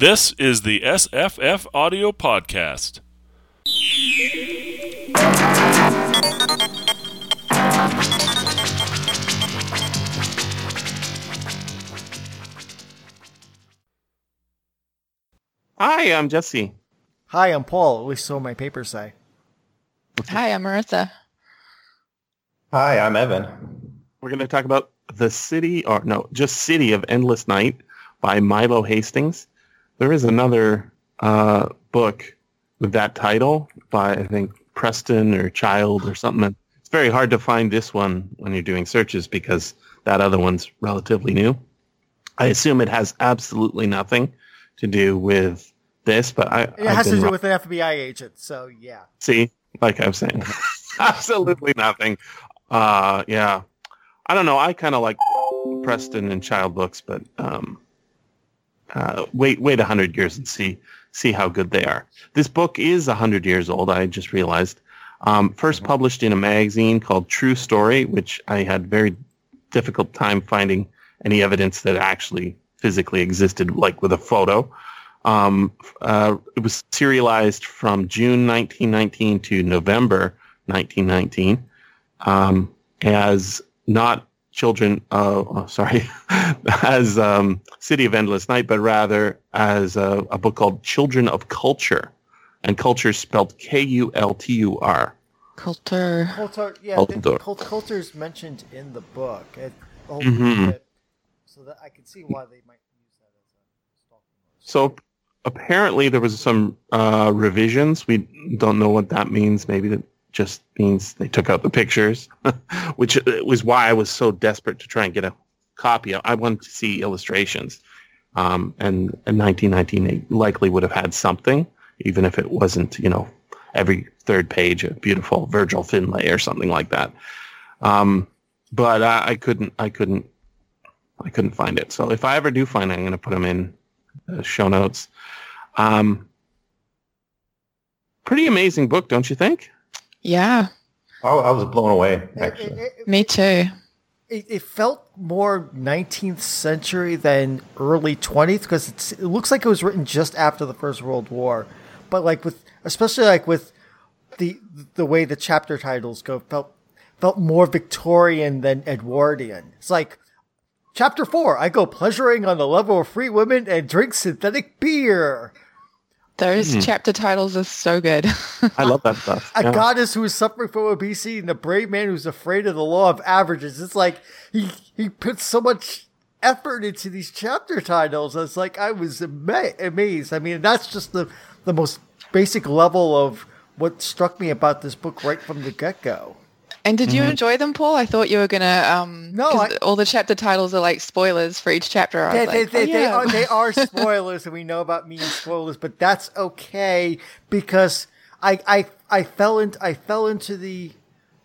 This is the SFF Audio Podcast. Hi, I'm Jesse. Hi, I'm Paul. At least so my papers say. Hi, I'm Marissa. Hi, I'm Evan. We're going to talk about The City, or no, just City of Endless Night by Milo Hastings. There is another uh, book with that title by, I think, Preston or Child or something. It's very hard to find this one when you're doing searches because that other one's relatively new. I assume it has absolutely nothing to do with this, but I It I've has to do wrong. with an FBI agent, so yeah. See, like I was saying, absolutely nothing. Uh, yeah, I don't know. I kind of like Preston and Child books, but um, uh, wait, wait a hundred years and see see how good they are. This book is a hundred years old. I just realized. Um, first published in a magazine called True Story, which I had very difficult time finding any evidence that actually physically existed, like with a photo. Um, uh, it was serialized from June 1919 to November 1919 um, as not children, uh, oh, sorry, as um, City of Endless Night, but rather as a, a book called Children of Kultur. And culture spelled K-U-L-T-U-R. Kultur. Kultur, yeah, Kultur. the, Coul- mentioned in the book. It, the whole Mhm. bit, so that I can see why they might use that as a stalking. So apparently there was some uh, revisions. We don't know what that means. Maybe that just means they took out the pictures, which was why I was so desperate to try and get a copy. I wanted to see illustrations. Um, and in 1919, they likely would have had something, even if it wasn't, you know, every third page a beautiful Virgil Finlay or something like that. Um, but I, I couldn't, I couldn't, I couldn't find it. So if I ever do find it, I'm going to put them in the show notes. Um, pretty amazing book, don't you think? Yeah, I, I was blown away, It, actually. it, it, me too. it, it felt more 19th century than early 20th because it looks like it was written just after the First World War. But like with, especially like with the the way the chapter titles go, felt felt more Victorian than Edwardian. It's like chapter four, I go pleasuring on the level of free women and drink synthetic beer. Those Hmm. chapter titles are so good. I love that stuff. A goddess who is suffering from obesity and a brave man who's afraid of the law of averages. It's like he he puts so much effort into these chapter titles. It's like I was ama- amazed. I mean, that's just the the most basic level of what struck me about this book right from the get go. And did you enjoy them, Paul? I thought you were gonna. Um, No, 'cause I- all the chapter titles are like spoilers for each chapter. I They, was they, like, they, oh, they are they are spoilers, and we know about me and spoilers, but that's okay because I I I fell into I fell into the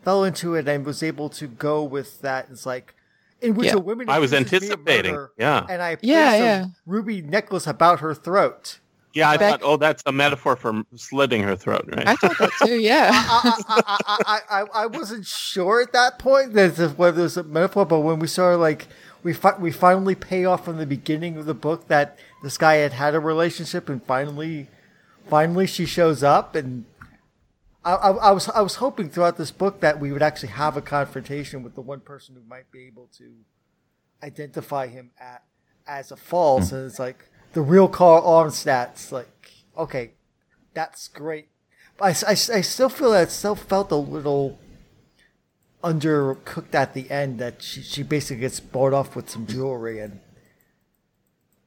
fell into it and was able to go with that. It's like in which Yeah. a woman I was accuses me anticipating, murder, yeah. and I Yeah, placed a yeah. ruby necklace about her throat. Yeah, I Back- thought, oh, that's a metaphor for slitting her throat, right? I thought that too. Yeah. I, I, I, I, I, I wasn't sure at that point that the- whether it was a metaphor, but when we saw like we fi- we finally pay off from the beginning of the book that this guy had had a relationship, and finally, finally she shows up, and I, I, I was I was hoping throughout this book that we would actually have a confrontation with the one person who might be able to identify him at, as a false, hmm. and it's like the real Karl Armstadt's like okay, that's great. But I, I, I still feel that it still felt a little undercooked at the end that she, she basically gets bought off with some jewelry and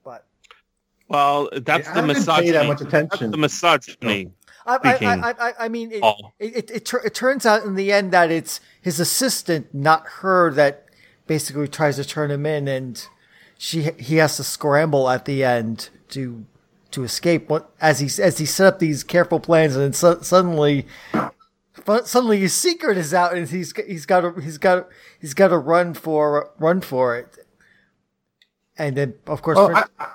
but well, that's I the misogyny. that much That's attention. the misogyny. I, I, I, I, I mean it, it, it, it, it turns out in the end that it's his assistant not her that basically tries to turn him in and she he has to scramble at the end to to escape what as he as he set up these careful plans and then su- suddenly suddenly his secret is out and he's he's got to he's got he's got to run for run for it and then of course oh, Prince- I, I-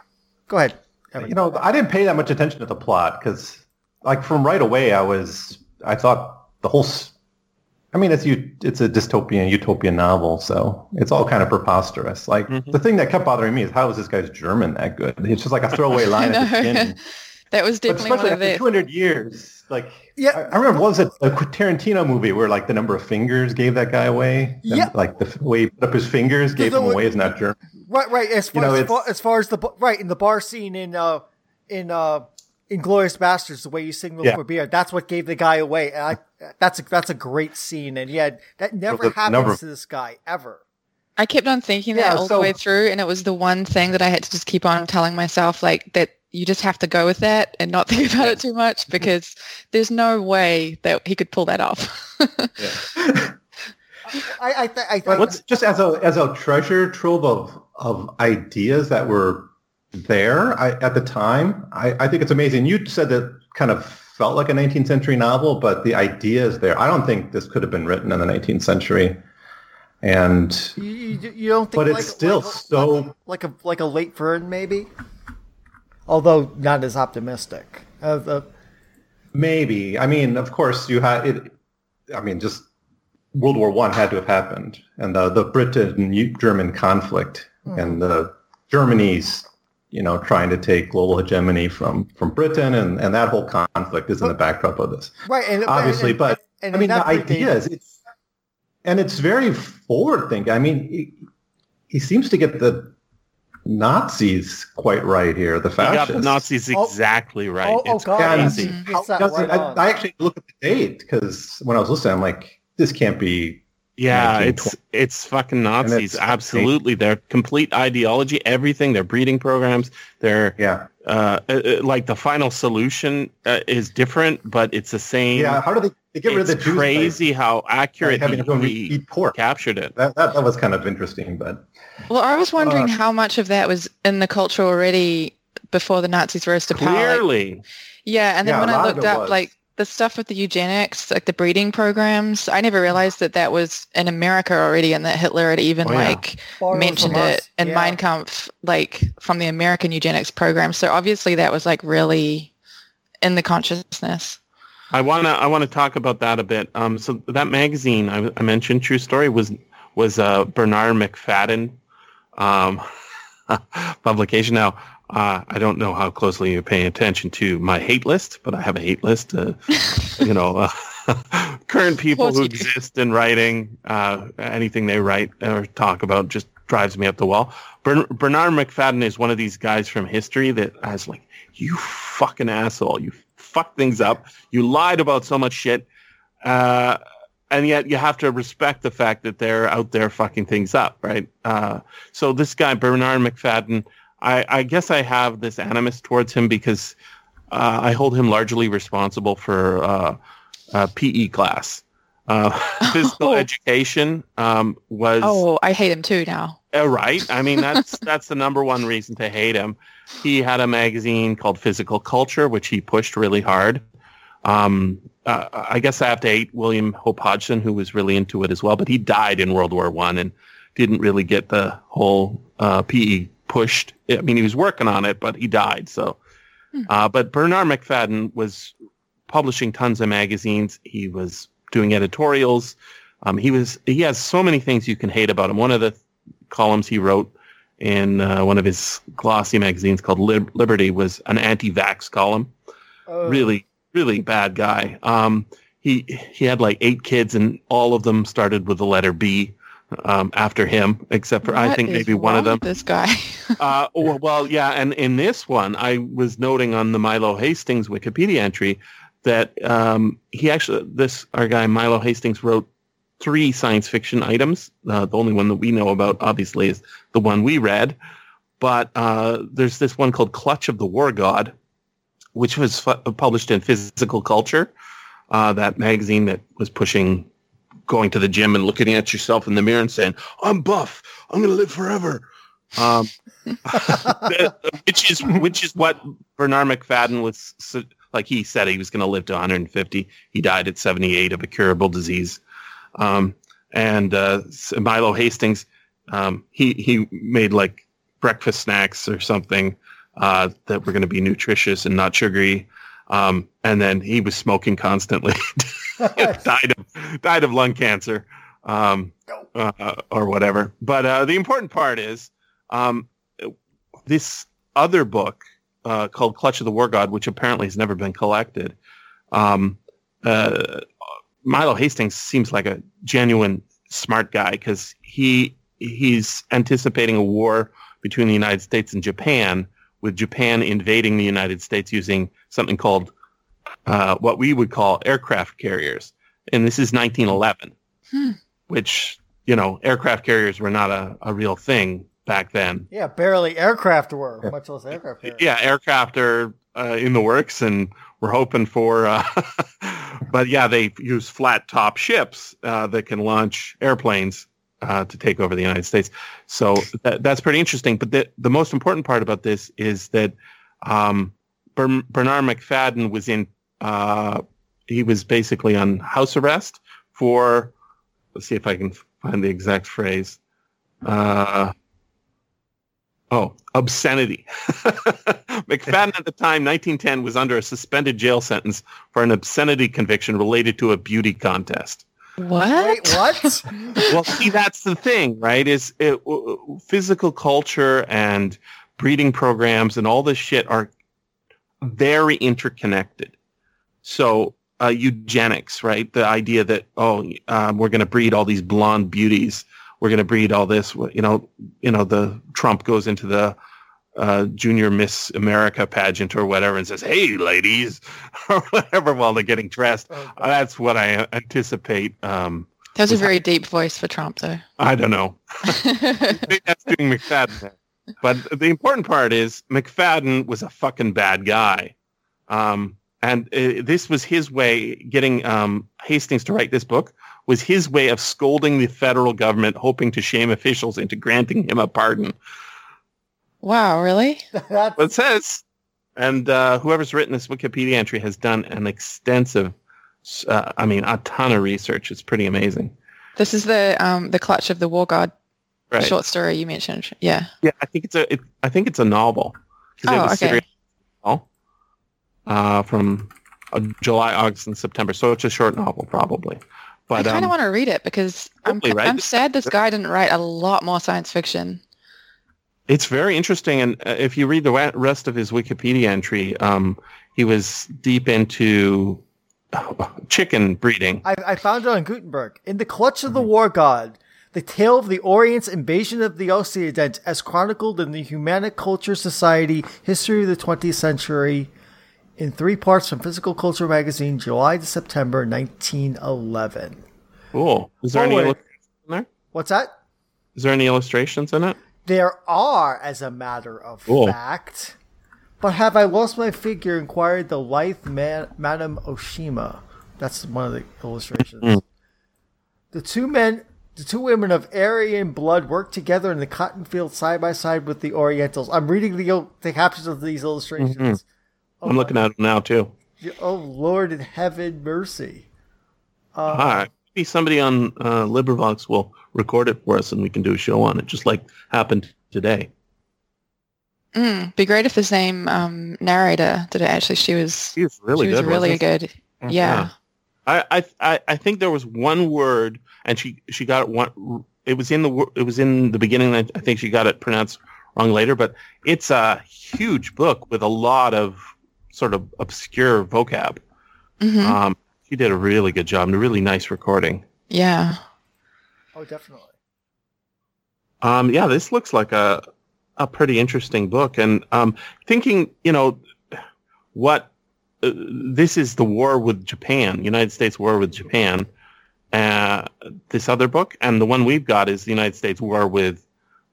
go ahead Evan. you know, I didn't pay that much attention to the plot because, like, from right away, I was, I thought the whole, I mean, it's. It's a dystopian, utopian novel, so it's all kind of preposterous. Like Mhm. the thing that kept bothering me is how is this guy's German that good? It's just like a throwaway line at the beginning. that was But definitely especially one of after the 200 years, like Yeah. I, I remember what was it a Tarantino movie where like the number of fingers gave that guy away? And, Yeah. like the way he put up his fingers gave the him away as not German. Right, right. As far, know, as, far as far as the bu- right in the bar scene in uh in uh Inglourious Basterds, the way you signal Yeah. for beer, that's what gave the guy away. And I that's a that's a great scene, and yeah, that never happens number- to this guy ever. I kept on thinking Yeah, that all so- the way through, and it was the one thing that I had to just keep on telling myself, like that you just have to go with that and not think about it too much because there's no way that he could pull that off. I I th- I But think just as a as a treasure trove of of ideas that were there I, at the time, I, I think it's amazing. You said that kind of felt like a 19th century novel, but the idea is there. I don't think this could have been written in the 19th century. And you, you, you don't think, But it's still like, so- like a like a late Verne maybe, although not as optimistic. Uh, the, maybe, I mean, of course, you had it. I mean, just World War One had to have happened, and the the Britain-German conflict, and the Germany's, you know, trying to take global hegemony from from Britain, and and that whole conflict is in the backdrop of this, right, and obviously. and- but and I mean, the idea is it's and it's very forward thinking. I mean, he, he seems to get the Nazis quite right here. The You got the Nazis Oh. exactly right. Oh, oh it's God, crazy. he How gets it- right I. I actually looked at the date because when I was listening, I'm like, this can't be. Yeah, it's it's fucking Nazis. it's- Absolutely, their complete ideology, everything, their breeding programs, their Yeah, uh, uh, uh, like the final solution uh, is different, but it's the same. yeah. How do they, they get rid of the Jews? by- crazy how by accurate having he, everyone he eat pork. captured it. That, that that was kind of interesting, but well, I was wondering Uh, how much of that was in the culture already before the Nazis rose to power. Like, Clearly, Yeah, and then Yeah, when I looked up was. like the stuff with the eugenics, like the breeding programs, I never realized that that was in America already, and that Hitler had even Oh, yeah. like Borrowed mentioned it us. in Yeah. Mein Kampf, like from the American eugenics program. So obviously that was like really in the consciousness. I wanna I wanna talk about that a bit. Um, so that magazine I, I mentioned, True Story, was was uh, Bernarr Macfadden um, publication. Now uh, I don't know how closely you're paying attention to my hate list, but I have a hate list. Uh, you know, uh, current people who exist in writing, uh, anything they write or talk about just drives me up the wall. Bern- Bernarr Macfadden is one of these guys from history that I was like, you fucking asshole, you fuck things up, you lied about so much shit, uh, and yet you have to respect the fact that they're out there fucking things up, right? Uh, so this guy Bernarr Macfadden, I, I guess I have this animus towards him because uh, I hold him largely responsible for uh, uh, PE class. Uh, physical Oh. education um, was Oh, I hate him too now. uh, right. I mean, that's that's the number one reason to hate him. He had a magazine called Physical Culture, which he pushed really hard. Um, uh, I guess I have to hate William Hope Hodgson, who was really into it as well, but he died in World War One and didn't really get the whole uh, PE pushed. I mean, he was working on it, but he died. So, uh, but Bernarr Macfadden was publishing tons of magazines. He was doing editorials. Um, he was he has so many things you can hate about him. One of the columns he wrote in uh, one of his glossy magazines called Lib- Liberty was an anti-vax column. Oh, Really, really bad guy. Um, he he had like eight kids, and all of them started with the letter B um, after him, except for I think maybe one of them. This guy. Uh, well, well, yeah, and in this one, I was noting on the Milo Hastings Wikipedia entry that um, he actually, this our guy Milo Hastings wrote three science fiction items. Uh, the only one that we know about, obviously, is the one we read. But uh, there's this one called Clutch of the War God, which was fu- published in Physical Culture, uh, that magazine that was pushing going to the gym and looking at yourself in the mirror and saying, "I'm buff. I'm going to live forever." Um, which is which is what Bernarr Macfadden was like. He said he was going to live to 150. He died at 78 of a curable disease. Um, and uh, Milo Hastings, um, he he made like breakfast snacks or something uh, that were going to be nutritious and not sugary. Um, and then he was smoking constantly. died of died of lung cancer, um, uh, or whatever. But uh, the important part is um, this other book uh, called Clutch of the War God, which apparently has never been collected. Um, uh, Milo Hastings seems like a genuine smart guy because he he's anticipating a war between the United States and Japan, with Japan invading the United States using something called uh, what we would call aircraft carriers, and this is 1911, Hmm. which you know aircraft carriers were not a, a real thing back then. Yeah, barely aircraft were, much less aircraft carriers. Yeah, aircraft are uh, in the works, and we're hoping for. Uh, but yeah, they use flat top ships uh, that can launch airplanes uh, to take over the United States. So that, that's pretty interesting. But the the most important part about this is that um, Ber- Bernarr Macfadden was in. Uh, he was basically on house arrest for. Let's see if I can find the exact phrase. Uh, Oh, obscenity. Macfadden at the time, 1910, was under a suspended jail sentence for an obscenity conviction related to a beauty contest. What? Wait, what? Well, see, that's the thing, right? Is it, w- physical culture and breeding programs and all this shit are very interconnected. So uh, eugenics, right? The idea that oh, um, we're going to breed all these blonde beauties we're going to breed all this. You know, you know, the Trump goes into the uh, Junior Miss America pageant or whatever and says, "Hey, ladies," or whatever while they're getting dressed. Oh, Uh, That's what I anticipate. Um, That was a very deep voice for Trump, though. I don't know. Maybe that's doing Macfadden. But the important part is Macfadden was a fucking bad guy. Um, and uh, this was his way, getting um, Hastings to write this book, was his way of scolding the federal government, hoping to shame officials into granting him a pardon. Wow, really? That's, But it says, and uh, whoever's written this Wikipedia entry has done an extensive, uh, I mean, a ton of research. It's pretty amazing. This is the um the clutch of the war god Right. short story you mentioned. Yeah. Yeah, I think it's a. It, I think it's a novel. 'Cause it Oh, was okay. serious novel, Uh, from uh, July, August, and September. So it's a short novel, probably. But I kind of um, want to read it because I'm, right? I'm sad this guy didn't write a lot more science fiction. It's very interesting. And uh, if you read the rest of his Wikipedia entry, um, he was deep into uh, chicken breeding. I, I found it on Gutenberg. In the clutch of the war god, the tale of the Orient's invasion of the Occident, as chronicled in the Humanic Culture Society History of the 20th Century, in three parts from Physical Culture magazine, July to September 1911. Cool. Is there any Forward. illustrations in there? What's that? Is there any illustrations in it? There are, as a matter of Cool. fact. But have I lost my figure? inquired the lithe man, Madame Oshima. That's one of the illustrations. Mm. The two men, the two women of Aryan blood work together in the cotton field side by side with the Orientals. I'm reading the, the captions of these illustrations. Mm-hmm. I'm looking at them now too. Oh, Lord in heaven, mercy. Uh, Ah, maybe somebody on uh, LibriVox will record it for us, and we can do a show on it, just like happened today. Mm, be great if the same um, narrator did it. Actually, she was He was really she was good. really wasn't he? good. Yeah. I, I I I think there was one word, and she she got it one. It was in the it was in the beginning. I I think she got it pronounced wrong later, but it's a huge book with a lot of sort of obscure vocab. hmm Um, she did a really good job and a really nice recording. yeah. oh, definitely. Um, yeah, this looks like a a pretty interesting book, and um, thinking, you know, what uh, this is the war with Japan, United States war with Japan. Uh, this other book, and the one we've got is the United States war with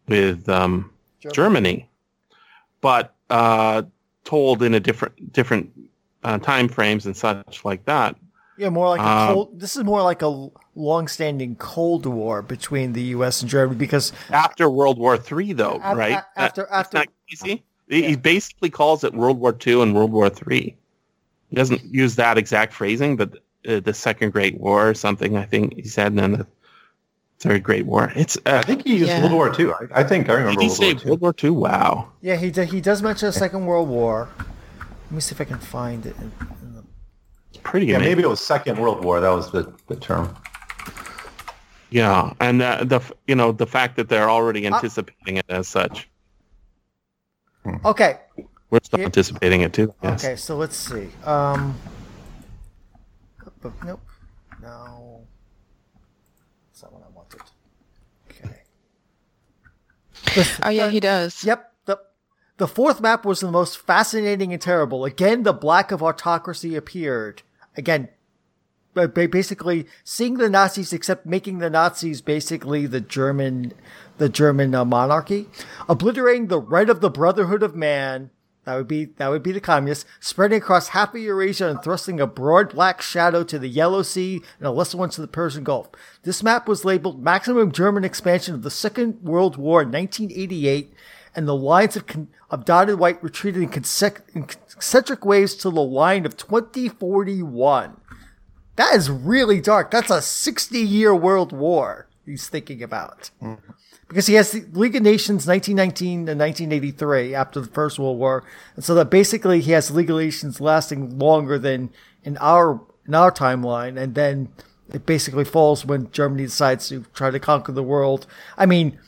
with um, Germany, but uh, told in a different different uh, time frames and such like that. Yeah, more like a Um, cold. This is more like a long-standing Cold War between the U.S. and Germany because After World War Three, though, Af- right? a- after- That- after- crazy? He- He basically calls it World War Two and World War Three. He doesn't use that exact phrasing, but uh, the Second Great War or something. I think he said, and then the Third Great War. It's. Uh, I think he used Yeah. World War II. I, I think I did remember he World say War II. World War Two? Wow. yeah, he d- he does mention the Second World War. Let me see if I can find it. In, in the, It's pretty Yeah, amazing. maybe it was Second World War. That was the, the term. Yeah, and uh, the you know the fact that they're already anticipating it as such. okay, We're still Here- anticipating it too. Yes. okay. So let's see. Um, nope. No. That's not what I wanted. Okay. The- Oh yeah, he does. Yep. The, the fourth map was the most fascinating and terrible. Again, the black of autocracy appeared. Again, ba- ba- basically seeing the Nazis, except making the Nazis basically the German, the German uh, monarchy, obliterating the right of the Brotherhood of Man. That would be that would be the communists spreading across half of Eurasia and thrusting a broad black shadow to the Yellow Sea and a lesser one to the Persian Gulf. This map was labeled "Maximum German Expansion of the Second World War, 1988," and the lines of, con- of dotted white retreated in, consec- in concentric waves to the line of 2041. That is really dark. That's a 60 year world war he's thinking about. Mm-hmm. Because he has the League of Nations 1919 and 1983 after the First World War. And so that basically he has League of Nations lasting longer than in our, in our timeline. And then it basically falls when Germany decides to try to conquer the world. I mean,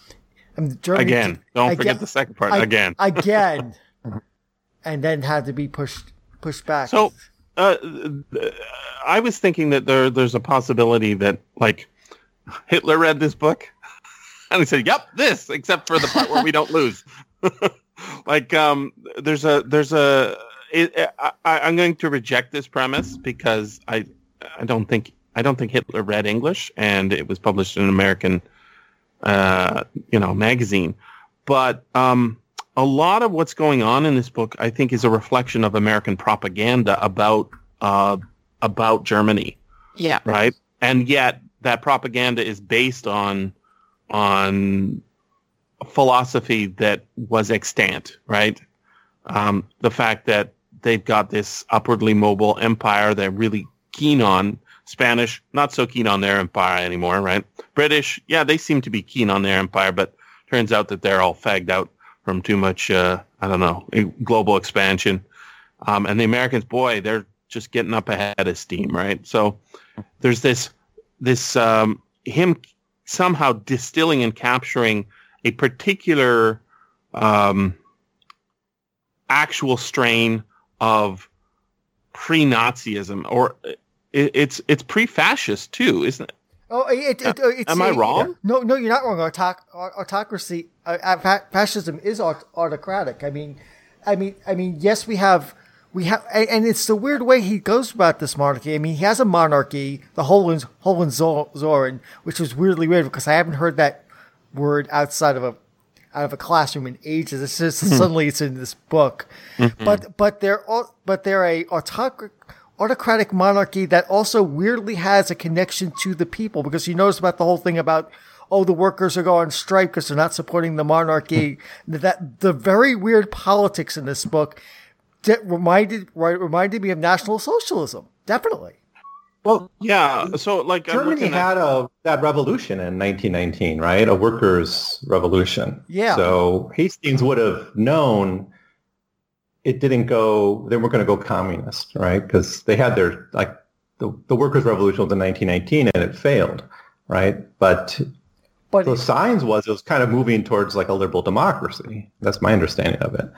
I mean Germany. Again, don't Again- forget the second part. Again. Again. and then had to be pushed, pushed back. So, uh, I was thinking that there there's a possibility that like Hitler read this book and he said, "Yep, this," except for the part where we don't lose. like, um, there's a there's a it, I, I- I'm going to reject this premise because I I don't think I don't think Hitler read English and it was published in an American uh, you know magazine, but um, a lot of what's going on in this book, I think, is a reflection of American propaganda about uh, about Germany, Yeah. right? And yet, that propaganda is based on on philosophy that was extant, right? Um, the fact that they've got this upwardly mobile empire they're really keen on. Spanish, not so keen on their empire anymore, right? British, yeah, they seem to be keen on their empire, but turns out that they're all fagged out from too much, uh, I don't know, global expansion. Um, and the Americans, boy, they're just getting up ahead of steam, right? So there's this, this, um, him somehow distilling and capturing a particular, um, actual strain of pre-Nazism, or it, it's it's pre-fascist too, isn't it? Oh, it, it, it, it's, Am I wrong? No, no, you're not wrong. Autoc- autocracy, uh, uh, fascism is aut- autocratic. I mean, I mean, I mean, yes, we have, we have, and, and it's the weird way he goes about this monarchy. I mean, he has a monarchy, the Hohen- Hohenzollern, which was weirdly weird because I haven't heard that word outside of a out of a classroom in ages. It's just suddenly it's in this book, but but they're all, but they're a autocratic autocratic monarchy that also weirdly has a connection to the people because you notice about the whole thing about oh the workers are going on strike because they're not supporting the monarchy hmm. that the very weird politics in this book that reminded right, reminded me of national socialism definitely Well, yeah. So like I'm Germany looking at- had a that revolution in 1919, right? A workers' revolution. Yeah. So Hastings would have known it didn't go. They weren't going to go communist, right? Because they had their like the the workers' revolution was in 1919 and it failed, right? But but the signs was it was kind of moving towards like a liberal democracy. That's my understanding of it.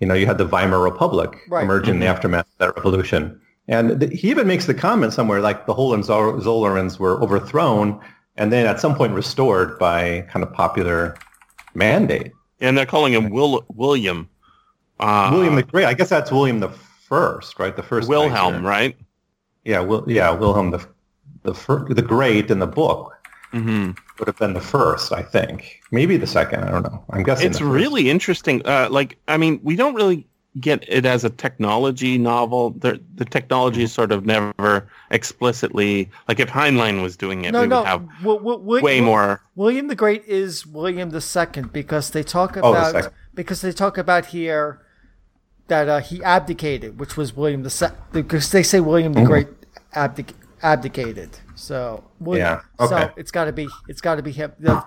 You know, you had the Weimar Republic Right. emerge in the mm-hmm. aftermath of that revolution. And th- he even makes the comment somewhere like the Hohenzollerns were overthrown and then at some point restored by kind of popular mandate. and they're calling him Will William. Uh, William the Great, I guess that's William the First, right? The first Wilhelm, Kaiser. right? Yeah, Wil- yeah, Wilhelm the the fir- the Great in the book hmm would have been the first, I think. Maybe the second. I don't know. I'm guessing It's really interesting. Uh, like, I mean, we don't really get it as a technology novel. The, the technology is sort of never explicitly like if Heinlein was doing it, no we no would have Wi- Wi- Wi- way Wi- more. William the Great is William the Second because they talk Oh, the about second. because they talk about here that uh, he abdicated, which was William the Second because they say William the Great abdic- abdicated. So William, Yeah, okay. so it's got to be it's got to be him. The-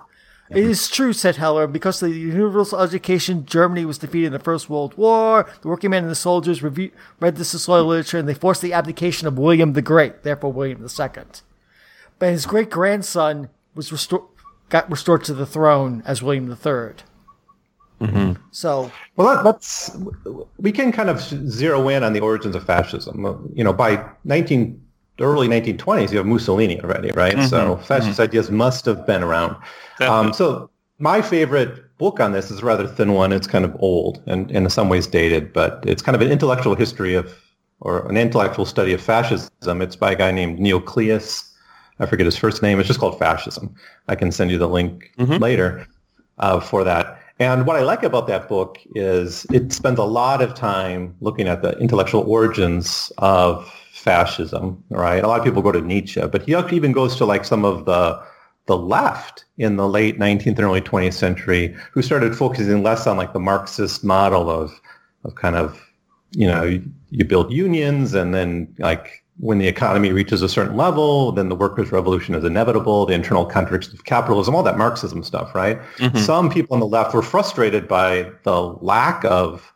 It is true, said Heller, because of the universal education, Germany was defeated in the First World War. The working men and the soldiers reviewed, read this historical literature, and they forced the abdication of William the Great, therefore William II. But his great grandson was restored, got restored to the throne as William III. Mm-hmm. So, well, that, that's we can kind of zero in on the origins of fascism. You know, by 19 early 1920s, you have Mussolini already, right? Mm-hmm. So fascist mm-hmm. ideas must have been around. Um, so my favorite book on this is a rather thin one. It's kind of old and, and in some ways dated, but it's kind of an intellectual history of, or an intellectual study of fascism. It's by a guy named Neocleous. I forget his first name. It's just called Fascism. I can send you the link mm-hmm. later uh, for that. And what I like about that book is it spends a lot of time looking at the intellectual origins of fascism, right? A lot of people go to Nietzsche, but he actually even goes to like some of the the left in the late 19th and early 20th century who started focusing less on like the Marxist model of of kind of you know you, you build unions and then like when the economy reaches a certain level, then the workers' revolution is inevitable, the internal contradictions of capitalism, all that Marxism stuff, right? Mm-hmm. Some people on the left were frustrated by the lack of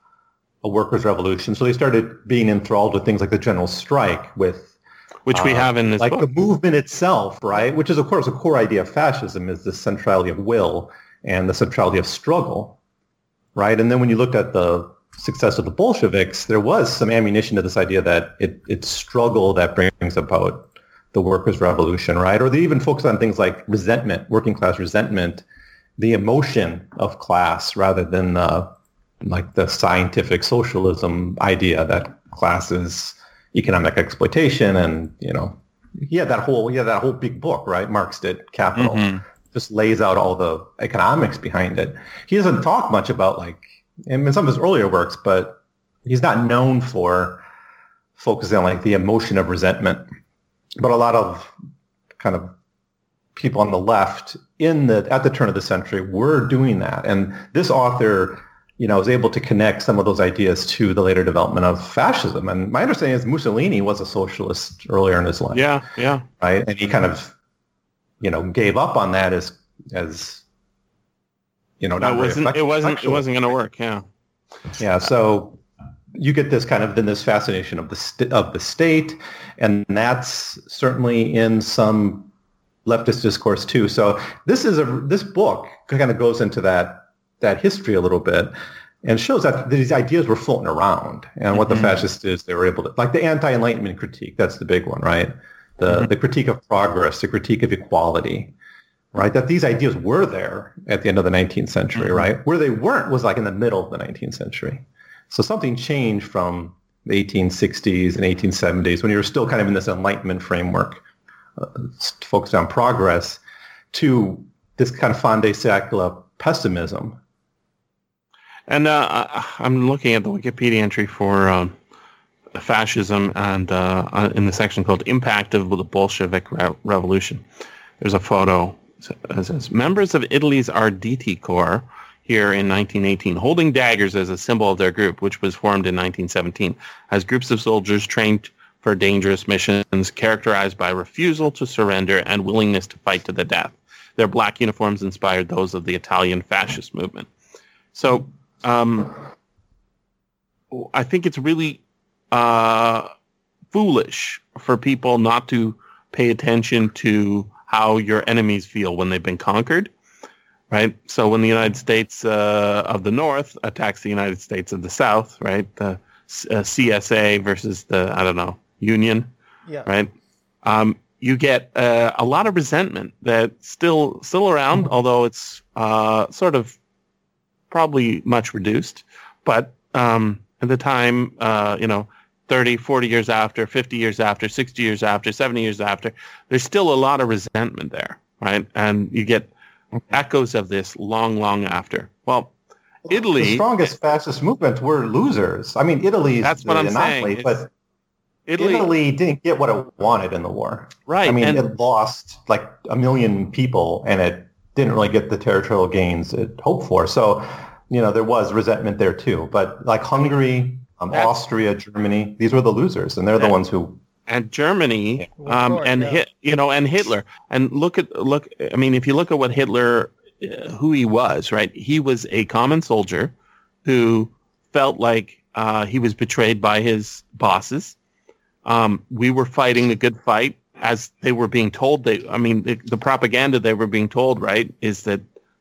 a workers' revolution, so they started being enthralled with things like the general strike, with which we uh, have in this like book. the movement itself, right? Which is, of course, a core idea of fascism is the centrality of will and the centrality of struggle, right? And then when you looked at the success of the Bolsheviks, there was some ammunition to this idea that it, it's struggle that brings about the workers' revolution, right? Or they even focus on things like resentment, working class resentment, the emotion of class rather than the, like the scientific socialism idea that class is economic exploitation and, you know, yeah, that whole, he had that whole big book, right? Marx did Capital. Mm-hmm. Just lays out all the economics behind it. He doesn't talk much about like in some of his earlier works, but he's not known for focusing on like the emotion of resentment. But a lot of kind of people on the left in the at the turn of the century were doing that. And this author, you know, was able to connect some of those ideas to the later development of fascism. And my understanding is Mussolini was a socialist earlier in his life. Yeah, yeah. Right. And he kind of, you know, gave up on that as as you know, not it wasn't. It wasn't. It wasn't going to work. Yeah. Yeah. So you get this kind of then this fascination of the st- of the state, and that's certainly in some leftist discourse too. So this is a this book kind of goes into that that history a little bit and shows that these ideas were floating around and mm-hmm. what the mm-hmm. fascists is they were able to like the anti-enlightenment critique that's the big one right the mm-hmm. the critique of progress the critique of equality right? That these ideas were there at the end of the 19th century, mm-hmm. right? Where they weren't was like in the middle of the 19th century. So something changed from the 1860s and 1870s when you were still kind of in this Enlightenment framework, uh, focused on progress, to this kind of fin de siècle pessimism. And uh, I'm looking at the Wikipedia entry for um, fascism and uh, uh in the section called Impact of the Bolshevik Re- Revolution. There's a photo says members of Italy's Arditi Corps here in 1918, holding daggers as a symbol of their group, which was formed in 1917, as groups of soldiers trained for dangerous missions characterized by refusal to surrender and willingness to fight to the death. Their black uniforms inspired those of the Italian fascist movement. So um, I think it's really uh, foolish for people not to pay attention to how your enemies feel when they've been conquered, right? So when the United States uh, of the North attacks the United States of the South, right? The uh, CSA versus the I don't know Union, yeah. right? Um, you get uh, a lot of resentment that's still still around, mm-hmm. although it's uh, sort of probably much reduced. But um, at the time, uh, you know, 30, 40 years after, 50 years after, 60 years after, 70 years after, there's still a lot of resentment there, right? And you get echoes of this long, long after. Well, Italy... The strongest fascist movement were losers. I mean, Italy That's what I'm saying. But Italy, Italy didn't get what it wanted in the war. Right. I mean, and, it lost like a million people and it didn't really get the territorial gains it hoped for. So, you know, there was resentment there too. But like Hungary, um, Austria, Germany, these were the losers, and they're the ones who. And Germany, um, course, and yeah. hit, you know, and Hitler, and look at look. I mean, if you look at what Hitler uh, who he was. Right, he was a common soldier who felt like uh, he was betrayed by his bosses. Um, we were fighting a good fight as they were being told. They, I mean, the, the propaganda they were being told, right, is that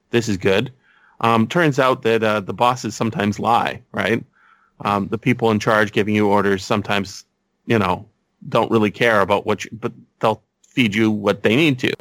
this is good. Um, turns out that uh, the bosses sometimes lie, right? Um, the people in charge giving you orders sometimes, you know, don't really care about what you, but they'll feed you what they need to.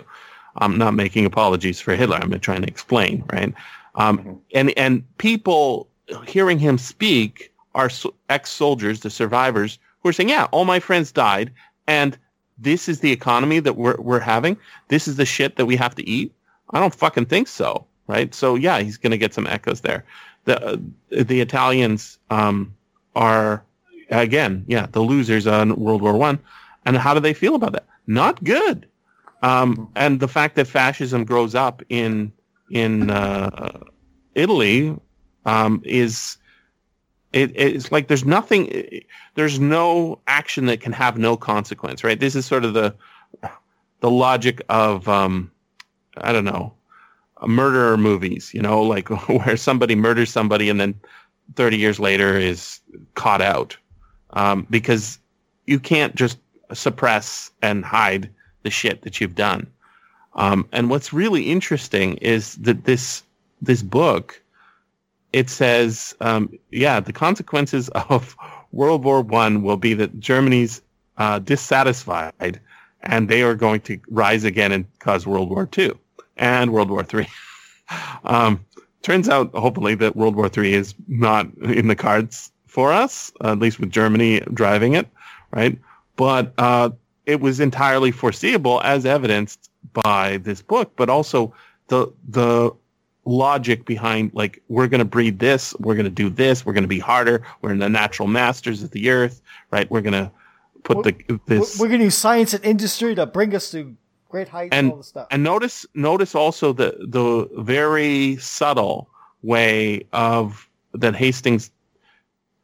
I'm not making apologies for Hitler. I'm trying to explain, right? Um, Mhm. And and people hearing him speak are ex-soldiers, the survivors, who are saying, "Yeah, all my friends died, and this is the economy that we're we're having. This is the shit that we have to eat." I don't fucking think so, right? So yeah, he's going to get some echoes there. The uh, the Italians um, are again, yeah, the losers on World War One, and how do they feel about that? Not good. Um, and the fact that fascism grows up in in uh, Italy um, is it, it's like there's nothing there's no action that can have no consequence right this is sort of the the logic of um, i don't know murder movies you know like where somebody murders somebody and then 30 years later is caught out. Um, because you can't just suppress and hide the shit that you've done. Um, and what's really interesting is that this this book it says, um, yeah, the consequences of World War One will be that Germany's uh, dissatisfied, and they are going to rise again and cause World War Two and World War Three. um, turns out, hopefully, that World War Three is not in the cards for us, at least with Germany driving it, right? But uh, it was entirely foreseeable, as evidenced by this book, but also the the logic behind like we're going to breed this we're going to do this we're going to be harder we're the natural masters of the earth right we're going to put the We're, this we're going to use science and industry to bring us to great heights and, all this stuff. and notice notice also the the very subtle way of that Hastings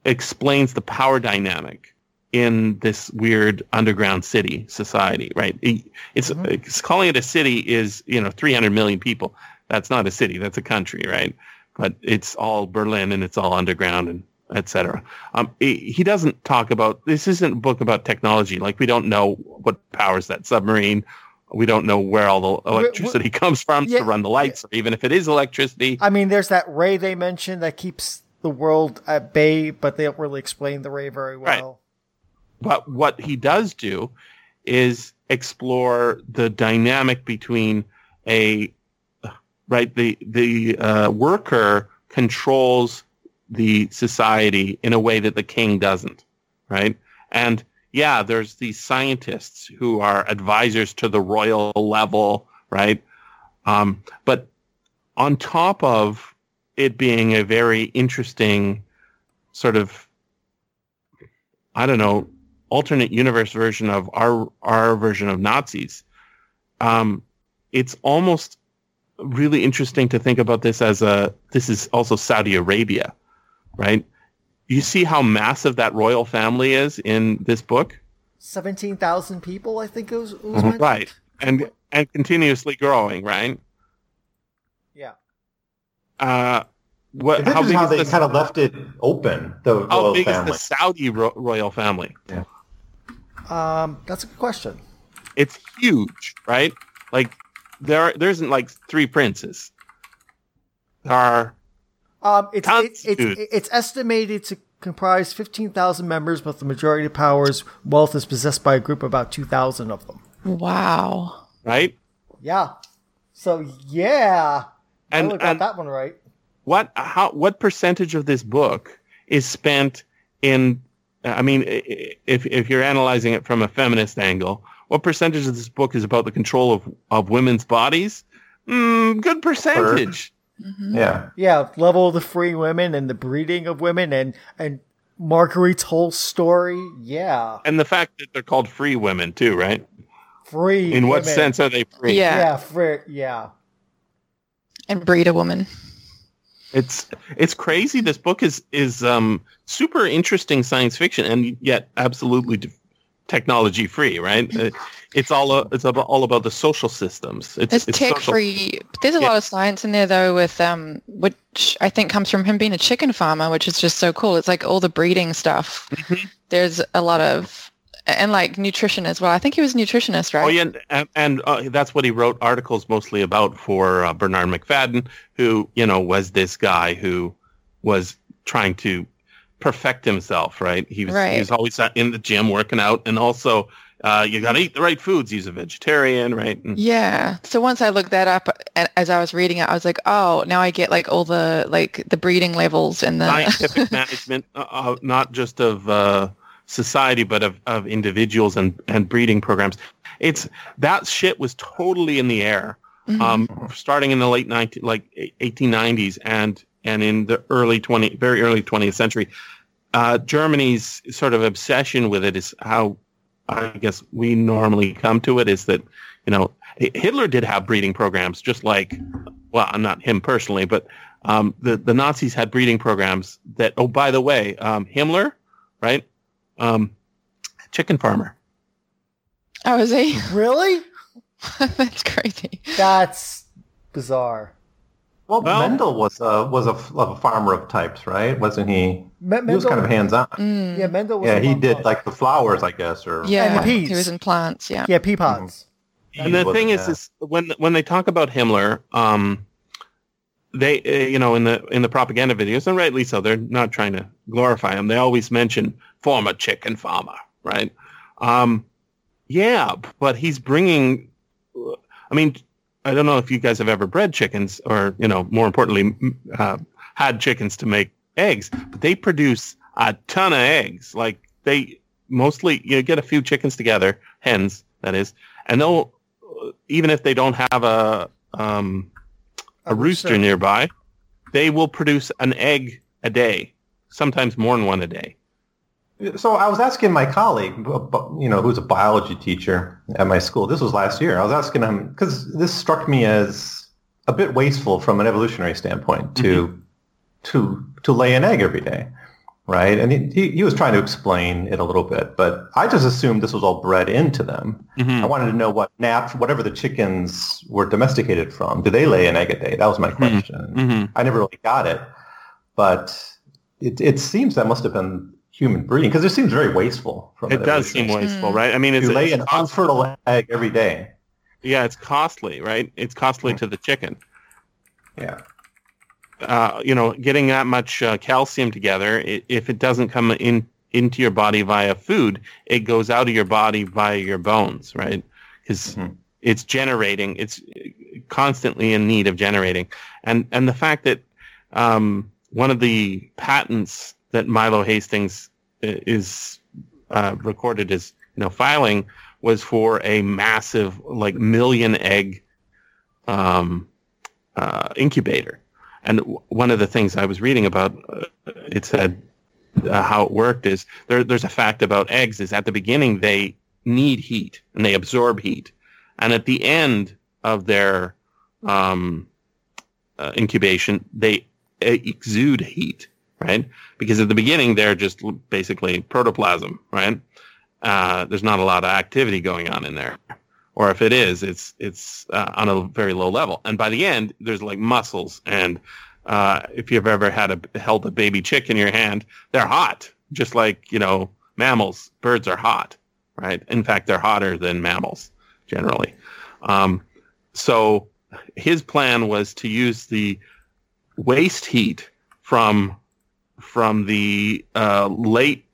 explains the power dynamic in this weird underground city society right? It's, Mhm. it's calling it a city is you know 300 million people. That's not a city that's a country right? But it's all berlin and it's all underground and etc um, he, he doesn't talk about this isn't a book about technology. Like we don't know what powers that submarine we don't know where all the electricity comes from yeah, to run the lights or even if it is electricity I mean, there's that ray they mentioned that keeps the world at bay, but they don't really explain the ray very Right. well. But what he does do is explore the dynamic between a right the the uh, worker controls the society in a way that the king doesn't, right? And yeah, there's these scientists who are advisors to the royal level, right? Um, but on top of it being a very interesting sort of I don't know alternate universe version of our our version of Nazis. Um, it's almost really interesting to think about this as a this is also Saudi Arabia, right? You see how massive that royal family is in this book, Seventeen thousand people, I think it was. It was Mhm. right? And and continuously growing, right? Yeah. Uh, what? This How is big how is they the, kind of left it open, the how royal big family. is the Saudi ro- royal family? Yeah. Um, that's a good question. it's huge, right? Like there are, there isn't like three princes. There are Um, it's Tons, it, dude. it's it's estimated to comprise fifteen thousand members, but the majority of powers wealth is possessed by a group of about two thousand of them. Wow. right, Yeah. So yeah, I and really got that one right. what how what percentage of this book is spent in? I mean, i- i- if if you're analyzing it from a feminist angle, what percentage of this book is about the control of of women's bodies? Mm, good percentage. Mhm. yeah. Yeah, level of the free women and the breeding of women and and Marguerite's whole story. Yeah, And the fact that they're called free women too, right? free. In what women. sense are they free? Yeah. Yeah, free. Yeah. And breed a woman. It's it's crazy. This book is is um, super interesting science fiction, and yet absolutely de- technology free, right? Uh, it's all uh, it's about, all about the social systems. It's, It's it's tech social- free. There's a Yeah. lot of science in there though, with um, which I think comes from him being a chicken farmer, which is just so cool. It's like all the breeding stuff. Mhm. There's a lot of and like nutrition as well. I think he was a nutritionist, right? Oh yeah, and, and uh, that's what he wrote articles mostly about for uh, Bernarr Macfadden, who you know was this guy who was trying to perfect himself. Right? He was he was always in the gym working out, and also uh, you got to eat the right foods. He's a vegetarian, right? And, Yeah. So once I looked that up, and as I was reading it, I was like, oh, now I get like all the like the breeding levels and the scientific management, uh, uh, not just of uh, society, but of, of individuals and, and breeding programs. It's that shit was totally in the air, Mhm. um, starting in the late 19, like 1890s and and in the early 20, very early 20th century. Uh, Germany's sort of obsession with it is how I guess we normally come to it is that you know Hitler did have breeding programs, just like well, I'm not him personally, but um, the the Nazis had breeding programs that. Oh, by the way, um, Himmler, right? Um, chicken farmer. oh, is he? Really? That's crazy. That's bizarre. Well, Well- Mendel was a was a, f- a farmer of types, right? Wasn't he? Me- He was kind of hands on. Mm. yeah, Mendel was Yeah, he did also. like the flowers, I guess, or Yeah, And the peas. he was in plants. Yeah. yeah pea pods. And the was- thing is, yeah. is when when they talk about Himmler, um, they uh, you know in the in the propaganda videos, and rightly so, they're not trying to glorify him. They always mention former chicken farmer, right? Um, yeah, but he's bringing. I mean, I don't know if you guys have ever bred chickens, or you know, more importantly, uh, had chickens to make eggs, but they produce a ton of eggs. Like they mostly, you get a few chickens together, hens, that is, and they'll even if they don't have a um, a rooster nearby, they will produce an egg a day, sometimes more than one a day. So I was asking my colleague, you know, who's a biology teacher at my school. This was last year. I was asking him because this struck me as a bit wasteful from an evolutionary standpoint to mm-hmm. to to lay an egg every day, right? And he, he was trying to explain it a little bit, but I just assumed this was all bred into them. Mm-hmm. I wanted to know what nap, whatever the chickens were domesticated from. Do they lay an egg a day? That was my mm-hmm. question. Mhm. I never really got it, but it it seems that must have been human breeding because it seems very wasteful. From It does seem wasteful, right? I mean, it's, you lay it's an unfertile egg every day. yeah, it's costly, right? It's costly to the chicken. Yeah. uh, you know, getting that much uh, calcium together, i if it doesn't come in into your body via food, it goes out of your body via your bones, right? Because Mhm. it's generating, it's constantly in need of generating, and and the fact that um, one of the patents that Milo Hastings is uh, recorded as you know filing was for a massive like million egg um, uh, incubator. And one of the things I was reading about, uh, it said uh, how it worked is there, there's a fact about eggs is at the beginning they need heat and they absorb heat, and at the end of their um, uh, incubation they uh, exude heat, right? Because at the beginning they're just basically protoplasm, right? Uh, there's not a lot of activity going on in there or if it is, it's it's uh, on a very low level. And by the end, there's like muscles. And uh, if you've ever had a held a baby chick in your hand, they're hot, just like you know mammals. Birds are hot, right? In fact, they're hotter than mammals generally. Um, so his plan was to use the waste heat from from the uh, late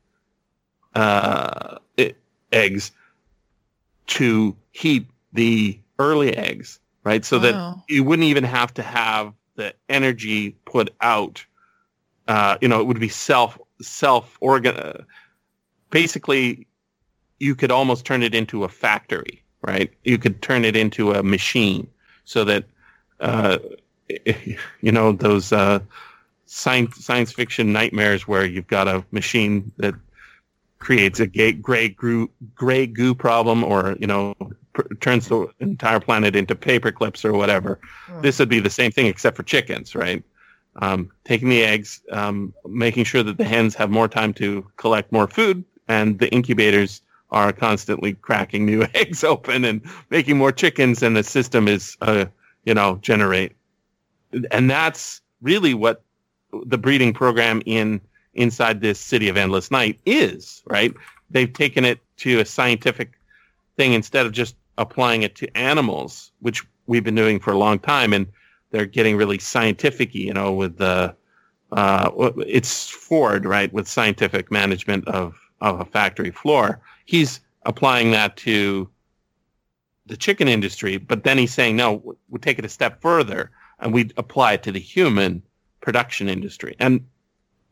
uh, eggs to heat the early eggs, right? So that you wouldn't even have to have the energy put out. Uh, you know, it would be self self organ. Uh, basically, you could almost turn it into a factory, right? You could turn it into a machine, so that uh, you know those uh, science science fiction nightmares where you've got a machine that creates a gay, gray goo gray goo problem, or you know pr- turns the entire planet into paper clips or whatever. This would be the same thing except for chickens, right? Um, taking the eggs, um, making sure that the hens have more time to collect more food, and the incubators are constantly cracking new eggs open and making more chickens, and the system is, uh, you know, generate. And that's really what the breeding program in inside this city of endless night is, right? They've taken it to a scientific thing instead of just applying it to animals, which we've been doing for a long time, and they're getting really scientific, you know, with the uh, it's Ford, right, with scientific management of of a factory floor. He's applying that to the chicken industry, but then he's saying, no, we'll take it a step further and we apply it to the human production industry. And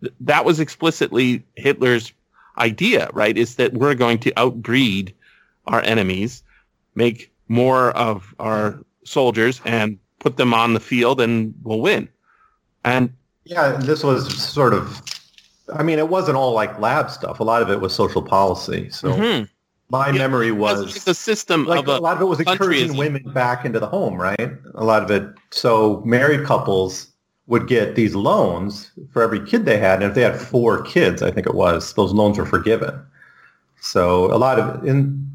th- that was explicitly Hitler's idea, right? Is that we're going to outbreed our enemies, make more of our soldiers and put them on the field and we'll win. And yeah, this was sort of, I mean, it wasn't all like lab stuff. A lot of it was social policy. So mm-hmm. my memory was the system like a, a, lot of it was encouraging women back into the home, right? A lot of it. So married couples would get these loans for every kid they had. And if they had four kids, I think it was, those loans were forgiven. So a lot of in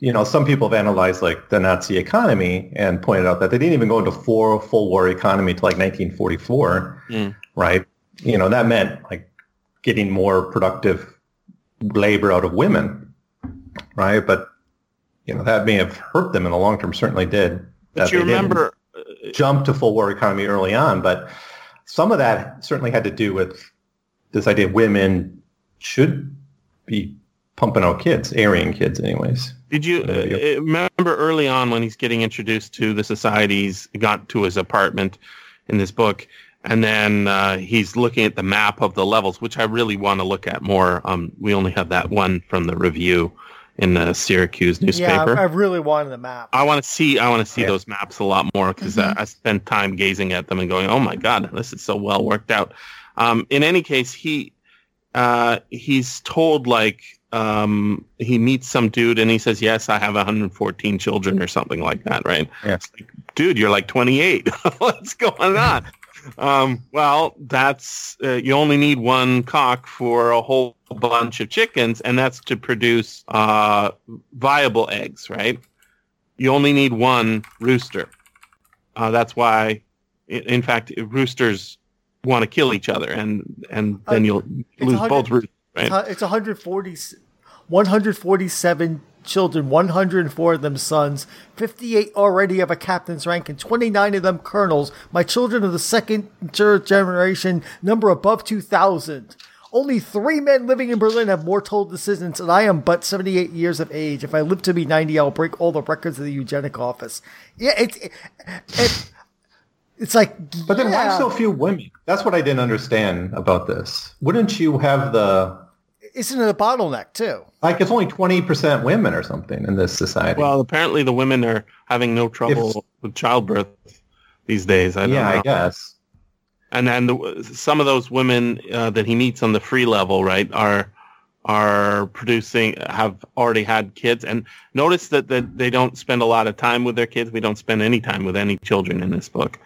you know, some people have analyzed like the Nazi economy and pointed out that they didn't even go into full full war economy till like 1944, mm. right? You know, that meant like getting more productive labor out of women, right? But you know, that may have hurt them in the long term. Certainly did. But you remember uh, jump to full war economy early on, but some of that certainly had to do with this idea of women should be pumping out kids, Aryan kids, anyways. Did you uh, remember early on when he's getting introduced to the societies, got to his apartment in this book, and then uh, he's looking at the map of the levels, which I really want to look at more. Um, we only have that one from the review in the Syracuse newspaper. Yeah, I really wanted the map. I want to see. I want to see yeah. those maps a lot more because mm-hmm. I, I spend time gazing at them and going, "Oh my god, this is so well worked out." Um, in any case, he uh, he's told like um, he meets some dude and he says, "Yes, I have 114 children or something like that." Right? Yes. Like, dude, you're like 28. What's going on? Um, well, that's uh, you only need one cock for a whole bunch of chickens, and that's to produce uh, viable eggs, right? You only need one rooster. Uh, that's why, in fact, roosters want to kill each other, and and then you'll lose both roosters. Right? It's 140, 147 children, 104 of them sons, 58 already have a captain's rank, and 29 of them colonels. My children of the second third generation number above 2,000. Only three men living in Berlin have more total descendants, and I am but 78 years of age. If I live to be 90, I'll break all the records of the eugenic office. Yeah, it's it, it, it's like. But then yeah. why so few women? That's what I didn't understand about this. Wouldn't you have the isn't it a bottleneck too? Like it's only twenty percent women or something in this society. Well, apparently the women are having no trouble if, with childbirth these days. I yeah, know. I guess. And then the, some of those women uh, that he meets on the free level, right, are are producing have already had kids and notice that, that they don't spend a lot of time with their kids we don't spend any time with any children in this book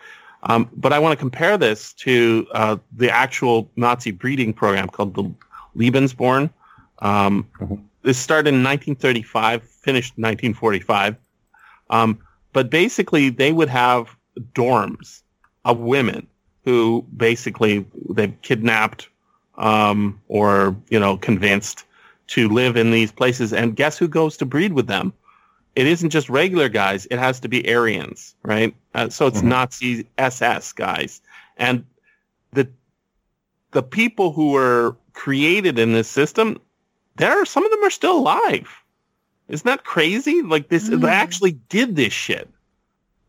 um, but i want to compare this to uh, the actual nazi breeding program called the Lebensborn. Um, mm-hmm. This started in 1935, finished 1945. Um, but basically, they would have dorms of women who basically they've kidnapped um, or you know convinced to live in these places. And guess who goes to breed with them? It isn't just regular guys; it has to be Aryans, right? Uh, so it's mm-hmm. Nazi SS guys, and the the people who were created in this system, there are some of them are still alive. Isn't that crazy? Like this, mm. they actually did this shit.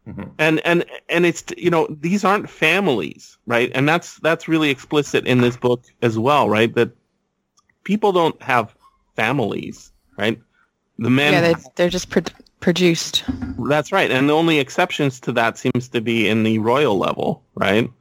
Mm-hmm. And and and it's you know these aren't families, right? And that's that's really explicit in this book as well, right? That people don't have families, right? The men, yeah, they're, they're just pro- produced. That's right, and the only exceptions to that seems to be in the royal level, right?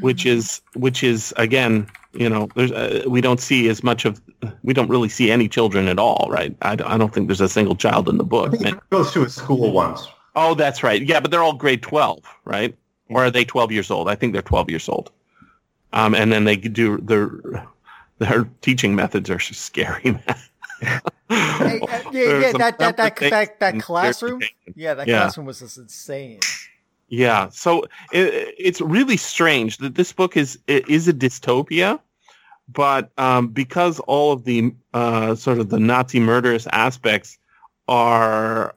Which mm-hmm. is which is again you know, there's uh, we don't see as much of we don't really see any children at all, right? I, I don't think there's a single child in the book. He goes to a school once. Oh, that's right. Yeah, but they're all grade twelve, right? Or are they twelve years old? I think they're twelve years old. Um, and then they do their their teaching methods are scary, man. Hey, uh, yeah, yeah, that that that that, that classroom. Yeah, that Yeah. classroom was just insane. Yeah, so it, it's really strange that this book is is a dystopia, but um, because all of the uh, sort of the Nazi murderous aspects are,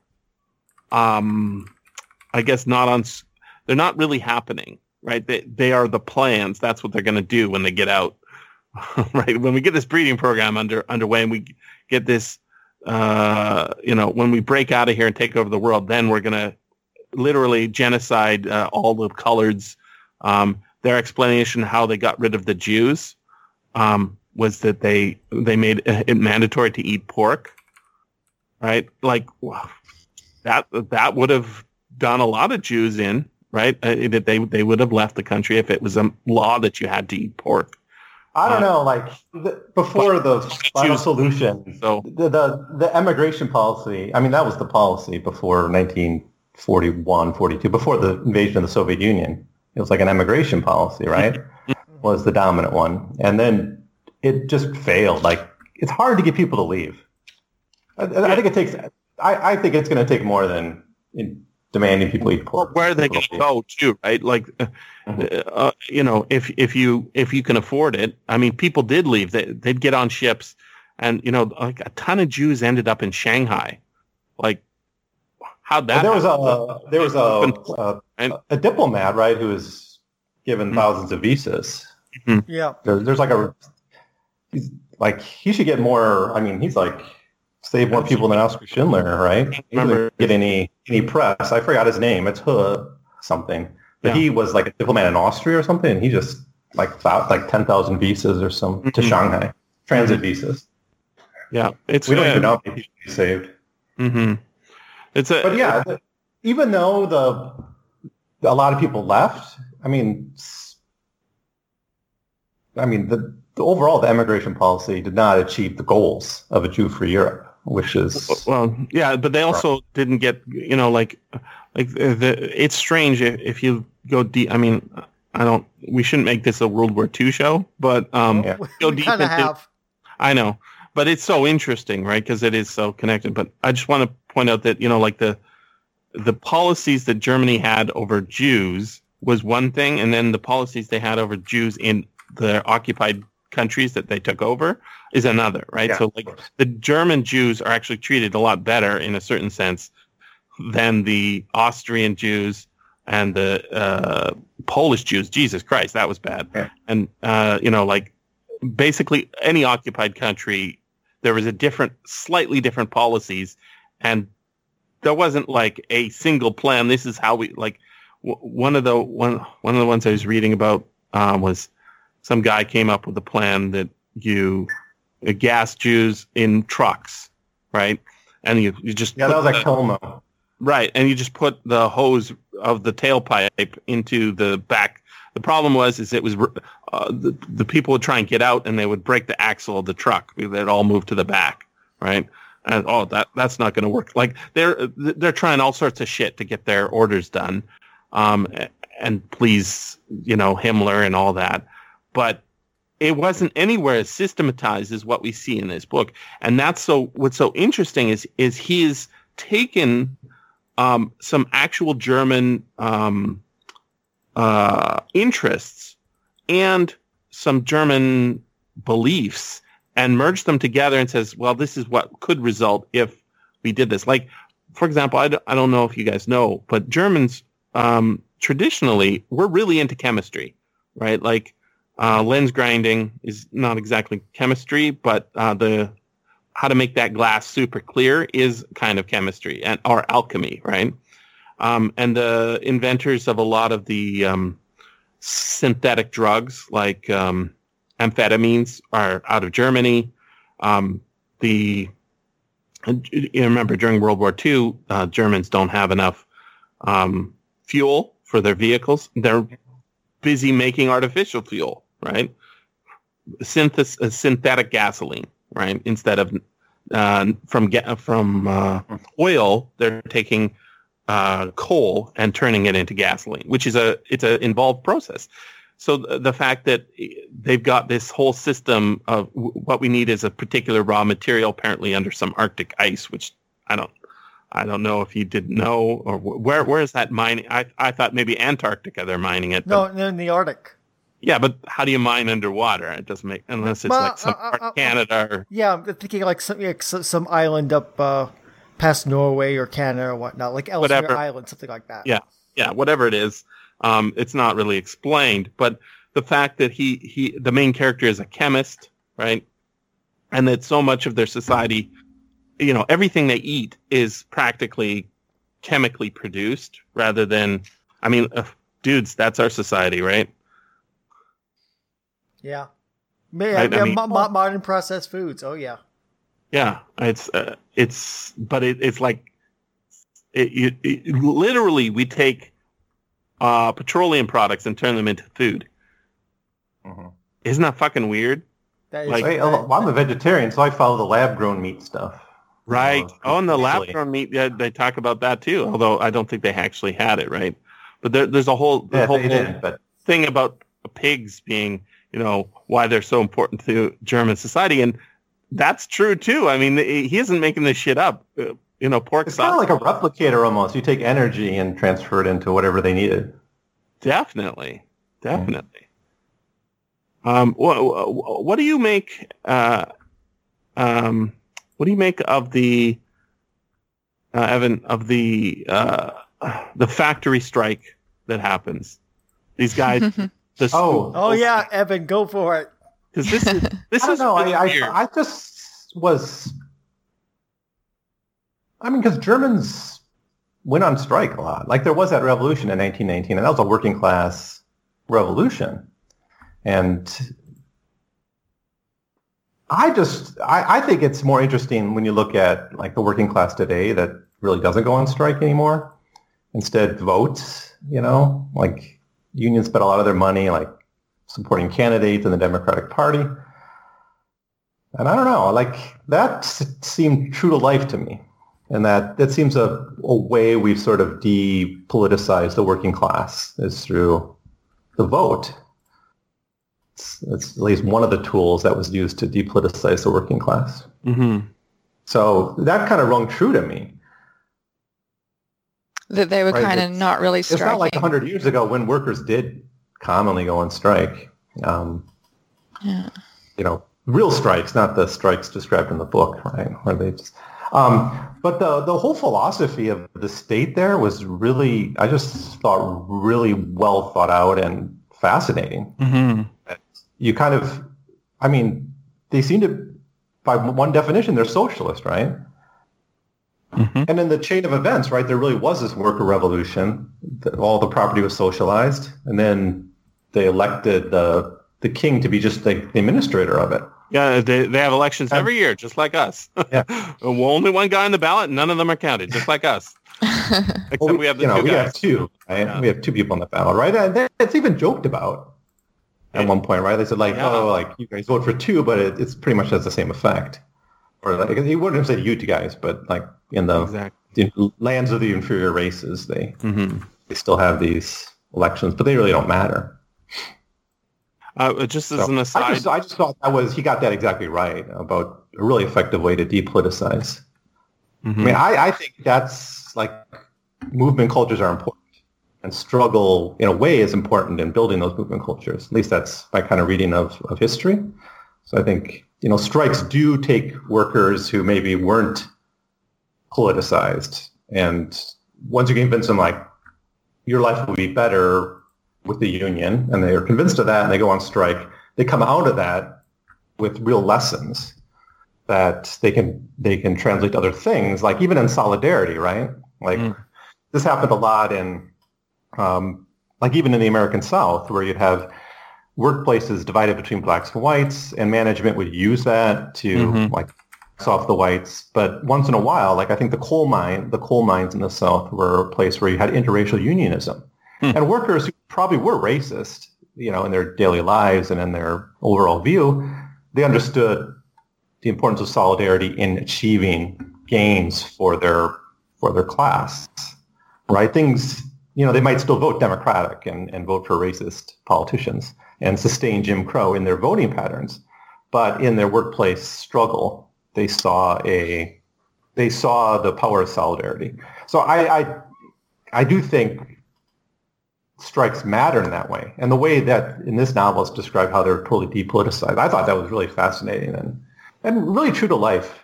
um, I guess, not on. They're not really happening, right? They they are the plans. That's what they're going to do when they get out, right? When we get this breeding program under underway, and we get this, uh, you know, when we break out of here and take over the world, then we're going to literally genocide uh, all the coloreds. Um, their explanation how they got rid of the Jews um, was that they they made it mandatory to eat pork. Right, like that that would have done a lot of Jews in. Right, uh, that they they would have left the country if it was a law that you had to eat pork. I don't Uh, know, like the, before the final solution, So the, the the emigration policy. I mean, that was the policy before 1941, 42, before the invasion of the Soviet Union. It was like an emigration policy, right? was the dominant one, and then it just failed. Like it's hard to get people to leave. I, I think it takes. I, I think it's going to take more than in demanding people eat well, where are they going to go too? Right, like. Uh, Mhm. uh, you know, if if you if you can afford it, I mean, people did leave. They they'd get on ships, and you know, like a ton of Jews ended up in Shanghai. Like, how'd that? Well, there was a there was a a, And- a diplomat right who was given Mhm. thousands of visas. Yeah, There, there's like a he's like he should get more. I mean, he's like saved more people than Oscar Schindler, right? He Remember- doesn't get any any press. I forgot his name. It's Huh something. But Yeah. he was like a diplomat in Austria or something, and he just like thought like ten thousand visas or some to Mhm. Shanghai transit visas. yeah, it's We don't uh, even know how many people he saved. mhm. It's a But yeah, the, even though the a lot of people left, I mean, s- I mean the, the overall the immigration policy did not achieve the goals of a Jew-free Europe, which is Well, yeah, but they also didn't get you know like like the, the it's strange if, if you go deep. I mean, I don't. We shouldn't make this a World War II show, but um, Yeah. go deep kind into- have. I know, but it's so interesting, right? Because it is so connected. But I just want to point out that you know, like the the policies that Germany had over Jews was one thing, and then the policies they had over Jews in the occupied countries that they took over is another, right? Yeah, so like the German Jews are actually treated a lot better in a certain sense than the Austrian Jews and the uh, Polish Jews. Jesus Christ, that was bad. Yeah. And uh, you know, like basically any occupied country, there was a different, slightly different policies, and there wasn't like a single plan. This is how we like. W- one of the one one of the ones I was reading about um, was some guy came up with a plan that you uh, gas Jews in trucks, right? And you, you just yeah, that was like the- Como. Right, and you just put the hose of the tailpipe into the back. The problem was is it was uh, the the people would try and get out, and they would break the axle of the truck. They'd all move to the back, right? And oh, that that's not going to work. Like they're they're trying all sorts of shit to get their orders done, um, and please, you know, Himmler and all that, but it wasn't anywhere as systematized as what we see in this book. And that's so what's so interesting is is he's taken um, some actual German um, uh, interests and some German beliefs and merged them together and says, well, this is what could result if we did this. Like, for example, I, d- I don't know if you guys know, but Germans um, traditionally were really into chemistry, right? Like uh, lens grinding is not exactly chemistry, but uh, the how to make that glass super clear is kind of chemistry and or alchemy, right? Um, and the inventors of a lot of the um, synthetic drugs like um, amphetamines are out of Germany. Um, the remember during World War II, uh, Germans don't have enough um, fuel for their vehicles. They're busy making artificial fuel, right? Synthes- uh, synthetic gasoline, right? Instead of uh, from ga- from uh, oil, they're taking uh, coal and turning it into gasoline, which is a it's an involved process. So the, the fact that they've got this whole system of w- what we need is a particular raw material, apparently under some Arctic ice, which I don't, I don't know if you didn't know or wh- where where is that mining? I I thought maybe Antarctica they're mining it. No, but- no, in the Arctic. yeah, but how do you mine underwater? It doesn't make unless it's Well, like some uh, uh, part uh, Canada or Yeah, I'm thinking like some like some, some island up uh, past Norway or Canada or whatnot, like Ellesmere Whatever. Island, something like that. Yeah. yeah, whatever it is. Um, it's not really explained, but the fact that he, he, the main character is a chemist, right? And that so much of their society, you know, everything they eat is practically chemically produced rather than, I mean, uh, dudes, that's our society, right? Yeah. Ma- Yeah, Right, I mean- mo- mo- modern processed foods. Oh yeah. Yeah, it's, uh, it's, but it, it's like, it, it, it, literally we take, uh, petroleum products and turn them into food. Mhm. Isn't that fucking weird? That is Like- Hey, well, I'm a vegetarian, so I follow the lab-grown meat stuff. Right. Uh, Oh, and the lab-grown meat, yeah, they talk about that too. Although I don't think they actually had it, right? But there, there's a whole, the Yeah, whole they did, but thing about pigs being, you know, why they're so important to German society, and that's true too. I mean, he isn't making this shit up. You know, pork it's kind of like a replicator almost. You take energy and transfer it into whatever they needed. definitely, definitely. Um, what, what do you make? Uh, um, what do you make of the uh, Evan of the uh, the factory strike that happens? These guys. the Oh, Oh yeah, Evan, go for it. because this is this I don't is know. really I. I, I just was. I mean, because Germans went on strike a lot. Like there was that revolution in 1919, and that was a working class revolution. And I just, I, I think it's more interesting when you look at like the working class today that really doesn't go on strike anymore. Instead, votes. You know, like unions spend a lot of their money like supporting candidates in the Democratic Party. And I don't know, like that seemed true to life to me. And that, that seems a, a way we've sort of depoliticized the working class is through the vote. It's, it's at least one of the tools that was used to depoliticize the working class. hmm So that kind of rung true to me. that they were Right, kind of not really It's not like 100 years ago when workers did commonly go on strike. Um, Yeah. you know, real strikes, not the strikes described in the book, right? Where they just, um, but the the whole philosophy of the state there was really, I just thought really well thought out and fascinating. hmm You kind of, I mean, they seem to, by one definition, they're socialist, right? hmm And in the chain of events, right, there really was this worker revolution. All the property was socialized, and then they elected the the king to be just the, the administrator of it. Yeah, they they have elections every year, just like us. Yeah. well, only one guy on the ballot, none of them are counted, just like us. Except Well, we have the you know, two we guys. have two, right? Yeah. We have two people on the ballot, right? And then it's even joked about at Yeah. one point, right? They said like, Yeah. oh, like you guys vote for two, but it, it's pretty much has the same effect. Or like, he wouldn't have said you two guys, but like in the, Exactly. the lands of the inferior races, they hmm they still have these elections, but they really don't matter. Uh, just as So, an I aside, just I just thought that was he got that exactly right about a really effective way to depoliticize. Mhm. I mean, I, I think that's like movement cultures are important and struggle in a way is important in building those movement cultures. At least that's my kind of reading of, of history. So I think, you know, strikes do take workers who maybe weren't politicized. And once you convince them like your life will be better with the union and they are convinced of that and they go on strike, they come out of that with real lessons that they can they can translate to other things, like even in solidarity, right? Like Mm. this happened a lot in, um, like even in the American South, where you'd have workplaces divided between blacks and whites, and management would use that to Mhm. like off the whites. But once in a while, like I think the coal mine, the coal mines in the South were a place where you had interracial unionism, Hmm. and workers who probably were racist, you know, in their daily lives and in their overall view, they understood the importance of solidarity in achieving gains for their for their class, right? Things you know, they might still vote Democratic and, and vote for racist politicians and sustain Jim Crow in their voting patterns. But in their workplace struggle, they saw a they saw the power of solidarity. So I, I I do think strikes matter in that way. And the way that in this novel it's described how they're totally depoliticized, I thought that was really fascinating and, and really true to life.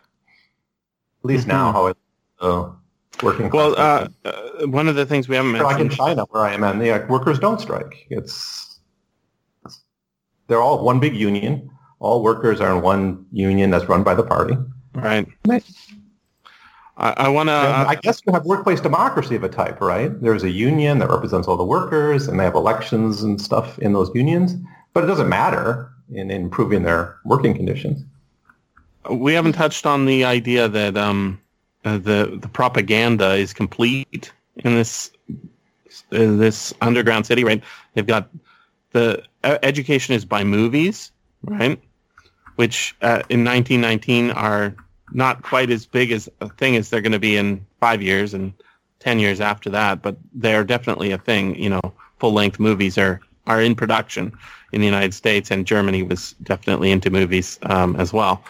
At least mm-hmm. now, how it uh, working. Well, uh, uh, one of the things we haven't mentioned, like in China, where I am, and the uh, workers don't strike. It's they're all one big union. All workers are in one union that's run by the party. Right. I, I want to. I guess you have workplace democracy of a type, right? There's a union that represents all the workers, and they have elections and stuff in those unions. But it doesn't matter in, in improving their working conditions. We haven't touched on the idea that um, uh, the the propaganda is complete in this uh, this underground city. Right? They've got the uh, education is by movies, right? Which uh, in 1919 are not quite as big as a thing as they're going to be in five years and ten years after that, but they're definitely a thing. You know, full length movies are are in production in the United States, and Germany was definitely into movies um, as well.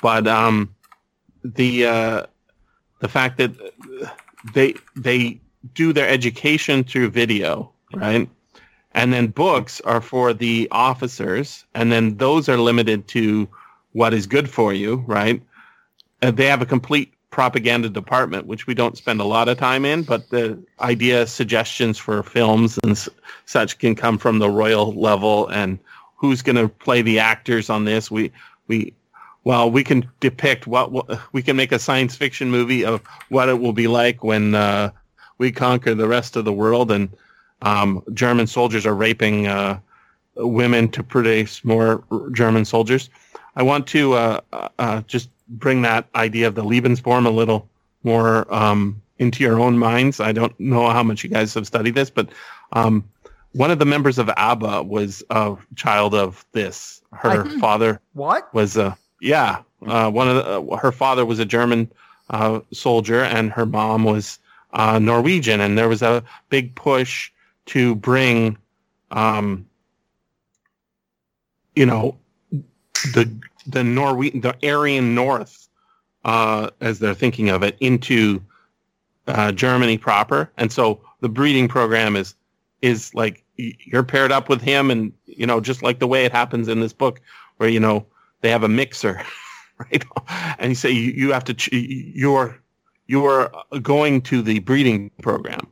But um, the uh, the fact that they they do their education through video, right? And then books are for the officers, and then those are limited to what is good for you, right? Uh, they have a complete propaganda department, which we don't spend a lot of time in, but the idea suggestions for films and s- such can come from the royal level and who's going to play the actors on this. We, we, well, we can depict what, we can make a science fiction movie of what it will be like when uh, we conquer the rest of the world and um, German soldiers are raping uh, women to produce more German soldiers. I want to uh, uh just bring that idea of the Lebensborn a little more um, into your own minds. I don't know how much you guys have studied this, but um, one of the members of ABBA was a child of this. Her father what was a yeah. Uh, one of the, uh, her father was a German uh, soldier, and her mom was uh, Norwegian, and there was a big push to bring, um, you know, the the Norwe- the Aryan North, uh, as they're thinking of it, into uh, Germany proper. And so the breeding program is is like you're paired up with him, and you know, just like the way it happens in this book, where you know they have a mixer, right? And you say you, you have to ch- you're you're going to the breeding program,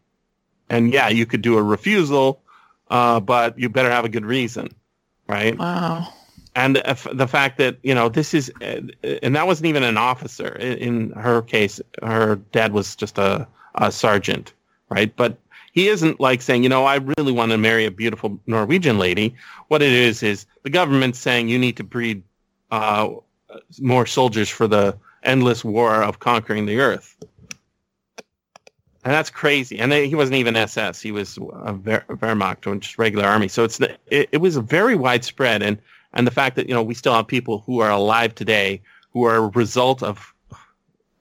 and yeah, you could do a refusal, uh, but you better have a good reason, right? Wow and the fact that you know this is and that wasn't even an officer in her case her dad was just a, a sergeant right but he isn't like saying you know i really want to marry a beautiful norwegian lady what it is is the government saying you need to breed uh, more soldiers for the endless war of conquering the earth and that's crazy. And he wasn't even SS; he was a Wehrmacht or just regular army. So it's it, it was very widespread. And and the fact that you know we still have people who are alive today who are a result of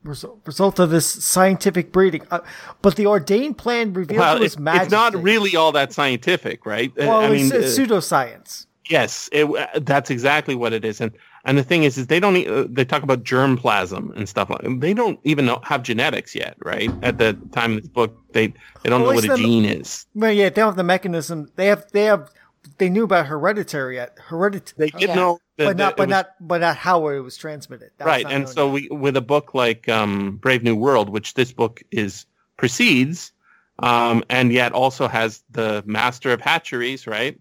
result, result of this scientific breeding. Uh, but the ordained plan revealed well, to his majesty. It's not really all that scientific, right? Well, I mean, it's, uh, pseudoscience. Yes, it, uh, that's exactly what it is. And and the thing is, is they don't. Uh, they talk about germplasm and stuff like. They don't even know, have genetics yet, right? At the time of this book, they they don't well, know what a gene is. Well, yeah, they don't have the mechanism. They have they have they knew about hereditary yet. Hereditary. They did know, that, but not, but was, not, but not how it was transmitted. That right, was and so we, with a book like um, Brave New World, which this book is precedes, um, and yet also has the Master of Hatcheries, right?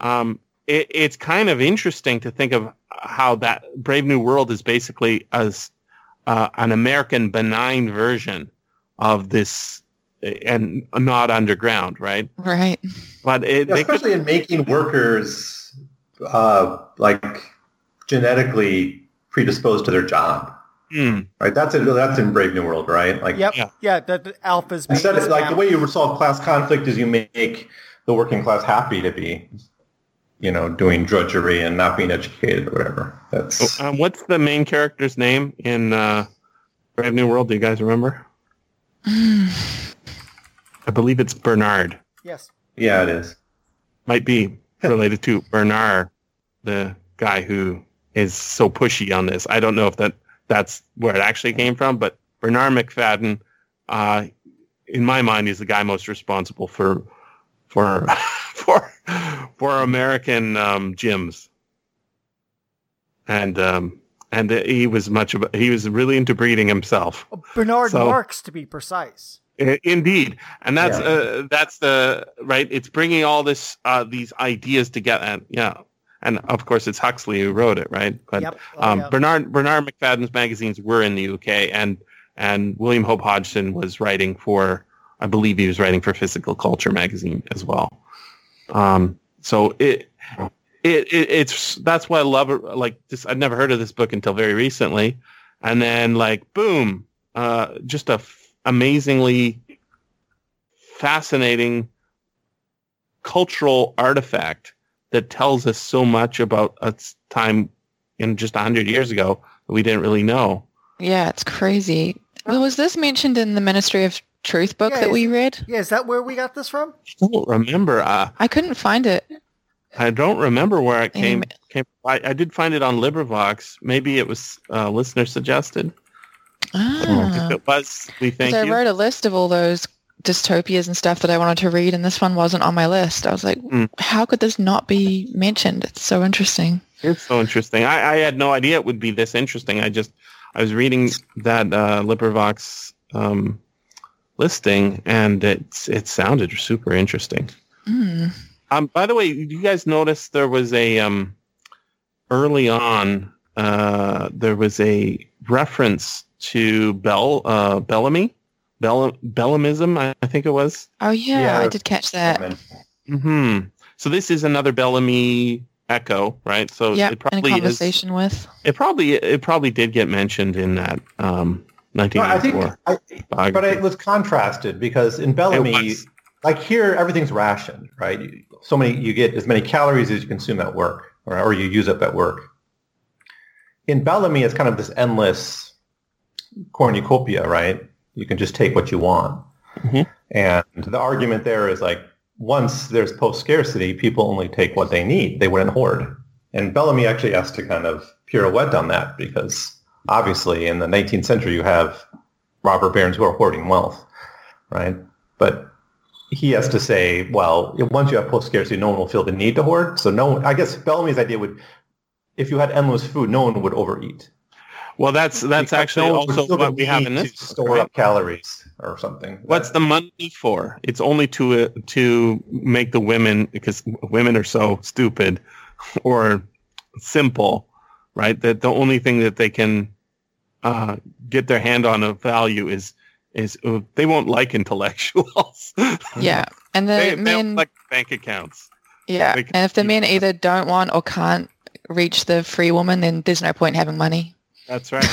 Um, it, it's kind of interesting to think of how that Brave New World is basically as uh, an American benign version of this and not underground, right? Right. But it, yeah, especially could, in making workers uh, like genetically predisposed to their job. Mm. Right. That's in that's in Brave New World, right? Like, yep. yeah, yeah. The, the alphas. Instead, of, like the way you resolve class conflict is you make the working class happy to be, you know, doing drudgery and not being educated or whatever. That's um, what's the main character's name in uh, Brave New World? Do you guys remember? I believe it's Bernard. Yes. Yeah, it is. Might be related to Bernard, the guy who is so pushy on this. I don't know if that that's where it actually came from, but Bernarr Macfadden, uh, in my mind, is the guy most responsible for for for for American um, gyms, and um, and he was much of a, he was really into breeding himself. Bernard So- Marx, to be precise. I- Indeed, and that's Yeah. uh, that's the right. It's bringing all this uh, these ideas together. And, yeah, and of course it's Huxley who wrote it, right? But Yep. Oh, um. Bernard Bernarr Macfadden's magazines were in the UK, and and William Hope Hodgson was writing for, I believe he was writing for Physical Culture magazine as well. Um, so it, it it it's that's why I love it. Like this, I'd never heard of this book until very recently, and then like boom, uh, just a amazingly fascinating cultural artifact that tells us so much about a time in just 100 years ago that we didn't really know. Yeah, it's crazy. Well, was this mentioned in the Ministry of Truth book Yeah, that we read? Yeah, is that where we got this from? I don't remember. Uh, I couldn't find it. I don't remember where it came. Came I, I did find it on LibriVox. Maybe it was uh, listener suggested. Ah. If it was, we thank 'Cause I you. wrote a list of all those dystopias and stuff that I wanted to read, and this one wasn't on my list. I was like, Mm. how could this not be mentioned? It's so interesting. It's so interesting. I, I had no idea it would be this interesting. I just I was reading that uh, LibriVox um, listing, and it it sounded super interesting. Mm. Um, by the way, did you guys notice there was a um, early on uh, there was a reference to Bell uh, Bellamy, Bell Bellamism, I, I think it was. Oh yeah, Yeah. I did catch that. hmm So this is another Bellamy echo, right? So Yeah, it in a probably is. conversation with. It probably it probably did get mentioned in that um, No, I think, I, but it was contrasted because in Bellamy, like here, everything's rationed, right? You- So many, you get as many calories as you consume at work, or, or you use up at work. In Bellamy, it's kind of this endless cornucopia, right? You can just take what you want. Mhm. And the argument there is like, once there's post-scarcity, people only take what they need. They wouldn't hoard. And Bellamy actually has to kind of pirouette on that because obviously in the 19th century you have robber barons who are hoarding wealth, right? But he has to say, well, once you have post-scarcity, no one will feel the need to hoard. So no, I guess Bellamy's idea would, if you had endless food, no one would overeat. Well, that's that's Because actually no also what we have need in this. to store up calories or something. What's the money for? It's only to uh, to make the women because women are so stupid or simple, right? That the only thing that they can uh, get their hand on of value is is uh, they won't like intellectuals. Yeah, and the they, they men. don't like bank accounts. yeah, and if the men either don't want or can't reach the free woman, then there's no point having money. That's right.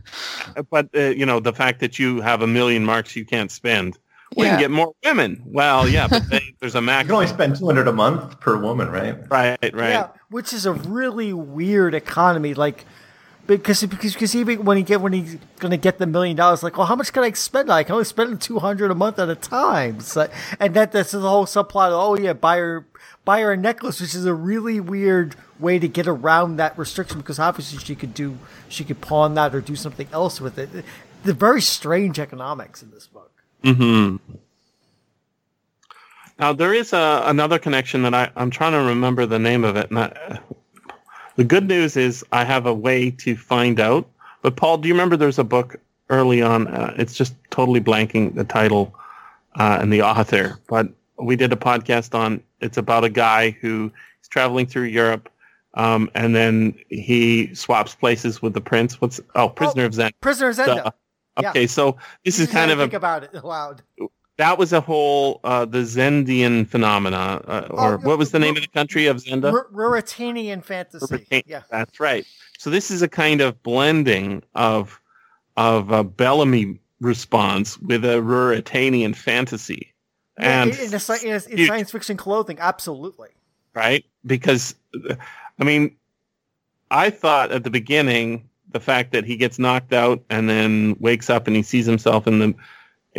but uh, you know the fact that you have a million marks you can't spend. We Yeah. can get more women. Well, yeah, but they, there's a max. You can only spend 200 a month per woman, right? Right, right. Yeah, which is a really weird economy. Like, because because because even when he get when he's gonna get the million dollars, like, well, how much can I spend? I can only spend two hundred a month at a time. So, and that that's the whole subplot. Oh yeah, buy her buy her a necklace, which is a really weird way to get around that restriction because obviously she could do she could pawn that or do something else with it. The very strange economics in this book. hmm Now there is a, another connection that I, I'm trying to remember the name of it. And I, the good news is I have a way to find out. But Paul, do you remember there's a book early on? Uh, it's just totally blanking the title uh, and the author. But we did a podcast on. It's about a guy who is traveling through Europe, um, and then he swaps places with the prince. What's oh, Prisoner of Zenda. Prisoner of Zenda. Okay, so this is kind of a think about it aloud. That was a whole uh, the Zendian phenomena, uh, or Oh, what was the name of the country of Zenda? R- Ruritanian fantasy. Ruritania. Yeah. That's right. So this is a kind of blending of of a Bellamy response with a Ruritanian fantasy, and in, in, a, in, a, in science fiction clothing, absolutely. right because, I mean, I thought at the beginning the fact that he gets knocked out and then wakes up and he sees himself in the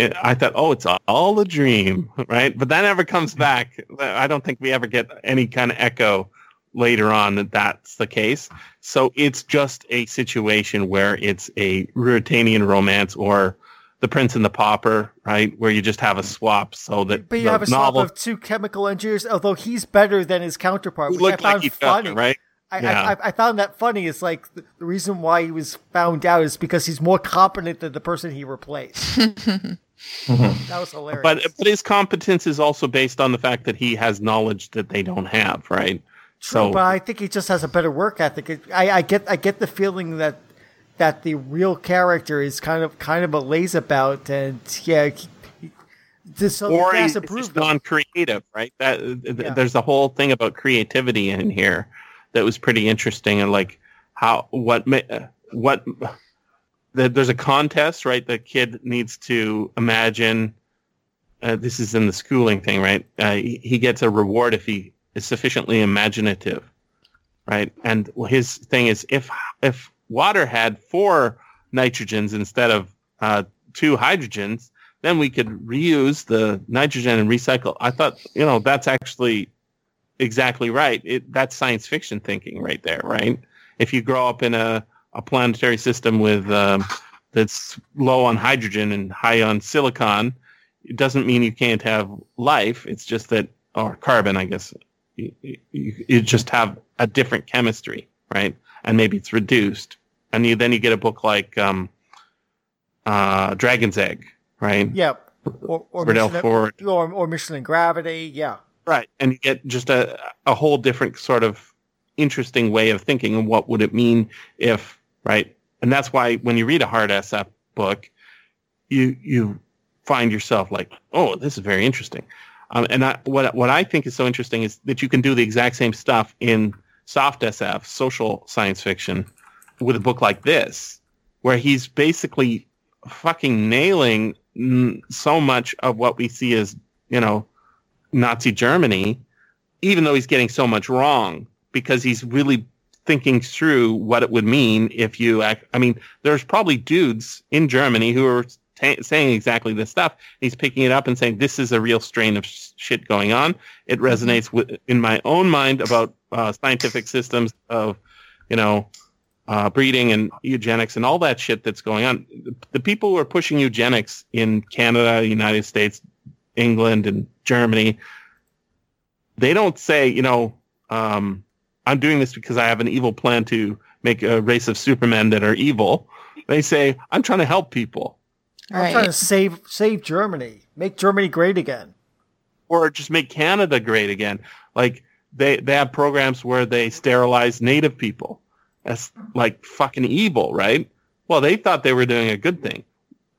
it, I thought, oh, it's all a dream, right? But that never comes back. I don't think we ever get any kind of echo later on that that's the case. So it's just a situation where it's a Ruritanian romance or the Prince and the Pauper, right? Where you just have a swap so that But you the have a novel swap of two chemical engineers, although he's better than his counterpart, who which I look like found funny. other, right? I, Yeah. I, I, I found that funny. It's like the, the reason why he was found out is because he's more competent than the person he replaced. Mm-hmm. That was hilarious. But but his competence is also based on the fact that he has knowledge that they don't have, right? True, but I think he just has a better work ethic. I, I get I get the feeling that that the real character is kind of kind of a lazabout, and yeah, he, he, this so or he has he's, to he's prove just non-creative, right? That th- Yeah. there's a whole thing about creativity in here that was pretty interesting, and like how what ma- what the, there's a contest, right? The kid needs to imagine. Uh, this is in the schooling thing, right? Uh, he, he gets a reward if he is sufficiently imaginative, right? And his thing is if if water had four nitrogens instead of uh, two hydrogens, then we could reuse the nitrogen and recycle. I thought, you know, that's actually exactly right. It, that's science fiction thinking right there, right? If you grow up in a, a planetary system with um, that's low on hydrogen and high on silicon, it doesn't mean you can't have life. It's just that, or carbon, I guess. You, you, you just have a different chemistry, right? And maybe it's reduced. And you, then you get a book like um, uh, Dragon's Egg, right? yeah, or or Mission, Ford. or, or Mission in Gravity. Yeah, Right. And you get just a, a whole different sort of interesting way of thinking and what would it mean if, right? And that's why when you read a hard SF book, you, you find yourself like, oh, this is very interesting. Um, and I, what, what I think is so interesting is that you can do the exact same stuff in soft SF, social science fiction, with a book like this, where he's basically fucking nailing so much of what we see as, you know, Nazi Germany, even though he's getting so much wrong, because he's really thinking through what it would mean if you act. I mean, there's probably dudes in Germany who are ta saying exactly this stuff. He's picking it up and saying, this is a real strain of sh- shit going on. It resonates with, in my own mind about uh, scientific systems of, you know, uh, breeding and eugenics and all that shit that's going on. The people who are pushing eugenics in Canada, United States, England, and Germany, they don't say, you know, um, I'm doing this because I have an evil plan to make a race of supermen that are evil. They say, I'm trying to help people. I'm trying to save save Germany, make Germany great again. or just make Canada great again. Like they they have programs where they sterilize native people. That's like fucking evil, right? Well, they thought they were doing a good thing.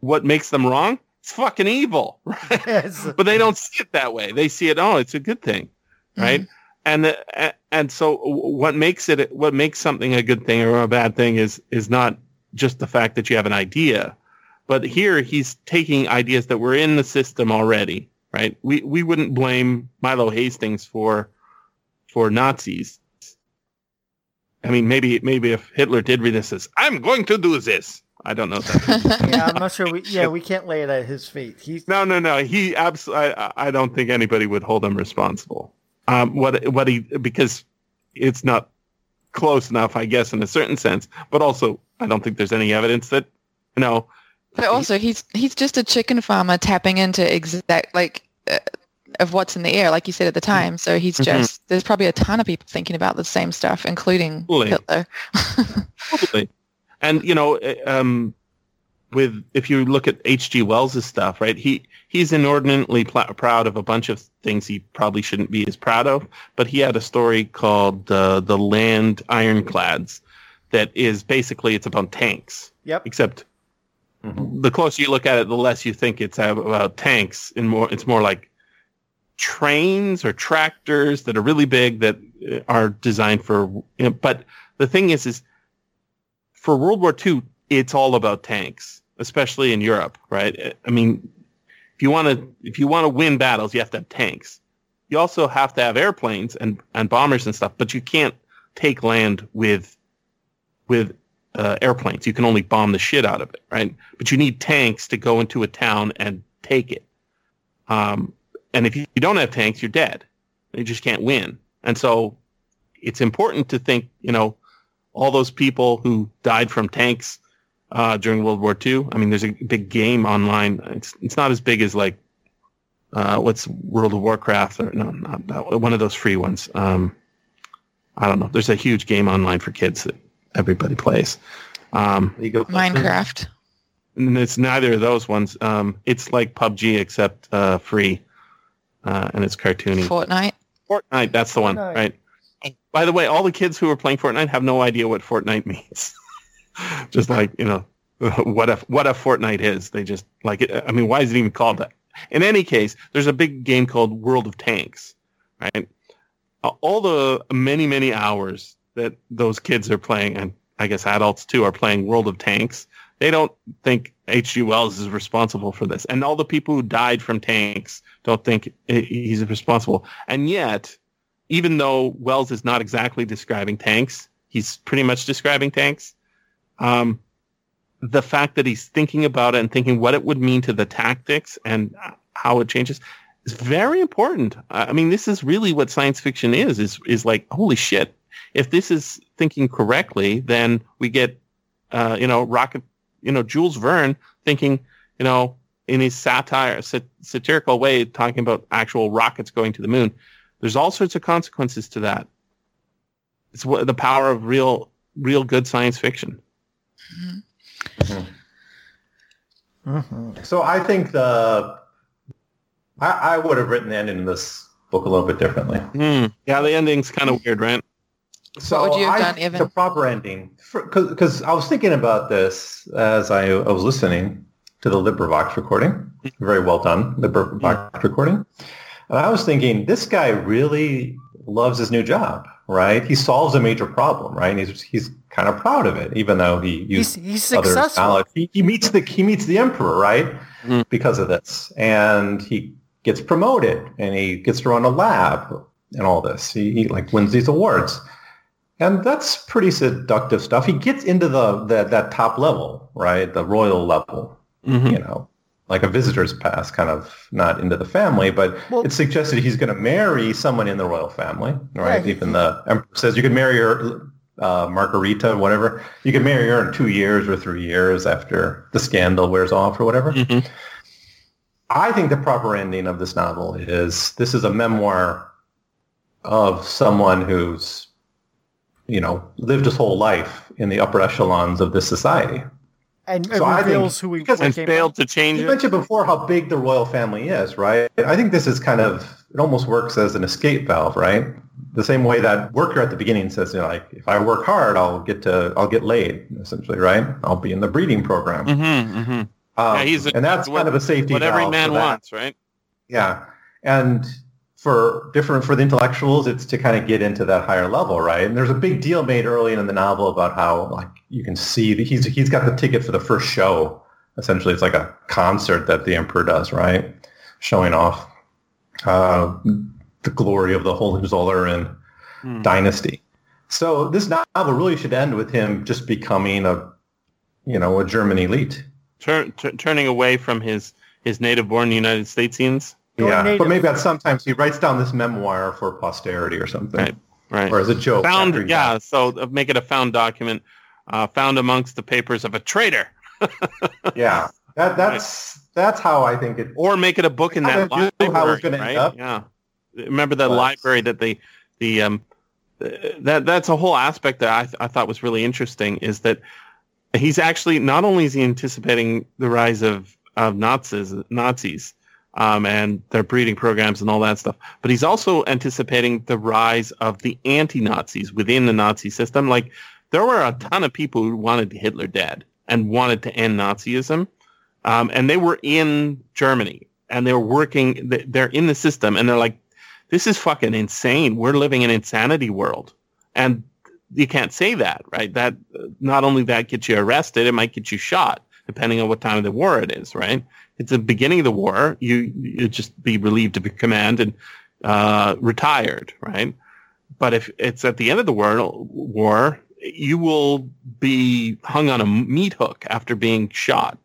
What makes them wrong? It's fucking evil, right? Yes. but they don't see it that way. They see it, oh, it's a good thing, right? Mm-hmm. And uh, and so what makes it what makes something a good thing or a bad thing is is not just the fact that you have an idea, but here he's taking ideas that were in the system already, right? We we wouldn't blame Milo Hastings for for Nazis. I mean, maybe maybe if Hitler did read this as I'm going to do this. I don't know. If that's yeah, I'm not sure. We, yeah, we can't lay it at his feet. He's no, no, no. He absolutely. I, I don't think anybody would hold him responsible. Um, what what he because it's not close enough, I guess, in a certain sense. But also, I don't think there's any evidence that you know. But also, he's he's just a chicken farmer tapping into exact like uh, of what's in the air, like you said at the time. So he's Mhm. just there's probably a ton of people thinking about the same stuff, including. Hitler. Totally. And you know, uh, um, with if you look at H.G. Wells' stuff, right? He he's inordinately pl- proud of a bunch of things he probably shouldn't be as proud of. But he had a story called uh, "The Land Ironclads," that is basically it's about tanks. yep. Except the closer you look at it, the less you think it's about tanks, and more it's more like trains or tractors that are really big that uh, are designed for. You know, but the thing is, is for World War II, it's all about tanks, especially in Europe, right? I mean, if you want to if you want to win battles, you have to have tanks. You also have to have airplanes and, and bombers and stuff, but you can't take land with with uh, airplanes. You can only bomb the shit out of it, right? But you need tanks to go into a town and take it. Um, and if you don't have tanks, you're dead. You just can't win. And so it's important to think, you know, all those people who died from tanks uh, during World War II. I mean, there's a big game online. It's it's not as big as like uh, what's World of Warcraft or no, not that, one of those free ones. Um, I don't know. There's a huge game online for kids that everybody plays. Um, Minecraft. and it's neither of those ones. Um, it's like PUBG except uh, free, uh, and it's cartoony. Fortnite. Fortnite, that's the one, Fortnite. right? By the way, all the kids who are playing Fortnite have no idea what Fortnite means. just like you know, what if what a Fortnite is. They just like it. I mean, why is it even called that? In any case, there's a big game called World of Tanks, right? All the many many hours that those kids are playing, and I guess adults too are playing World of Tanks. They don't think H.G. Wells is responsible for this, and all the people who died from tanks don't think he's responsible. And yet, even though Wells is not exactly describing tanks, he's pretty much describing tanks. Um, the fact that he's thinking about it and thinking what it would mean to the tactics and how it changes is very important. I mean, this is really what science fiction is, is, is like, holy shit. If this is thinking correctly, then we get, uh, you know, rocket, you know, Jules Verne thinking, you know, in his satire, sat- satirical way, talking about actual rockets going to the moon. There's all sorts of consequences to that. It's what the power of real, real good science fiction. Mhm. So I think the I, I would have written the ending in this book a little bit differently. Hmm. Yeah, the ending's kind of weird, right? So would you have I done, Evan? The proper ending, because I was thinking about this as I, I was listening to the LibriVox recording. Very well done, LibriVox recording. And I was thinking, this guy really loves his new job, right? He solves a major problem, right? And he's he's kind of proud of it, even though he He's, used he's other successful. knowledge. He, he meets the he meets the emperor, right? Mhm. Because of this, and he gets promoted, and he gets to run a lab, and all this. He, he like wins these awards, and that's pretty seductive stuff. He gets into the, the that top level, right? The royal level, Mhm. you know, like a visitor's pass, kind of not into the family, but Well- it's suggested he's going to marry someone in the royal family, right? Yeah, he- Even the emperor says you can marry her, uh, Margarita, whatever. You can marry her in two years or three years after the scandal wears off or whatever. Mhm. I think the proper ending of this novel is this is a memoir of someone who's, you know, lived his whole life in the upper echelons of this society. And it So I think- reveals who he because And became. failed to change You it. mentioned before how big the royal family is, right? I think this is kind of, it almost works as an escape valve, right? The same way that worker at the beginning says, you know, like, if I work hard, I'll get to, I'll get laid, essentially, right? I'll be in the breeding program. Mm-hmm, mm-hmm. Um, Yeah, he's a- and that's what- kind of a safety What every valve man wants, right? Yeah. And for different for the intellectuals, it's to kind of get into that higher level, right? And there's a big deal made early in the novel about how like you can see that he's he's got the ticket for the first show. Essentially, it's like a concert that the emperor does, right? Showing off uh, the glory of the Hohenzollern Hmm. dynasty. So this novel really should end with him just becoming a, you know, a German elite. Tur- tur- turning away from his his native-born United Statesians. Going yeah, native. but maybe at sometimes he writes down this memoir for posterity or something, Right. Right. or as a joke. found yeah dies. so uh, make it a found document uh, found amongst the papers of a traitor yeah. That that's that's how I think it. or make it a book in that Kinda knew library how it was gonna end up. yeah remember that But- library that they the um uh, that that's a whole aspect that I, th- I thought was really interesting is that he's actually not only is he anticipating the rise of of Nazis Nazis um, and their breeding programs and all that stuff, but he's also anticipating the rise of the anti-Nazis within the Nazi system. Like there were a ton of people who wanted Hitler dead and wanted to end Nazism, um, and they were in Germany and they were working. they- They're in the system, and they're like, "This is fucking insane. We're living in insanity world." And you can't say that, right? That uh, not only that gets you arrested, it might get you shot, depending on what time of the war it is, right? It's the beginning of the war. You you just be relieved of your command and uh, retired, right? But if it's at the end of the war, war, you will be hung on a meat hook after being shot,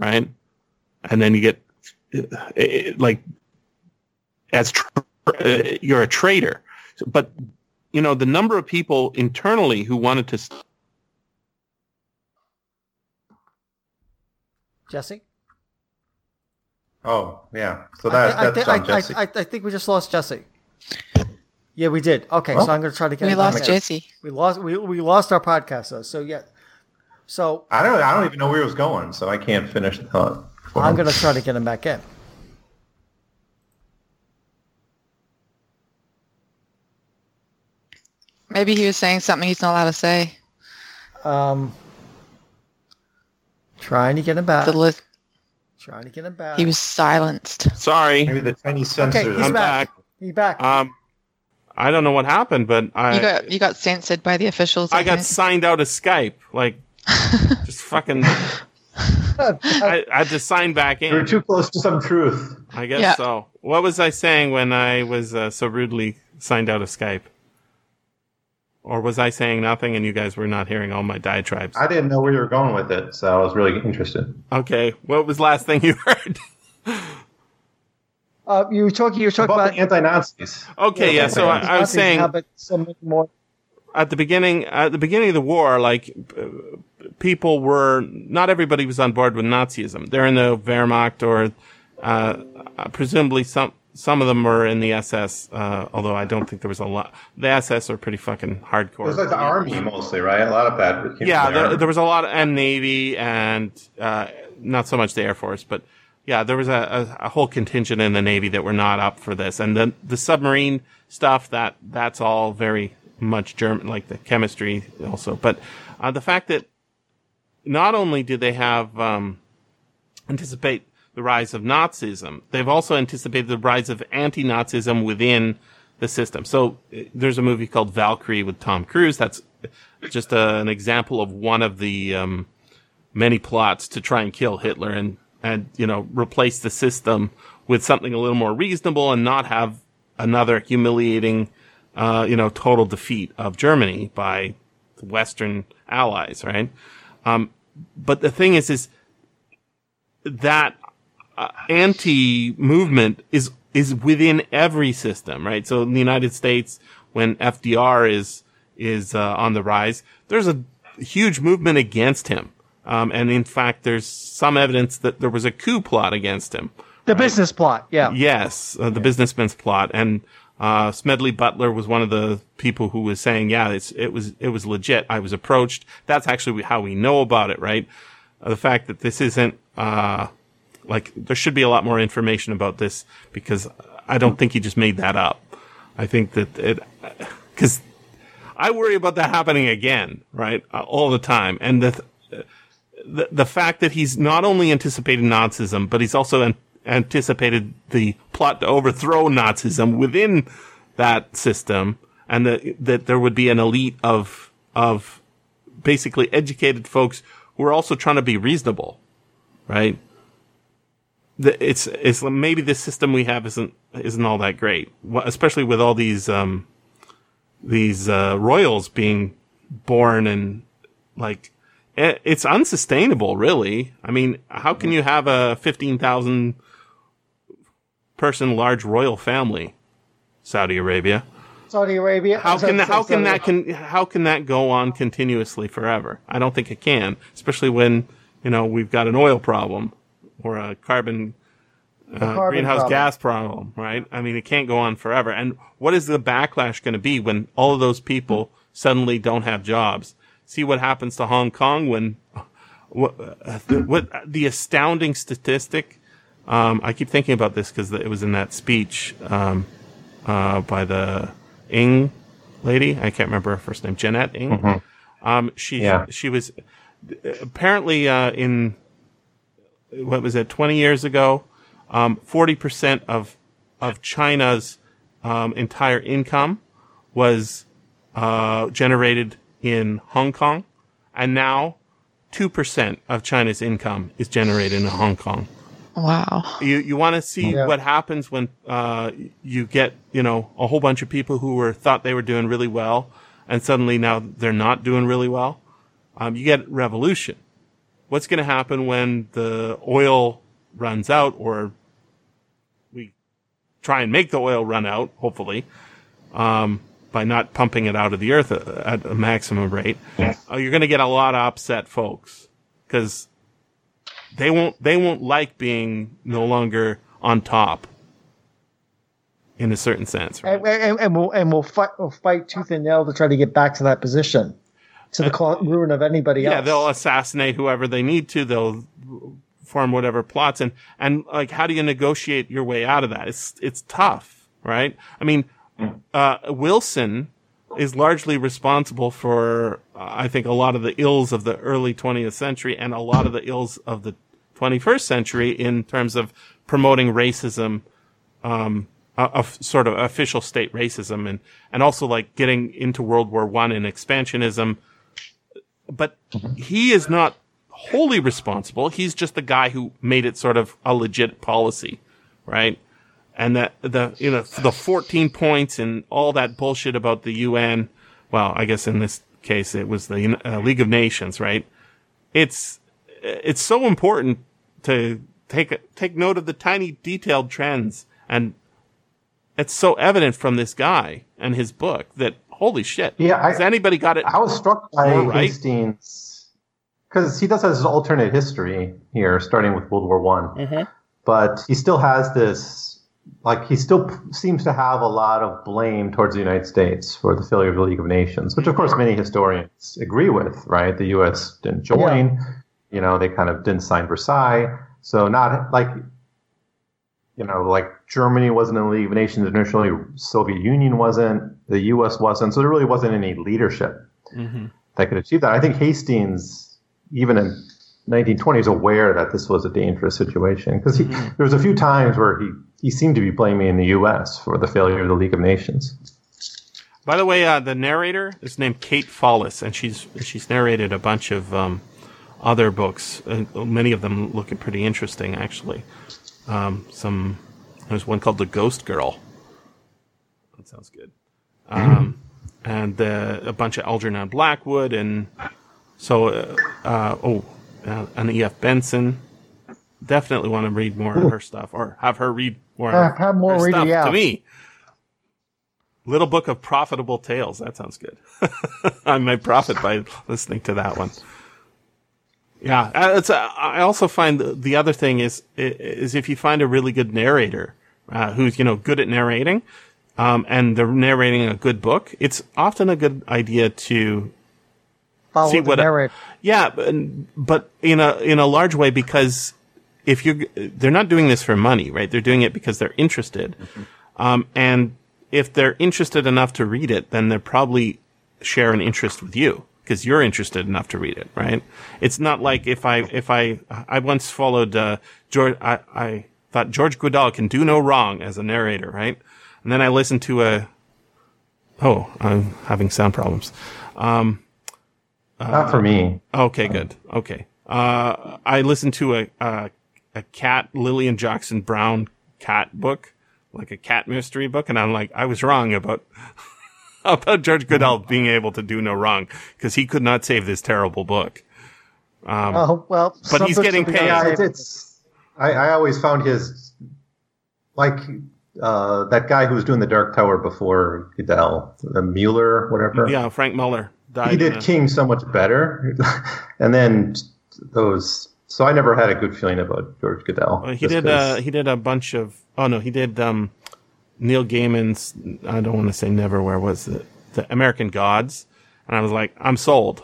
right? And then you get uh, like as tr- uh, you're a traitor. But you know the number of people internally who wanted to. Jesse. Oh, yeah. So that, I, I, that's thi- I, on Jesse. I, I, I think we just lost Jesse. Yeah, we did. Okay, Well, so I'm going to try to get. We it lost back in. Jesse. We lost. We, we lost our podcast though. So yeah. So I don't. I don't even know where it was going, so I can't finish the thought. for I'm going to try to get him back in. Maybe he was saying something he's not allowed to say. Um, trying to get him back. The li- trying to get him back. he was silenced. Sorry, Maybe the Chinese okay. He's I'm back. back. He's back. Um, I don't know what happened, but I You got you got censored by the officials. I got think. signed out of Skype. Like, just fucking. I, I had to sign back in. You're too close to some truth. I guess Yeah. so. What was I saying when I was uh, so rudely signed out of Skype? Or was I saying nothing and you guys were not hearing all my diatribes? I didn't know where you were going with it, so I was really interested. Okay, what was the last thing you heard? uh, you were talking. You were talking About about. the anti-Nazis. Okay, yeah. So I, I was saying How about some more? at the beginning, at the beginning of the war, like uh, people were not everybody was on board with Nazism. They're in the Wehrmacht, or uh, uh, presumably some some of them were in the SS. Uh, although I don't think there was a lot. The SS are pretty fucking hardcore. It was like the army mostly, right? A lot of that. from yeah, the there, there was a lot, of and Navy, and uh, not so much the Air Force, but yeah, there was a, a, a whole contingent in the Navy that were not up for this, and then the submarine stuff that that's all very much German, like the chemistry also. But uh, the fact that not only did they have um, anticipate the rise of Nazism, they've also anticipated the rise of anti-Nazism within the system. So uh, there's a movie called Valkyrie with Tom Cruise. That's just a, an example of one of the um, many plots to try and kill Hitler and and you know replace the system with something a little more reasonable and not have another humiliating uh, you know total defeat of Germany by the Western allies, right? Um, but the thing is, is that uh, anti movement is is within every system, right? So in the United States, when FDR is is uh, on the rise, there's a huge movement against him, um, and in fact, there's some evidence that there was a coup plot against him. The business plot. Yeah. Yes, uh, the businessman's plot, and uh, Smedley Butler was one of the people who was saying, "Yeah, it's it was it was legit. I was approached." That's actually how we know about it, right? Uh, the fact that this isn't uh, like there should be a lot more information about this because I don't think he just made that up. I think that it because I worry about that happening again, right, uh, all the time, and the. The, the fact that he's not only anticipated Nazism, but he's also an, anticipated the plot to overthrow Nazism within that system, and that that there would be an elite of of basically educated folks who are also trying to be reasonable, right? The, it's it's maybe the system we have isn't isn't all that great, especially with all these um these uh, royals being born and like it, it's unsustainable, really. I mean, how can you have a fifteen thousand person large royal family, Saudi Arabia? Saudi Arabia. How can Saudi- how can that can how can that go on continuously forever? I don't think it can, especially when you know we've got an oil problem or a carbon, uh, carbon greenhouse problem. gas problem, right? I mean, it can't go on forever. And what is the backlash going to be when all of those people suddenly don't have jobs? See what happens to Hong Kong when what uh, the, what the astounding statistic. Um, I keep thinking about this because it was in that speech um, uh, by the Ng lady. I can't remember her first name. Jeanette Ng. Um, she Yeah. she was apparently uh, in what was it? Twenty years ago, um, forty percent of of China's um, entire income was uh, generated in Hong Kong, and now two percent of China's income is generated in Hong Kong. Wow. You you want to see Yeah. what happens when uh, you get you know a whole bunch of people who were thought they were doing really well, and suddenly now they're not doing really well. Um, you get revolution. What's going to happen when the oil runs out, or we try and make the oil run out, hopefully, um, by not pumping it out of the earth at a maximum rate, uh, you're going to get a lot of upset folks because they won't they won't like being no longer on top in a certain sense. Right? And, and, and we'll and we'll fight we'll fight tooth and nail to try to get back to that position, to the ruin of anybody yeah, else. Yeah, they'll assassinate whoever they need to. They'll form whatever plots and and like how do you negotiate your way out of that? It's it's tough, right? I mean, uh, Wilson is largely responsible for uh, I think a lot of the ills of the early 20th century and a lot of the ills of the 21st century in terms of promoting racism, um, a, a f- sort of official state racism and and also like getting into World War One and expansionism. But he is not wholly responsible. He's just the guy who made it sort of a legit policy, right? And that the you know the 14 points and all that bullshit about the UN. Well, I guess in this case it was the uh, League of Nations, right? It's it's so important to take take note of the tiny detailed trends and it's so evident from this guy and his book that holy shit. Yeah, I- has anybody got it? I was struck by More right? Hastings because he does have his alternate history here, starting with World War One. Mhm. But he still has this, like, he still p- seems to have a lot of blame towards the United States for the failure of the League of Nations, which, of course, many historians agree with. Right? The U.S. didn't join. Yeah. You know, they kind of didn't sign Versailles. So not like, you know, like Germany wasn't in the League of Nations initially, Soviet Union wasn't, the U.S. wasn't. So there really wasn't any leadership Mhm. that could achieve that. I think Hastings, even in 1920, is aware that this was a dangerous situation because there was a few times where he, he seemed to be blaming the U.S. for the failure of the League of Nations. By the way, uh, the narrator is named Kate Follis, and she's she's narrated a bunch of um, other books. Uh, many of them looking pretty interesting, actually. Um, some there's one called The Ghost Girl. That sounds good. Um, and uh, a bunch of Algernon Blackwood, and so uh, uh, oh, uh, an E.F. Benson. Definitely want to read more of her stuff, or have her read more. Have- have more her reading stuff out. to me. Little Book of Profitable Tales. That sounds good. I might profit by listening to that one. Yeah, uh, it's. Uh, I also find the, the other thing is is if you find a really good narrator uh, who's you know good at narrating, um, and they're narrating a good book, it's often a good idea to Follow see the what- narrative. yeah, but, but in a in a large way because if you they're not doing this for money, right? They're doing it because they're interested, um, and if they're interested enough to read it, then they're probably share an interest with you because you're interested enough to read it, right? It's not like if I if I I once followed uh, George I, I thought George Guidall can do no wrong as a narrator, right? And then I listened to a oh I'm having sound problems. Not for me. Okay, good. Okay. Uh, I listened to a, a, a cat, Lilian Jackson Braun cat book, like a cat mystery book. And I'm like, I was wrong about, about George Guidall being able to do no wrong because he could not save this terrible book. Oh well, but he's getting paid. It's, it's I, I always found his like uh, that guy who was doing the Dark Tower before Guidall, the Muller, whatever. Yeah, Frank Muller. died. he did King so much better, and then those. So I never had a good feeling about George Guidall. Uh, he did. Uh, he did a bunch of. Oh no, he did. Um, Neil Gaiman's. I don't want to say Neverwhere. Was it the American Gods? And I was like, I'm sold.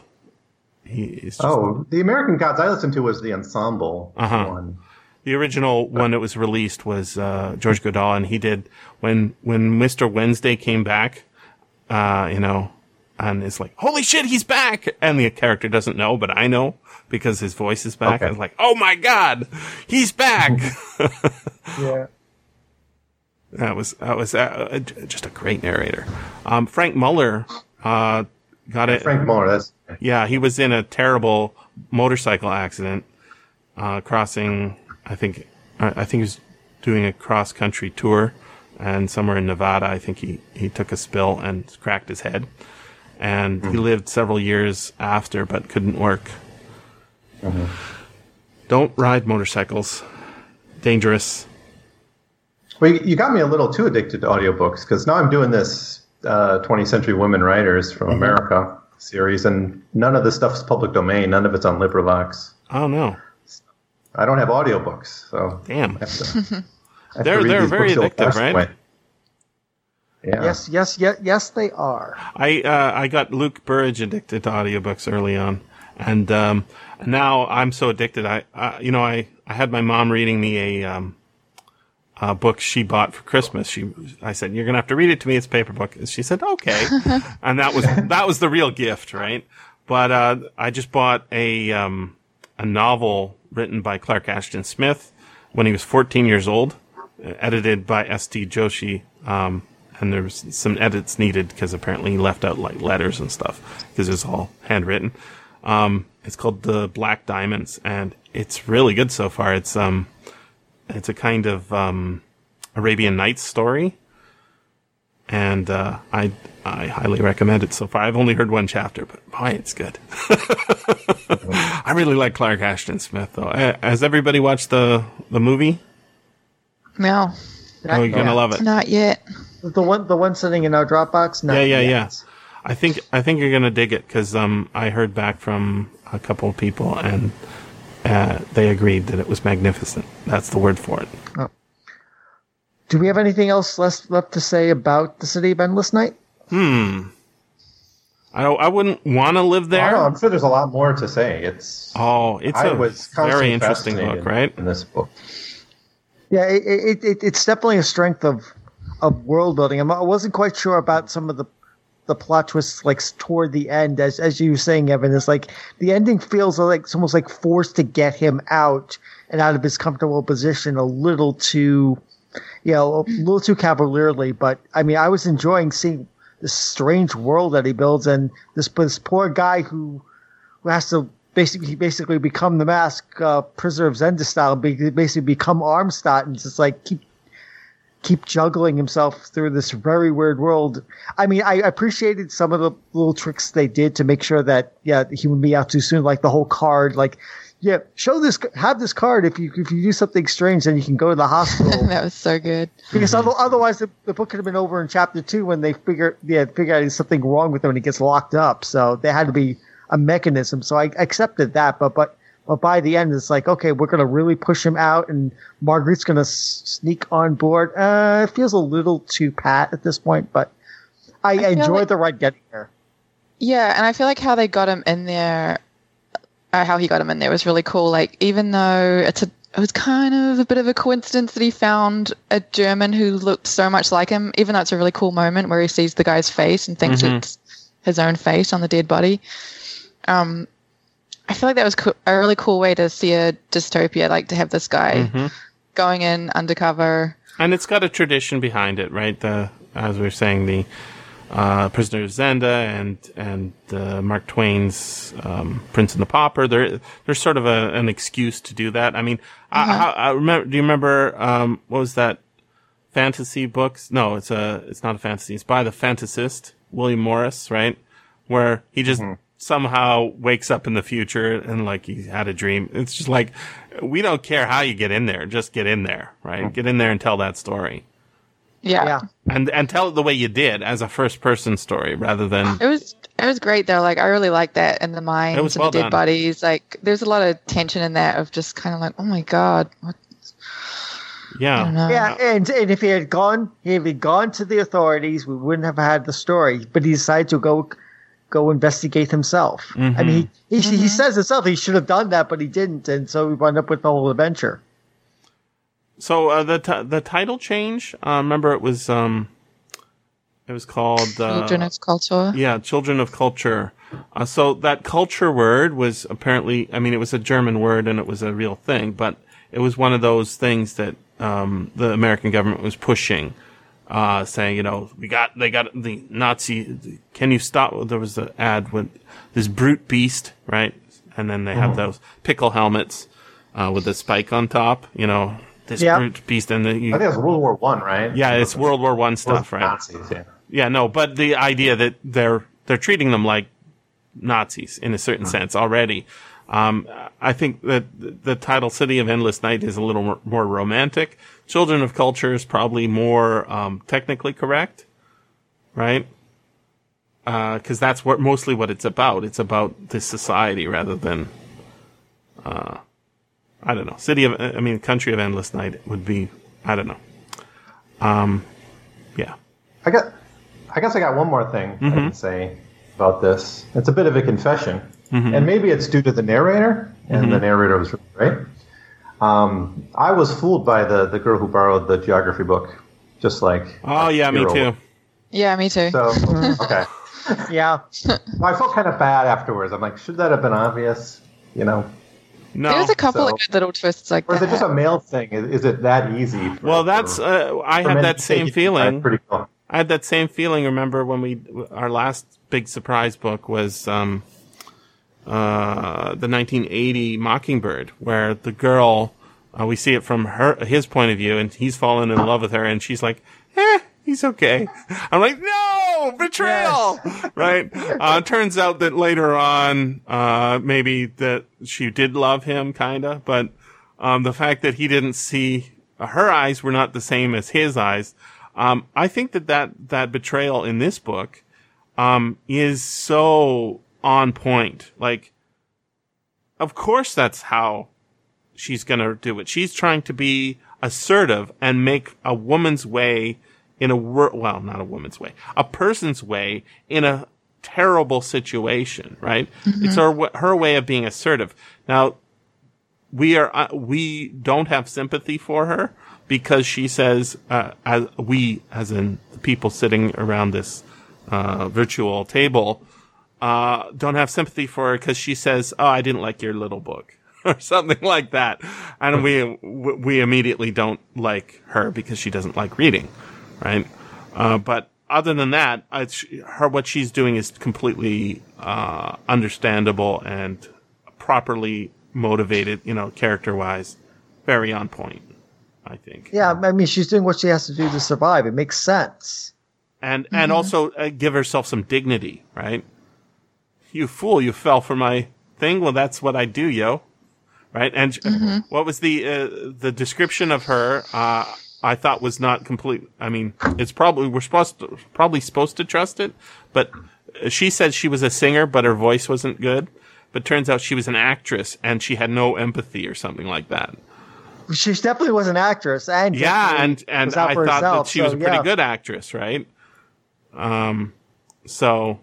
He just oh, the American Gods I listened to was the ensemble Uh-huh. one. The original one that was released was uh, George Guidall, and he did when when Mister Wednesday came back, uh, you know, and it's like, holy shit, he's back, and the character doesn't know, but I know because his voice is back. Okay. I was like, oh my god, he's back. yeah. that was that was uh, just a great narrator. Um, Frank Muller uh, got it. Frank Muller. That's Yeah, he was in a terrible motorcycle accident, uh, crossing. I think I think he was doing a cross country tour, and somewhere in Nevada, I think he he took a spill and cracked his head, and he hmm. lived several years after, but couldn't work. Uh-huh. Don't ride motorcycles. Dangerous. Well, you, got me a little too addicted to audiobooks because now I'm doing this uh, 20th Century Women Writers from mm-hmm. America series, and none of this stuff's public domain. None of it's on LibriVox. Oh no, I don't have audiobooks, so damn. To, I have to They're- they're very addictive, right? way. Yeah. Yes, yes, yes, yes, they are. I uh, I got Luke Burrage addicted to audiobooks early on, and um, now I'm so addicted. I, I you know I, I had my mom reading me a um, a book she bought for Christmas. She I said you're gonna have to read it to me. It's a paper book. And she said okay, and that was that was the real gift, right? But uh, I just bought a um, a novel written by Clark Ashton Smith when he was 14 years old, uh, edited by S.T. Joshi. Um, and there was some edits needed because apparently he left out like letters and stuff because it's all handwritten. Um, it's called The Black Diamonds, and it's really good so far. It's um, it's a kind of um, Arabian Nights story, and uh, I I highly recommend it so far. I've only heard one chapter, but boy, it's good. I really like Clark Ashton Smith, though. Has everybody watched the the movie? No, Oh, you're gonna love it. not yet. The one, the one sitting in our Dropbox. Not Yeah, yeah, yet. yeah. I think I think you're gonna dig it because um, I heard back from a couple of people and uh, they agreed that it was magnificent. That's the word for it. Do we have anything else less left to say about the city of Endless Night? Hmm. I I wouldn't want to live there. don't I'm sure there's a lot more to say. It's Oh, it's I a was very interesting book, right? In this book, Yeah, it, it, it, it's definitely a strength of of world building. I'm- wasn't quite sure about some of the the plot twists, like toward the end, as as you were saying, Evan. It's like the ending feels like it's almost like forced to get him out and out of his comfortable position a little too, you know, a little too cavalierly. But I mean, I was enjoying seeing this strange world that he builds, and this this poor guy who who has to basically basically become the mask uh, prisoner of Zenda style, basically become Armstadt and just like keep keep juggling himself through this very weird world. I mean, I appreciated some of the little tricks they did to make sure that yeah he wouldn't be out too soon, like the whole card, like. Yeah, show this. Have this card. If you if you do something strange, then you can go to the hospital. that was so good. Because other, otherwise, the, the book could have been over in chapter two when they figure yeah figure out there's something wrong with him and he gets locked up. So there had to be a mechanism. So I accepted that, but but but by the end, it's like okay, we're gonna really push him out, and Marguerite's gonna s- sneak on board. Uh, it feels a little too pat at this point, but I, feel enjoyed like- the ride getting there. Yeah, and I feel like how they got him in there, how he got him in there was really cool. Like even though it's a, it was kind of a bit of a coincidence that he found a German who looked so much like him. Even though it's a really cool moment where he sees the guy's face and thinks Mhm. it's his own face on the dead body. Um, I feel like that was co- a really cool way to see a dystopia, like to have this guy Mhm. going in undercover. And it's got a tradition behind it, right? The as we are saying, the uh, Prisoner of Zenda and and uh, Mark Twain's um, Prince and the Pauper. There, there's sort of a, an excuse to do that. I mean, I, I, I remember. Do you remember um, what was that fantasy books? No, it's a it's not a fantasy. It's by the fantasist William Morris, right? Where he just somehow wakes up in the future and like he had a dream. It's just like we don't care how you get in there, just get in there, right? Get in there and tell that story. Yeah. Yeah, And and tell it the way you did as a first person story rather than It was it was great though. Like I really liked that in the mines It and well the dead done. bodies. Like there's a lot of tension in that of just kind of like, oh my god, what? Yeah. yeah, and and if he had gone, if he had gone to the authorities, we wouldn't have had the story. But he decided to go go investigate himself. I mm-hmm. mean, he he, he mm-hmm. says himself he should have done that, but he didn't, and so we wound up with the whole adventure. So uh, the t- the title change. Uh, remember, it was um, it was called uh, Children of Kultur. Yeah, children of Kultur. Uh, so that culture word was apparently, I mean, it was a German word and it was a real thing, but it was one of those things that um, the American government was pushing, uh, saying, you know, we got, they got the Nazi. Can you stop? There was an ad with this brute beast, right? And then they have those pickle helmets uh, with the spike on top. You know, this Yeah. brute beast, and the, you, I think it was World War One, right? yeah, it's World War One stuff, right? Nazis, yeah. Yeah, no, but the idea that they're they're treating them like Nazis in a certain sense already. Um, I think that the title "City of Endless Night" is a little more, more romantic. "Children of Kultur" is probably more um, technically correct, right? Because that's what mostly what it's about. It's about this society rather than, uh, I don't know, "City of," I mean, "Country of Endless Night" would be, I don't know. Um, yeah. I got. I guess I got one more thing I can say about this. It's a bit of a confession, and maybe it's due to the narrator, and the narrator was really great. Um, I was fooled by the the girl who borrowed the geography book, just like. Oh yeah, me Hero. too. Yeah, me too. So okay, Yeah. I felt kind of bad afterwards. I'm like, should that have been obvious? You know, No. there was a couple so- of good little twists like or is it just a male thing? Is, is it that easy? For, well, that's uh, I had that same take it? feeling. Pretty cool. I had that same feeling. Remember when we our last big surprise book was um, uh, the 1980 Mockingbird, where the girl uh, we see it from her his point of view, and he's fallen in love with her, and she's like, "Eh, he's okay." I'm like, "No, betrayal!" right? Uh, turns out that later on, uh, maybe that she did love him, kinda, but um, the fact that he didn't see her eyes were not the same as his eyes. Um, I think that that, that betrayal in this book, um, is so on point. Like, of course that's how she's gonna do it. She's trying to be assertive and make a woman's way in a wor- well, not a woman's way, a person's way in a terrible situation, right? It's her, her way of being assertive. Now, we are uh, we don't have sympathy for her because she says uh, as we as in the people sitting around this uh, virtual table uh, don't have sympathy for her because she says oh I didn't like your little book or something like that and we we immediately don't like her because she doesn't like reading right uh, but other than that it's, her what she's doing is completely uh, understandable and properly motivated, you know, character wise, very on point, I think. Yeah. I mean, she's doing what she has to do to survive. It makes sense. And and also uh, give herself some dignity, right? You fool, you fell for my thing. Well, that's what I do, yo. Right? And sh- what was the uh, the description of her uh I thought was not complete. I mean, it's probably we're supposed to, probably supposed to trust it, but she said she was a singer, but her voice wasn't good. But turns out she was an actress and she had no empathy or something like that. She definitely was an actress, and Yeah, and and I thought herself, that she was a pretty yeah. good actress, right? Um, so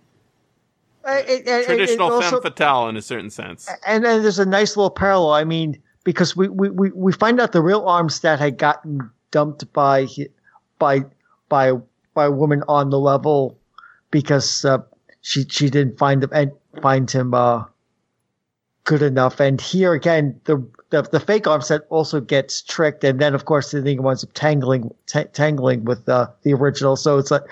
It- it- it- it traditional also- femme fatale in a certain sense. and then there's a nice little parallel. I mean, because we, we, we, we find out the real Armstadt had gotten dumped by by by by a woman on the level because uh, she she didn't find him and find him uh, good enough. And here again, the the, the fake Armstadt also gets tricked, and then of course the thing winds up tangling ta- tangling with uh, the original. So it's like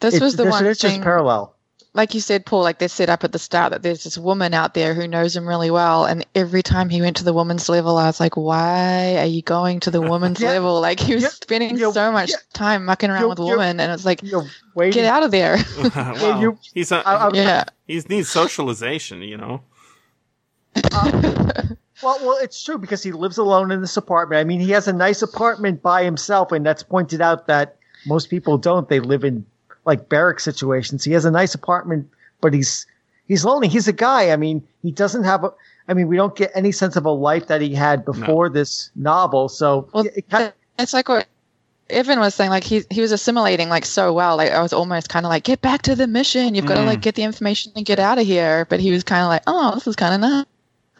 This it- was the one thing, parallel. Like you said, Paul, like they set up at the start that there's this woman out there who knows him really well. And every time he went to the woman's level, I was like, why are you going to the woman's Yeah. level? Like he was Yeah. spending Yeah. so much Yeah. time mucking around You- with a you- woman. And it's like, You're waiting. get out of there. well, you- he's a, I- I- yeah. he needs socialization, you know. Uh, well, well, it's true because he lives alone in this apartment. I mean, he has a nice apartment by himself, and that's pointed out that most people don't. They live in like barrack situations. He has a nice apartment, but he's he's lonely. He's a guy. I mean, he doesn't have a. I mean, we don't get any sense of a life that he had before this novel. So Well, it kind It's like what Evan was saying, like he he was assimilating like so well. Like I was almost kind of like, get back to the mission. You've got to Mm. like get the information and get out of here. But he was kind of like, oh, this is kind of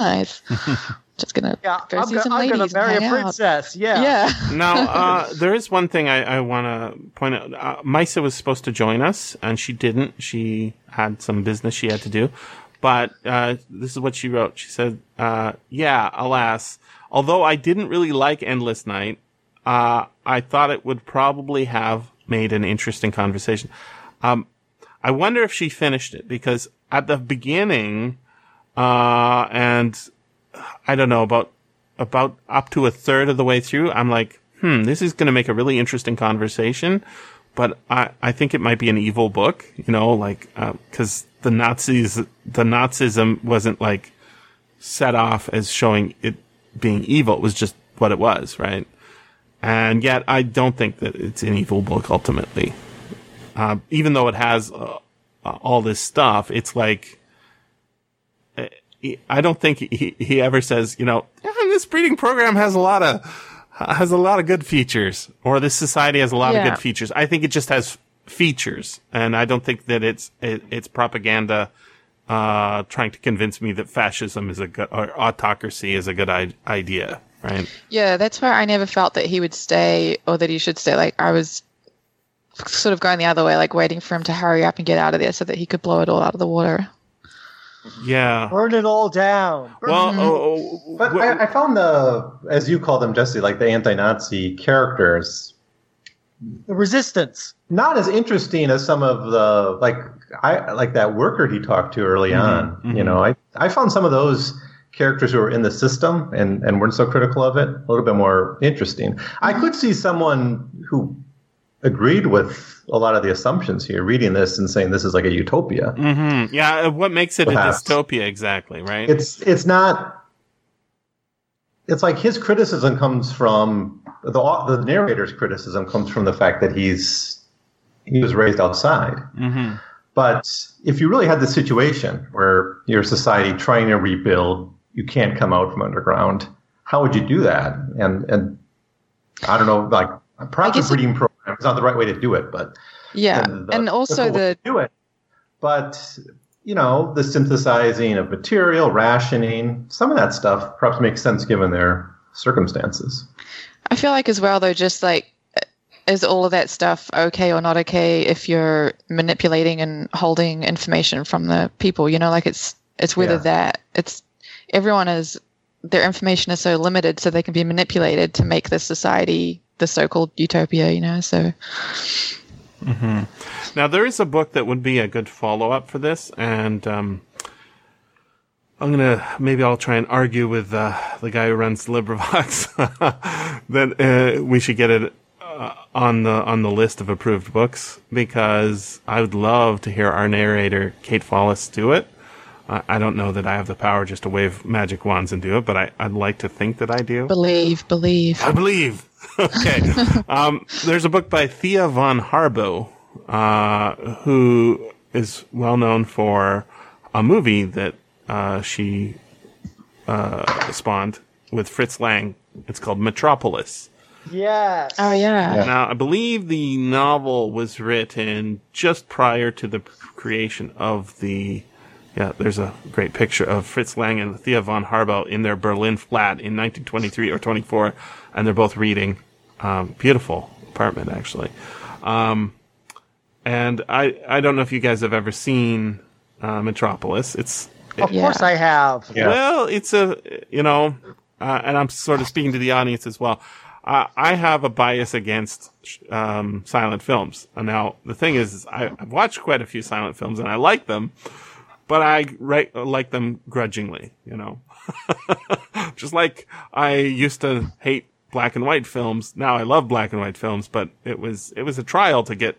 nice. Just gonna yeah, go I'm, see gonna, some I'm gonna ladies marry a hang out. princess. Yeah. Yeah. Now, uh, there is one thing I, I want to point out. Uh, Misa was supposed to join us, and she didn't. She had some business she had to do. But uh, this is what she wrote. She said, uh, "Yeah, alas, although I didn't really like Endless Night, uh, I thought it would probably have made an interesting conversation. Um, I wonder if she finished it because at the beginning, uh, and I don't know about about up to a third of the way through, I'm like, hmm, this is going to make a really interesting conversation. But I, I think it might be an evil book, you know, like, uh 'cause cause the Nazis, the Nazism wasn't like set off as showing it being evil. It was just what it was, right? And yet, I don't think that it's an evil book ultimately. Uh, even though it has uh, uh, all this stuff, it's like uh, I don't think he, he ever says, you know, "Yeah, this breeding program has a lot of has a lot of good features, or this society has a lot of good features. I think it just has features, and I don't think that it's it, it's propaganda uh, trying to convince me that fascism is a good or autocracy is a good I- idea, right? Yeah, that's why I never felt that he would stay or that he should stay. Like I was sort of going the other way, like waiting for him to hurry up and get out of there so that he could blow it all out of the water. Yeah. Burn it all down. Burn Well, Mm-hmm. oh, oh, But wh- I, I found the, as you call them, Jesse, like the anti-Nazi characters, the resistance. not as interesting as some of the like I like that worker he talked to early on. You know, I I found some of those characters who were in the system and and weren't so critical of it a little bit more interesting. I could see someone who agreed with a lot of the assumptions here, reading this and saying this is like a utopia. Mhm. Yeah, uh, what makes it Perhaps. a dystopia exactly, right? it's it's not it's like his criticism comes from the the narrator's criticism comes from the fact that he's he was raised outside hmm but if you really had the situation where your society trying to rebuild you can't come out from underground how would you do that and and i don't know like perhaps a guess it- is not the right way to do it but Yeah, the- and also way the to do it. But you know, the synthesizing of material, rationing, some of that stuff perhaps makes sense given their circumstances. I feel like as well though, just like is all of that stuff okay or not okay if you're manipulating and holding information from the people? You know, like it's it's whether Yeah. that it's everyone is their information is so limited, so they can be manipulated to make this society the so-called utopia. You know, so Now there is a book that would be a good follow up for this, and um, I'm gonna maybe I'll try and argue with uh, the guy who runs LibriVox that uh, we should get it uh, on the on the list of approved books because I would love to hear our narrator Kate Follis do it. I I don't know that I have the power just to wave magic wands and do it, but I, I'd like to think that I do. believe, believe. I believe. okay. um, there's a book by Thea von Harbou, uh, who is well known for a movie that uh, she uh, spawned with Fritz Lang. It's called Metropolis. Yes. Oh yeah. Now, I believe the novel was written just prior to the creation of the. Yeah, there's a great picture of Fritz Lang and Thea von Harbou in their Berlin flat in 1923 or 24, and they're both reading. Um, beautiful apartment, actually. Um, and I, I don't know if you guys have ever seen uh, Metropolis. It's Of Yeah. course I have. Yeah. well, it's a you know, uh, and I'm sort of speaking to the audience as well. Uh, I have a bias against um, silent films. Now the thing is, is I, I've watched quite a few silent films and I like them, but I like them grudgingly. You know, just like I used to hate black and white films. Now I love black and white films, but it was it was a trial to get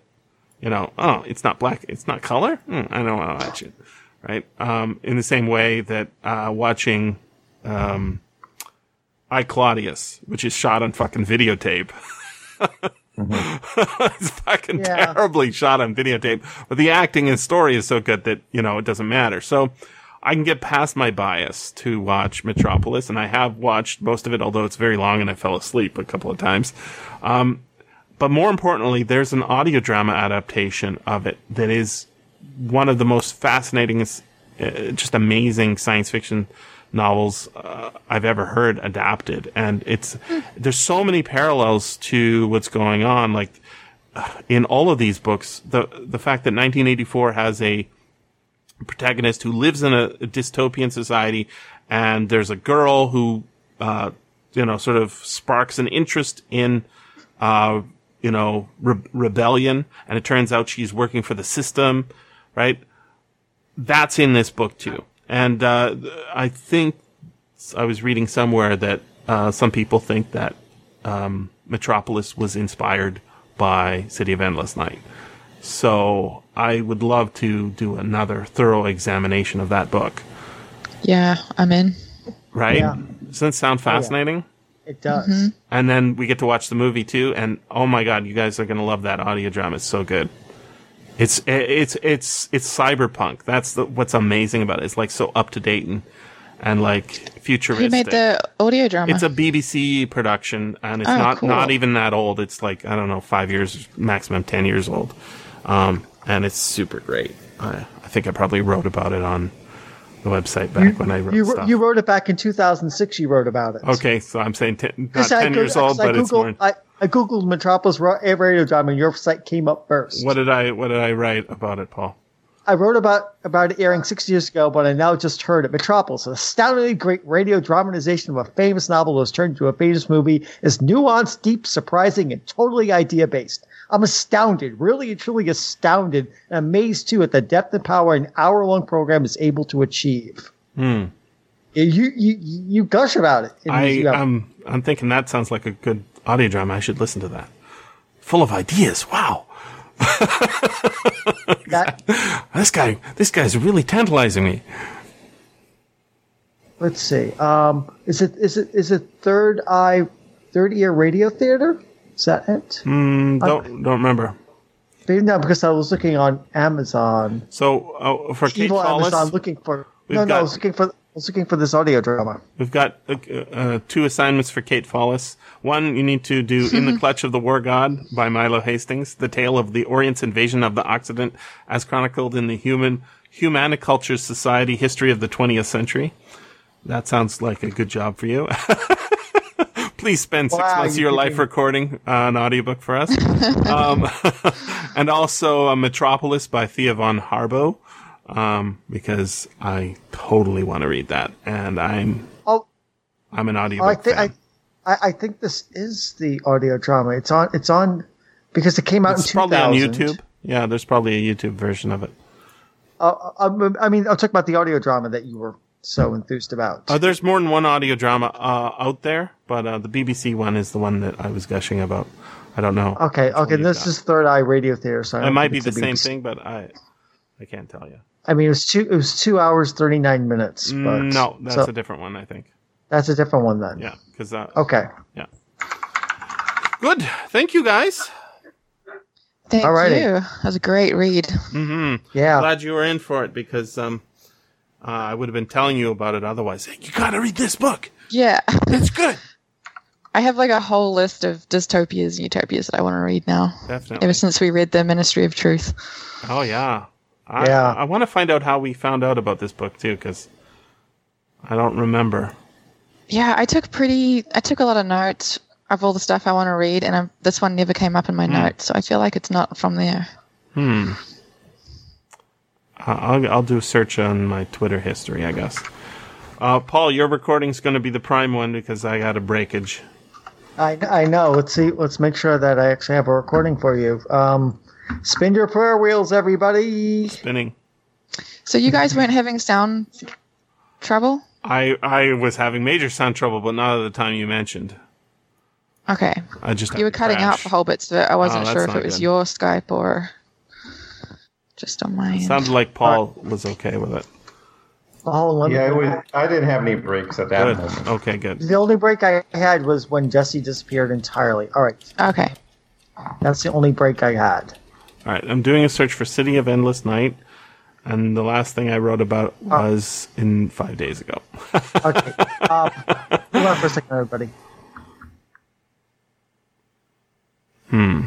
you know, oh, it's not black, it's not color. Hmm, I don't want to watch it, right? Um, in the same way that uh, watching um, I Claudius, which is shot on fucking videotape. it's fucking Yeah. terribly shot on videotape, but the acting and story is so good that you know it doesn't matter. So I can get past my bias to watch Metropolis, and I have watched most of it, although it's very long and I fell asleep a couple of times. Um, but more importantly, there's an audio drama adaptation of it that is one of the most fascinating, uh, just amazing science fiction novels uh, I've ever heard adapted. And it's, there's so many parallels to what's going on. Like in all of these books, the, the fact that 1984 has a protagonist who lives in a, a dystopian society and there's a girl who, uh, you know, sort of sparks an interest in, uh, you know, re- rebellion, and it turns out she's working for the system, right? That's in this book too. And, uh, I think I was reading somewhere that, uh, some people think that, um, Metropolis was inspired by City of Endless Night. So I would love to do another thorough examination of that book. Yeah, I'm in. right? Yeah. Doesn't it sound fascinating? It does. And then we get to watch the movie too, and oh my god, you guys are gonna love that audio drama. It's so good. It's it's it's it's cyberpunk. That's the, what's amazing about it. It's like so up to date and and like futuristic. Who made the audio drama? It's a BBC production, and it's Oh, not cool. not even that old. It's like I don't know, five years, maximum ten years old, um, and it's super great. I, I think I probably wrote about it on the website back when I wrote You, stuff. you wrote it back in 2006. You wrote about it. okay, so I'm saying ten, not 'Cause I ten go- years old, 'cause I but it's more. Googled, I, I googled Metropolis radio drama, and your site came up first. What did I What did I write about it, Paul? I wrote about about it airing six years ago, but I now just heard it. Metropolis, an astoundingly great radio dramatization of a famous novel that was turned into a famous movie, is nuanced, deep, surprising, and totally idea based. I'm astounded, really and truly astounded, and amazed too at the depth and power an hour long program is able to achieve. Hmm. You you you gush about it. I you I'm I'm thinking that sounds like a good audio drama. I should listen to that. Full of ideas. Wow. that This guy, this guy's really tantalizing me. let's see. Um, is it is it is it Third Eye Third Ear Radio Theater? Is that it? Mm, don't don't remember. Maybe not because I was looking on Amazon. So uh, for Kate Evil Follis, Amazon looking for no no. I was looking for I was looking for this audio drama. we've got uh, uh, two assignments for Kate Follis. One, you need to do "In the Clutch of the War God" by Milo Hastings, the tale of the Orient's invasion of the Occident, as chronicled in the Human Humaniculture Society history of the 20th century. That sounds like a good job for you. Please spend six Wow, months of your life giving- recording uh, an audiobook for us. um, and also uh, Metropolis by Thea von Harbou, um, because I totally want to read that. And I'm Oh, I'm an audiobook I think I. I think this is the audio drama. It's on it's on because it came out It's in probably 2000. on YouTube. Yeah, there's probably a YouTube version of it. Uh, I, I mean, I'll talk about the audio drama that you were so enthused about. Uh, there's more than one audio drama uh, out there, but uh, the BBC one is the one that I was gushing about. I don't know. okay, okay. This is Third Eye Radio Theater. So It might be it's the same BBC. thing, but I I can't tell you. I mean, it was two. It was two hours thirty nine minutes. But, no, that's so a different one. I think. that's a different one then. Yeah, because uh, Okay. yeah. Good. Thank you, guys. Thank Alrighty. you. That was a great read. Mm-hmm. Yeah. Glad you were in for it because um, uh, I would have been telling you about it otherwise. Hey, you gotta read this book. Yeah. It's good. I have like a whole list of dystopias and utopias that I want to read now. Definitely. Ever since we read The Ministry of Truth. Oh yeah. I, Yeah. I want to find out how we found out about this book too, because I don't remember. Yeah, I took pretty. I took a lot of notes of all the stuff I want to read, and i this one never came up in my notes, so I feel like it's not from there. Hmm. Uh, I'll I'll do a search on my Twitter history, I guess. Uh, Paul, your recording's going to be the prime one because I got a breakage. I I know. Let's see. Let's make sure that I actually have a recording for you. Um, spin your prayer wheels, everybody. Spinning. So you guys weren't having sound trouble? I I was having major sound trouble, but not at the time you mentioned. Okay, I just you were cutting out for whole bits of it. I wasn't Oh, sure if it was good. your Skype or just on my end. Sounded like Paul was okay with it. Let Yeah, it was, I didn't have any breaks at that Good. moment. Okay, good. The only break I had was when Jesse disappeared entirely. All right, Okay. that's the only break I had. All right, I'm doing a search for City of Endless Night, and the last thing I wrote about was in five days ago. Okay, um, hold on for a second, everybody. Hmm.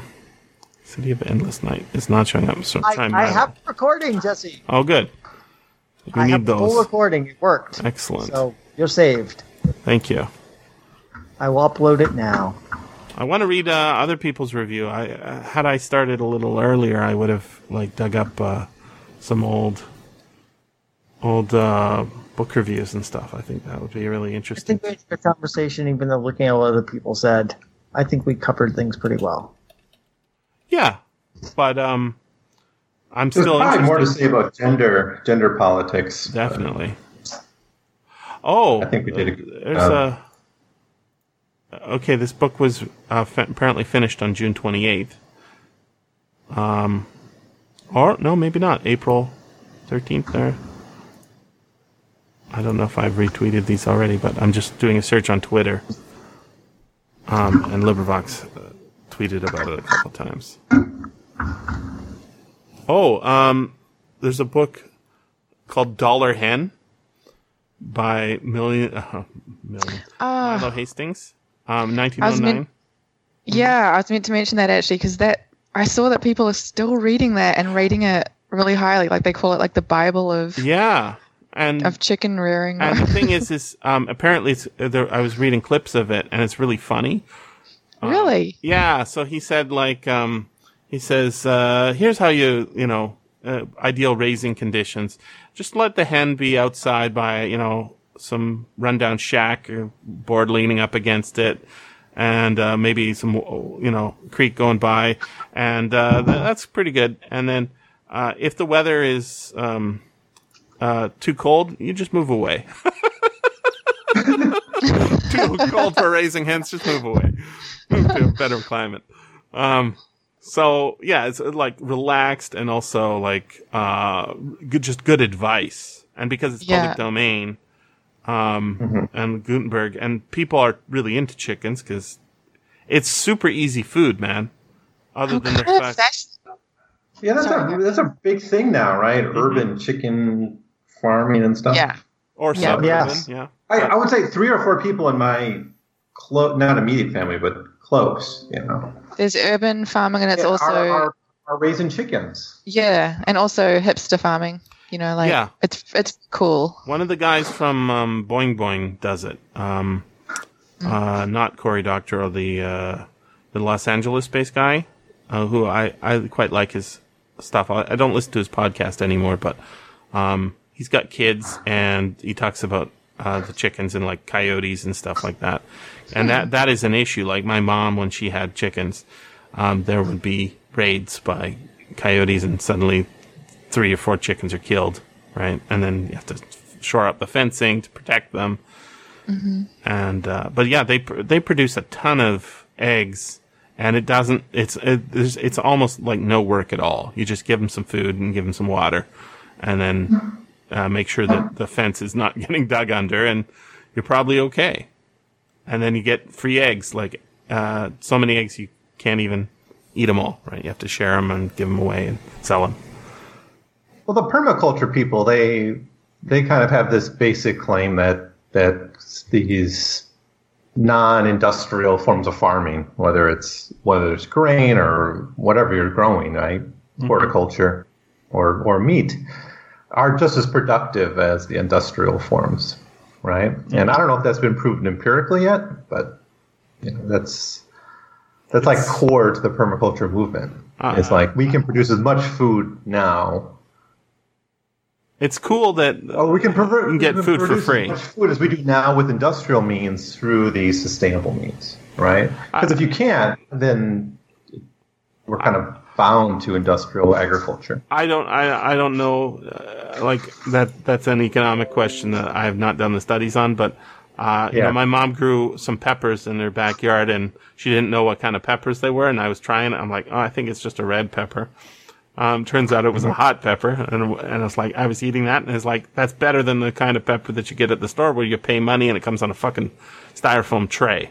City of Endless Night is not showing up. So I, time I have recording, Jesse. Oh, good. We I need have the full those. recording. It worked. Excellent. So you're saved. Thank you. I will upload it now. I want to read uh, other people's review. I uh, had I started a little earlier, I would have like dug up uh, some old, old uh, book reviews and stuff. I think that would be really interesting. I think we had a conversation, even though looking at what other people said. I think we covered things pretty well. Yeah, but um, I'm There's still probably more to say about gender gender politics. Definitely. Oh, I think we did a good There's job. a. Okay, this book was uh, apparently finished on June 28th. Um, or no, maybe not. April 13th. There. I don't know if I've retweeted these already, but I'm just doing a search on Twitter. Um, and LibriVox uh, tweeted about it a couple times. Oh, um, there's a book called Dollar Hen by Million, uh, Million Ah. Milo Hastings, um, 1909. meant- Yeah, I was meant to mention that actually because that I saw that people are still reading that and rating it really highly. Like they call it like the Bible of yeah, and of chicken rearing. and the thing is, is um, apparently it's, uh, there, I was reading clips of it, and it's really funny. really? Yeah, so he said like um he says uh here's how you, you know, uh, ideal raising conditions. Just let the hen be outside by, you know, some rundown shack or board leaning up against it and uh maybe some you know, creek going by and uh th- that's pretty good. And then uh if the weather is um uh too cold, you just move away. too cold for raising hens, just move away. Move to a better climate. Um, so yeah, it's uh, like relaxed and also like uh, good, just good advice. And because it's Yeah. public domain, um, and Gutenberg, and people are really into chickens because it's super easy food, man. Other Oh, than the kind fact, fasc- Yeah, that's a that's a big thing now, right? Mm-hmm. Urban chicken farming and stuff. Yeah. or Yeah. suburban, Yes. yeah. I, I would say three or four people in my close, not immediate family, but close, you know, There's urban farming and it's Yeah, also are, are, are raising chickens. yeah, and also hipster farming. You know, like Yeah. it's it's cool. One of the guys from um, Boing Boing does it. Um, uh, not Cory Doctorow, the uh, the Los Angeles-based guy, uh, who I, I quite like his stuff. I, I don't listen to his podcast anymore, but um, he's got kids and he talks about uh, the chickens and like coyotes and stuff like that. And that that is an issue. Like my mom, when she had chickens, um, there would be raids by coyotes, and suddenly three or four chickens are killed, right? And then you have to shore up the fencing to protect them. And uh, but yeah, they pr- they produce a ton of eggs, and it doesn't. It's it, there's, it's almost like no work at all. You just give them some food and give them some water, and then uh, make sure that the fence is not getting dug under, and you're probably okay. And then you get free eggs, like uh, so many eggs you can't even eat them all, right? You have to share them and give them away and sell them. Well, the permaculture people, they they kind of have this basic claim that that these non-industrial forms of farming, whether it's whether it's grain or whatever you're growing, right, mm-hmm. horticulture or or meat, are just as productive as the industrial forms, right? Mm-hmm. And I don't know if that's been proven empirically yet, but you know, that's that's like core to the permaculture movement. Uh, it's like we can produce as much food now It's cool that Oh, we can, pervert, You can get we food for free. As much food as we do now with industrial means through these sustainable means, right? Because if you can't, then we're kind of bound to industrial agriculture. I don't I I don't know uh, like that that's an economic question that I have not done the studies on but uh, you Yeah. know, my mom grew some peppers in her backyard, and she didn't know what kind of peppers they were. And I was trying. it. I'm like, oh, I think it's just a red pepper. Um, turns out it was a hot pepper, and and it's like I was eating that, and it's like that's better than the kind of pepper that you get at the store where you pay money and it comes on a fucking styrofoam tray.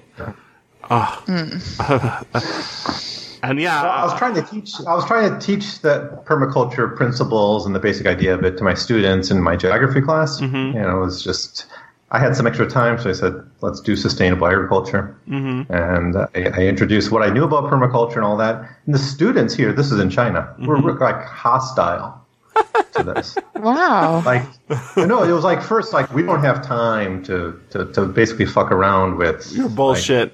Oh. and yeah, I was trying to teach. I was trying to teach the permaculture principles and the basic idea of it to my students in my geography class. Mm-hmm. You know, it was just I had some extra time, so I said, "Let's do sustainable agriculture." Mm-hmm. And I, I introduced what I knew about permaculture and all that. And the students here, this is in China, were Mm-hmm. like hostile to this. Wow. like no it was like first like we don't have time to to, to basically fuck around with you're bullshit.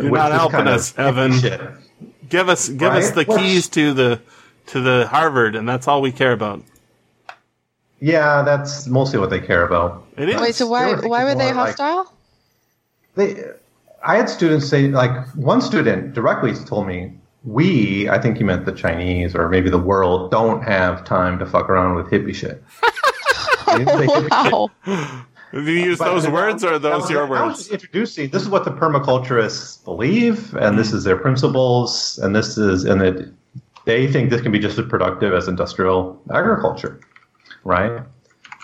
You're not helping us, Evan. shit. Give us give us the What's- keys to the to the Harvard, and that's all we care about. Yeah that's mostly what they care about It is. Wait, so They why were why were they thinking more like- hostile? they i had students say like one student directly told me we i think he meant the chinese or maybe the world don't have time to fuck around with hippie shit They- they- Wow. Did you use But those words or are those was- your I was words? just introducing. This is what the permaculturists believe, and this is their principles, and this is, and it, they think this can be just as productive as industrial agriculture, right?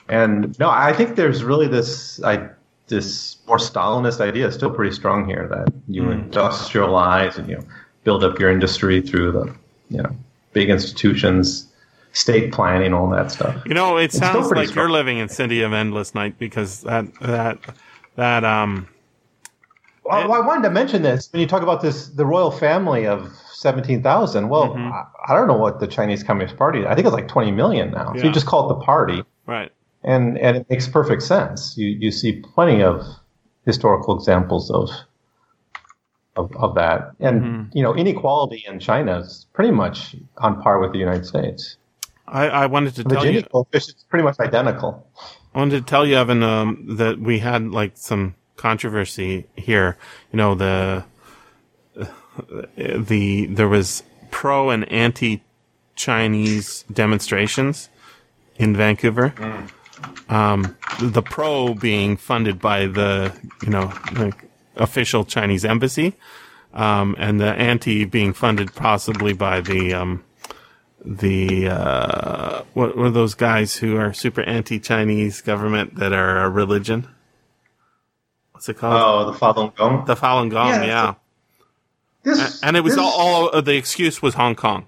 And no, I think there's really this I, this more Stalinist idea is still pretty strong here that you industrialize and you build up your industry through the you know big institutions, state planning, all that stuff. You know, it sounds like strong. you're living in City of Endless Night because that that that um Well, I wanted to mention this when you talk about this the royal family of seventeen thousand. Well, Mm-hmm. I, I don't know what the Chinese Communist Party. I think it's like twenty million now. So you just call it the party. right. and and it makes perfect sense. You you see plenty of historical examples of of, of that, and Mm-hmm. you know inequality in China is pretty much on par with the United States. I, I wanted to The tell you Gini coefficient is pretty much identical. I wanted to tell you, Evan, um, that we had like some controversy here. You know, the the there was pro and anti Chinese demonstrations in Vancouver. Um, the pro being funded by the you know like official Chinese embassy, um, and the anti being funded possibly by the um, the uh, what were those guys who are super anti-Chinese government that are a religion? What's it called? Oh, the Falun Gong. the Falun Gong, Yeah, yeah. This And it was this- all, all the excuse was Hong Kong.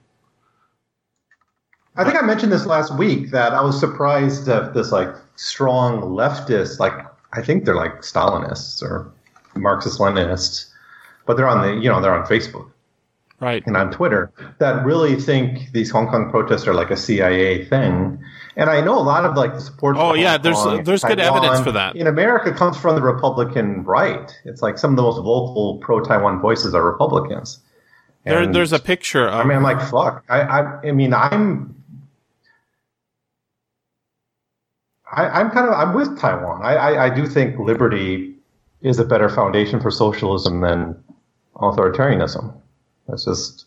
I think I mentioned this last week that I was surprised that this like strong leftist, like I think they're like Stalinists or Marxist Leninists, but they're on the you know they're on Facebook. Right. and on Twitter that really think these Hong Kong protests are like a CIA thing. And I know a lot of like the support. Oh, yeah, Hong there's- Kong, there's good evidence for that. In America, comes from the Republican right. It's like some of the most vocal pro-Taiwan voices are Republicans. There, there's a picture of. I mean, I'm like, fuck. I, I, I mean, I'm. I, I'm kind of I'm with Taiwan. I, I, I do think liberty is a better foundation for socialism than authoritarianism. That's just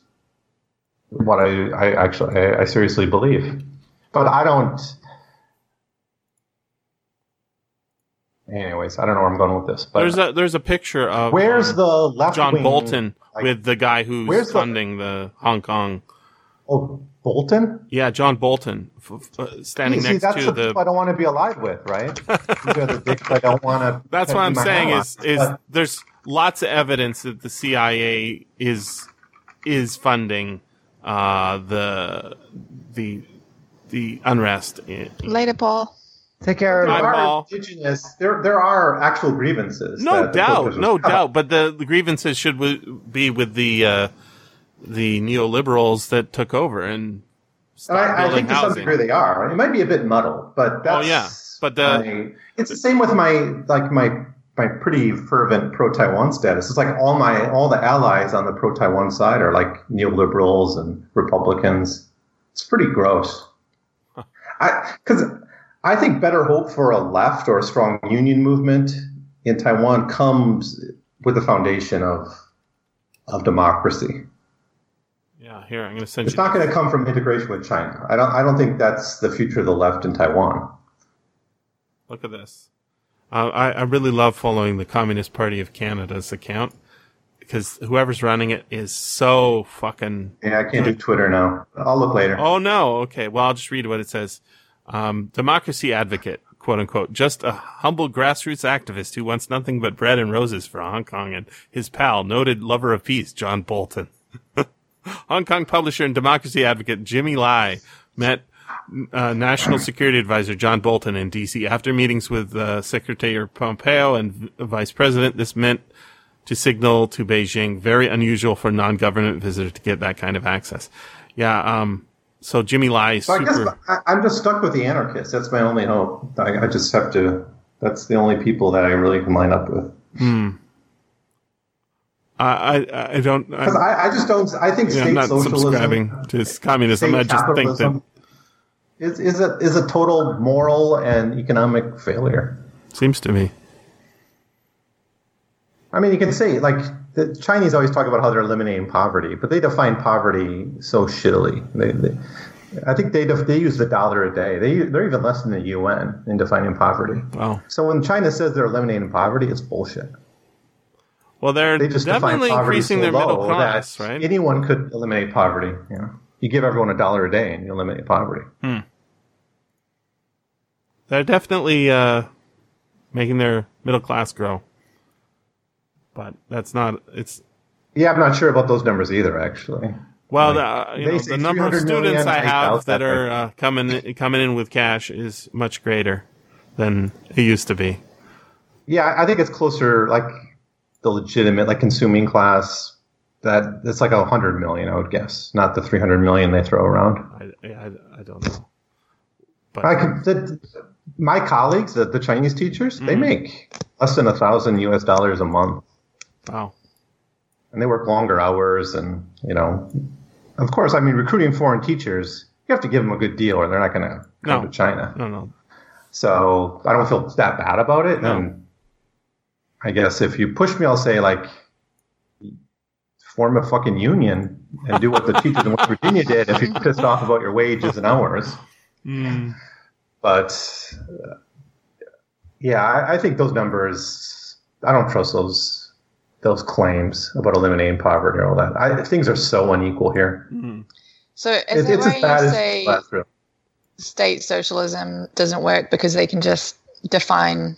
what I, I actually I, I seriously believe. But I don't. Anyways, I don't know where I'm going with this. But there's a there's a picture of where's um, the left John Bolton like- with the guy who's Where's the- funding the Hong Kong. Oh, Bolton. Yeah, John Bolton f- f- uh, standing See, next that's to the, the. I don't want to be allied with, right? These are the dicks I don't want to. That's what I'm saying is is But there's lots of evidence that the CIA is is funding uh, the the the unrest. In, Later, Paul. Take care. there are Paul. indigenous. There, there are actual grievances. no doubt, no have. doubt. But the, the grievances should w- be with the uh, the neoliberals that took over and And I, I building think to some degree they are. It might be a bit muddled, but that's. Oh, yeah. But the- my- it's the same with my like my my pretty fervent pro-Taiwan status. It's like all my all the allies on the pro-Taiwan side are like neoliberals and Republicans. It's pretty gross. I because I think better hope for a left or a strong union movement in Taiwan comes with the foundation of of democracy. Yeah, here I'm going to send It's not going to come from integration with China. I don't. I don't think that's the future of the left in Taiwan. Look at this. Uh, I, I really love following the Communist Party of Canada's account because whoever's running it is so fucking. Yeah, I can't do Twitter now. I'll look later. Oh no. Okay. Well, I'll just read what it says. Um, democracy advocate, quote unquote, just a humble grassroots activist who wants nothing but bread and roses for Hong Kong and his pal, noted lover of peace, John Bolton. Hong Kong publisher and democracy advocate Jimmy Lai met uh, National Security Advisor John Bolton in D.C. after meetings with uh, Secretary Pompeo and Vice President. This meant to signal to Beijing very unusual for non-government visitor to get that kind of access. Yeah. Um. So Jimmy Lai is So I guess. I, I'm just stuck with the anarchists. That's my only hope. I, I just have to. That's the only people that I really can line up with. I I, I don't. I, I just don't. I think yeah, I'm not socialism, subscribing to communism. I just think that is is a is a total moral and economic failure. seems to me. I mean, you can say like the Chinese always talk about how they're eliminating poverty, but they define poverty so shittily. They, they, I think they def, they use the dollar a day. They they're even less than the UN in defining poverty. Wow. So when China says they're eliminating poverty, it's bullshit. Well, they're They just definitely increasing so their middle class, right? anyone could eliminate poverty. You know, you give everyone a dollar a day and you eliminate poverty. they're definitely uh, making their middle class grow. But that's not. It's Yeah, I'm not sure about those numbers either. Actually, well, the, you know, the number of students I have that are uh, coming coming in with cash is much greater than it used to be. yeah, I think it's closer like the legitimate, like consuming class. That it's like a hundred million, I would guess, not the three hundred million they throw around. I, I, I don't know. But I could, the, my colleagues, the, the Chinese teachers, they mm-hmm. make less than a thousand U.S. dollars a month, wow. and they work longer hours. And you know, of course, I mean, recruiting foreign teachers, you have to give them a good deal, or they're not going to come No. to China. No, no. So I don't feel that bad about it. No. And I guess if you push me, I'll say like, form a fucking union and do what the teachers in West Virginia did if you're pissed off about your wages and hours. Mm, But uh, yeah, I, I think those numbers. I don't trust those those claims about eliminating poverty and all that. I, things are so unequal here. mm. So is It- that it's why as bad you say last state socialism doesn't work because they can just define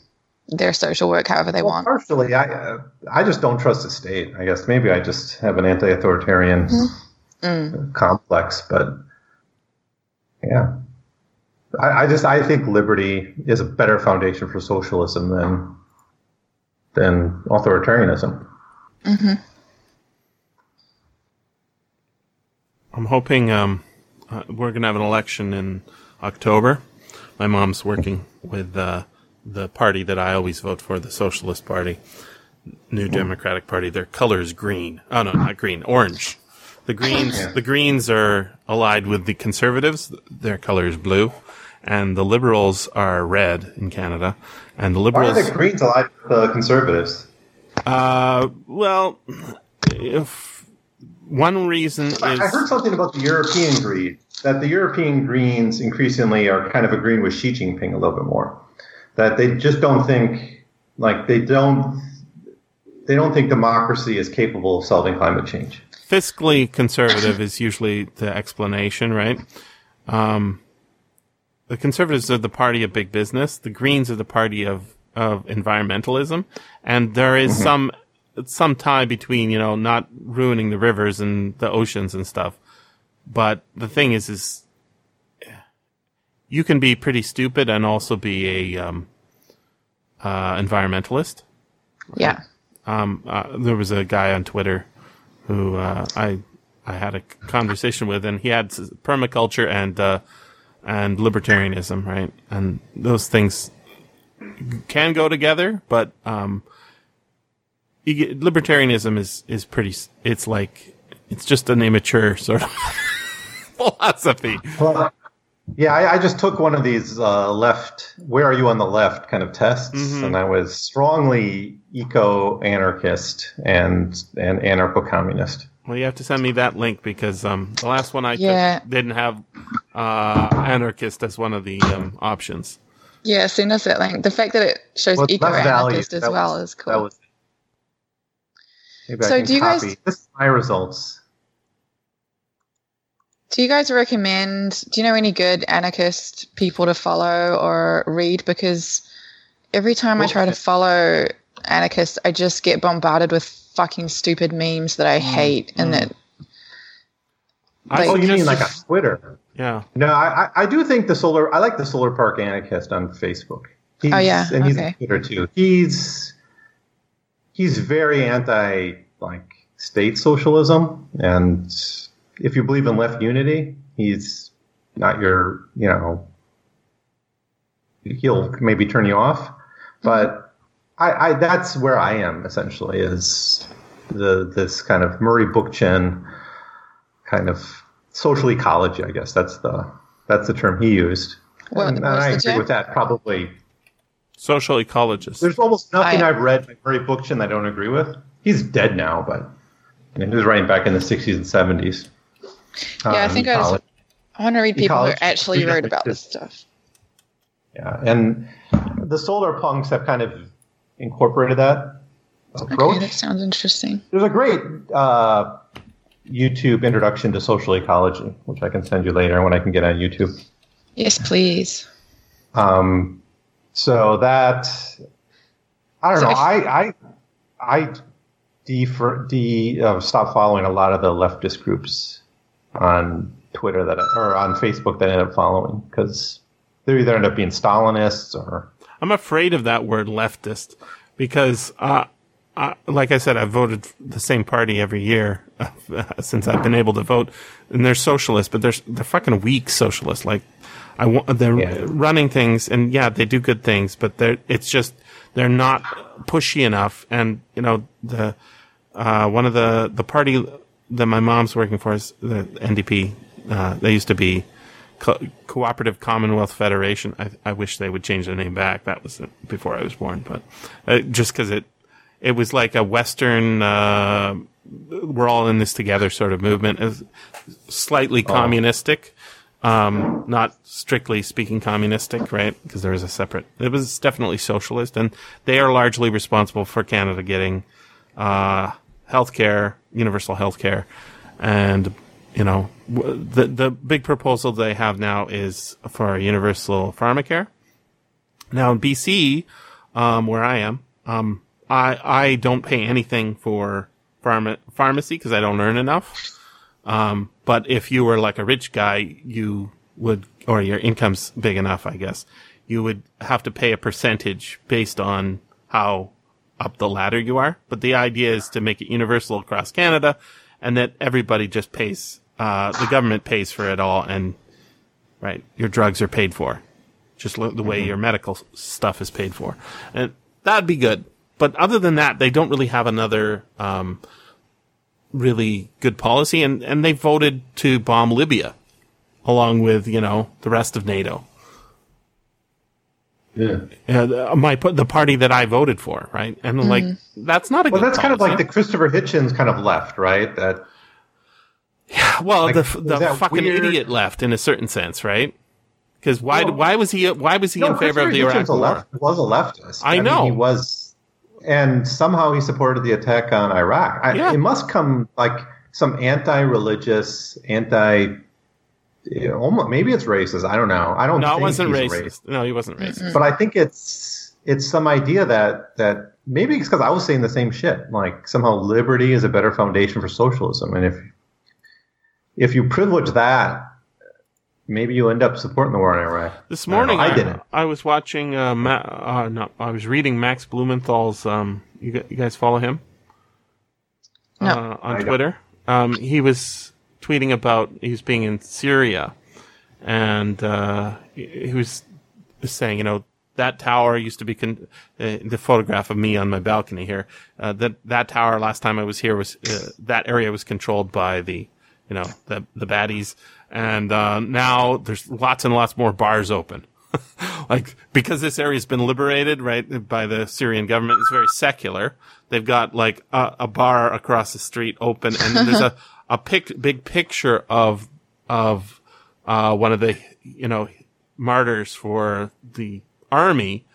their social work however they Well, want? partially, I uh, I just don't trust the state. I guess maybe I just have an anti-authoritarian Mm. complex, but yeah, I, I just I think liberty is a better foundation for socialism than than authoritarianism. hmm I'm hoping um, uh, we're going to have an election in October. My mom's working with uh, the party that I always vote for, the Socialist Party, New Democratic Party. Their color is green. Oh no, not green, orange. The Greens, Yeah. the Greens are allied with the Conservatives. Their color is blue, and the Liberals are red in Canada. And the Why Liberals, are the Greens allied with the conservatives? uh, well, if one reason is I I heard something about the European Green, that the European Greens increasingly are kind of agreeing with Xi Jinping a little bit more. That they just don't think, like, they don't, they don't think democracy is capable of solving climate change. fiscally conservative is usually the explanation, right? Um, the conservatives are the party of big business. The Greens are the party of, of environmentalism. And there is some, some tie between, you know, not ruining the rivers and the oceans and stuff. But the thing is, is you can be pretty stupid and also be a, um, uh, environmentalist Yeah. um, uh, there was a guy on Twitter who uh, I I had a conversation with, and he had permaculture and uh, and libertarianism, right? And those things can go together, but um, get, libertarianism is is pretty. It's like it's just an immature sort of philosophy. Well, yeah, I, I just took one of these uh, left, where are you on the left kind of tests, Mhm. and I was strongly eco-anarchist and and anarcho-communist. Well, you have to send me that link because um, the last one I Yeah. took didn't have uh, anarchist as one of the um, options. Yeah, send us that link. The fact that it shows Well, eco anarchist as That well was- is cool. That was. Maybe I So can do you guys- copy. This is my results. Do you guys recommend? Do you know any good anarchist people to follow or read? Because every time I try to uh, follow anarchists, I just get bombarded with fucking stupid memes that I mm, hate, and mm. that I Oh, you suggest mean like just- on Twitter? Yeah. No, I, I I do think the solar. I like the Solar Punk Anarchist on Facebook. Oh, he's, Oh, yeah, and he's okay. on Twitter too. He's he's very anti like state socialism, and if you believe in left unity, he's not your you know. He'll maybe turn you off, but I, I that's where I am essentially is the this kind of Murray Bookchin kind of social ecology, I guess that's the that's the term he used. What- and, and I agree term? with that. Probably Social ecologist. there's almost nothing I- I've read by Murray Bookchin that I don't agree with. He's dead now, but I mean, he was writing back in the 60s and 70s. Yeah, I Um, think I was- I want to read people who actually wrote about this stuff. Yeah, and the solar punks have kind of incorporated that approach. Okay, that sounds interesting. There's a great uh, YouTube introduction to social ecology, which I can send you later when I can get on YouTube. Yes, please. Um, So that I don't So know. if- I I I defer, de uh, stop following a lot of the leftist groups on Twitter that or on Facebook that I end up following because they either end up being Stalinists or I'm afraid of that word leftist because, uh, uh, like I said, I've voted the same party every year since I've been able to vote, and they're socialists, but they're they're fucking weak socialists. Like I want they're Yeah. running things, and yeah, they do good things, but they're it's just they're not pushy enough. And you know the uh, one of the the party that my mom's working for is the NDP. Uh, they used to be Co- Cooperative Commonwealth Federation. I, I wish they would change the name back. That was before I was born, but uh, just because it it was like a Western. Uh, we're all in this together sort of movement. Was slightly communistic, um, not strictly speaking communistic, right? Because there is a separate. It was definitely socialist, and they are largely responsible for Canada getting uh, healthcare, universal healthcare, and you know the the big proposal they have now is for universal pharmacare. Now in BC, um, where I am, um, I I don't pay anything for pharma- pharmacy because I don't earn enough. Um, but if you were like a rich guy, you would, or your income's big enough, I guess, you would have to pay a percentage based on how up the ladder you are. But the idea is to make it universal across Canada and that everybody just pays, uh, the government pays for it all and, right, your drugs are paid for. Just lo- the way your medical stuff is paid for. And that'd be good. But other than that, they don't really have another, um, really good policy and, and they voted to bomb Libya along with, you know, the rest of NATO. Yeah. Uh, the- my the party that I voted for, right? And like that's not a Well, good that's kind of like the. Christopher Hitchens kind of left, right? That Yeah, well like, the the fucking weird? idiot left in a certain sense, right? Because why Well- why was he why was he in favor of the Christopher Iraq Hitchens a War? left, was a leftist. I mean, know. he was, and somehow he supported the attack on Iraq. I, Yeah. It must come like some anti-religious, anti. You know, almost, maybe it's racist. I don't know. I don't. No, it think wasn't he's racist. No, he wasn't racist. But I think it's it's some idea that that maybe it's because I was saying the same shit. Like somehow liberty is a better foundation for socialism, and if if you privilege that, maybe you end up supporting the war in Iraq. This I don't morning, I didn't. I was watching. Uh, Ma- uh, no, I was reading Max Blumenthal's. Um, you, you guys follow him? No. Uh, on don't. Twitter. Um, he was tweeting about he's being in Syria, and uh, he was saying, you know, that tower used to be con- uh, the photograph of me on my balcony here. Uh, that that tower last time I was here was uh, that area was controlled by the, you know, the the baddies, and uh, now there's lots and lots more bars open. like because this area's been liberated right by the Syrian government it's very secular they've got like a, a bar across the street open and there's a a pic, big picture of of uh, one of the you know martyrs for the army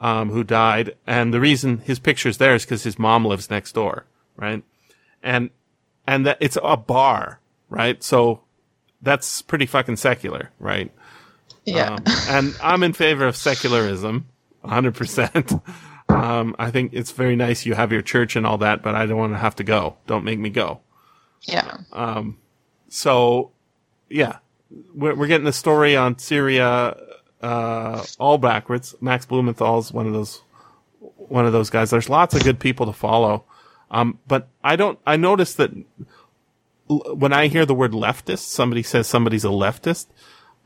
um, who died and the reason his picture's there is because his mom lives next door right and and that it's a bar right so that's pretty fucking secular right Yeah. um, and I'm in favor of secularism, 100%. Um, I think it's very nice you have your church and all that, but I don't want to have to go. Don't make me go. Yeah. Um, so, yeah, we're, we're getting the story on Syria, uh, all backwards. Max Blumenthal's one of those, one of those guys. There's lots of good people to follow. Um, but I don't, I noticed that l- when I hear the word leftist, somebody says somebody's a leftist.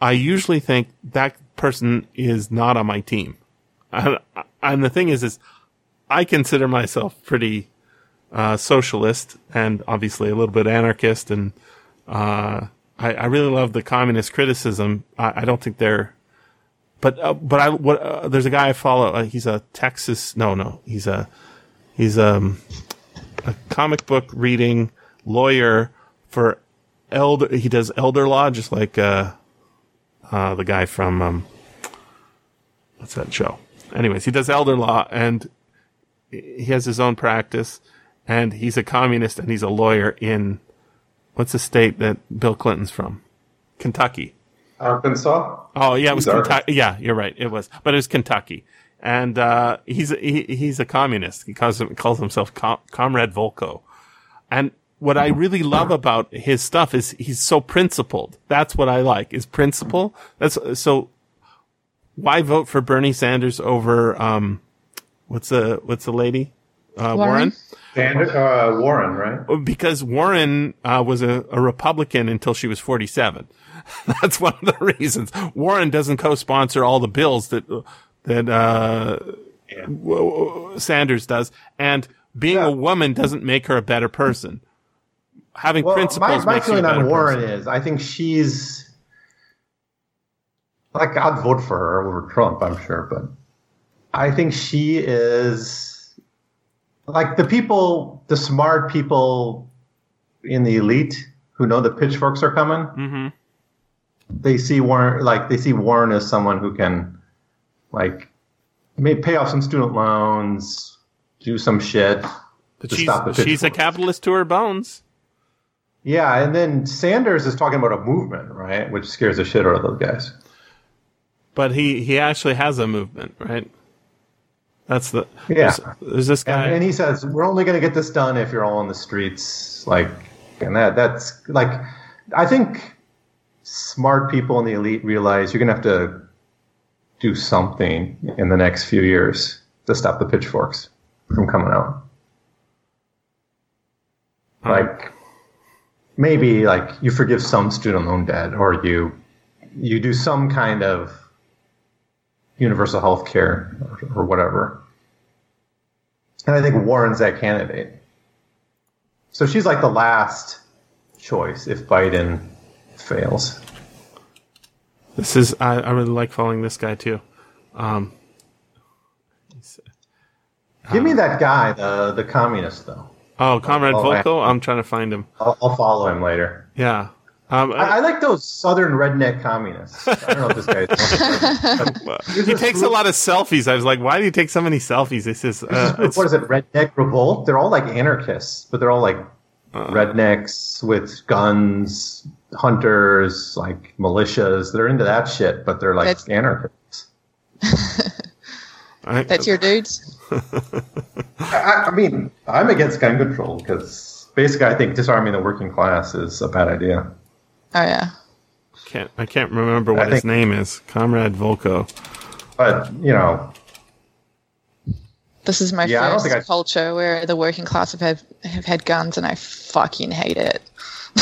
I usually think that person is not on my team. And the thing is, is I consider myself pretty, uh, socialist and obviously a little bit anarchist. And, uh, I, I really love the communist criticism. I, I don't think they're, but, uh, but I, what, uh, there's a guy I follow. Uh, he's a Texas, no, no, he's a, he's, um, a comic book reading lawyer for elder, he does elder law, just like, uh, the guy from, um, what's that show? Anyways, he does elder law and he has his own practice and he's a communist and he's a lawyer in what's the state that Bill Clinton's from? Kentucky. Arkansas. Oh yeah, it was He's Arkansas. Kentucky. Yeah, you're right. It was, but it was Kentucky, and uh, he's a, he, he's a communist. He calls him, calls himself Com- Comrade Volko, and what I really love about his stuff is he's so principled. That's what I like is principle. That's so. Why vote for Bernie Sanders over um, what's the what's the lady, uh, Warren? Warren? And, uh, Warren, right? because Warren uh, was a, a Republican until she was 47. That's one of the reasons. Warren doesn't co-sponsor all the bills that that uh, w- Sanders does, and being Yeah. a woman doesn't make her a better person. Having Well, my, principles my makes you a feeling on Warren person. is I think she's like I'd vote for her over Trump, I'm sure, but I think she is like the people, the smart people in the elite who know the pitchforks are coming. hmm They see Warren like they see Warren as someone who can like may pay off some student loans, do some shit. But to she's stop the she's a capitalist to her bones. Yeah, and then Sanders is talking about a movement, right? Which scares the shit out of those guys. But he he actually has a movement, right? That's the Yeah. There's this guy. And, and he says, "We're only going to get this done if you're all on the streets." Like, and that that's like, I think smart people in the elite realize you're going to have to do something in the next few years to stop the pitchforks from coming out. Hmm. Like, maybe like you forgive some student loan debt, or you you do some kind of universal health care or, or whatever. And I think Warren's that candidate. So she's like the last choice if Biden fails. This is I, I really like following this guy too. Um, Give me that guy, the the communist though. oh, Comrade Volko. I'm trying to find him. I'll, I'll follow him later. Yeah. Um, I, I like those southern redneck communists. I don't know if this guy's. he takes a lot of selfies. I was like, why do you take so many selfies? This is uh, it's, what is it? Redneck revolt. They're all like anarchists, but they're all like Uh. rednecks with guns, hunters, like militias. They're into that shit, but they're like That's- anarchists. I- That's your dudes. I, I mean, I'm against gun control because basically, I think disarming the working class is a bad idea. Oh yeah. can't I can't remember what I his think- name is. Comrade Volko. But you know, This is my Yeah, first think I- culture where the working class have had, have had guns, and I fucking hate it.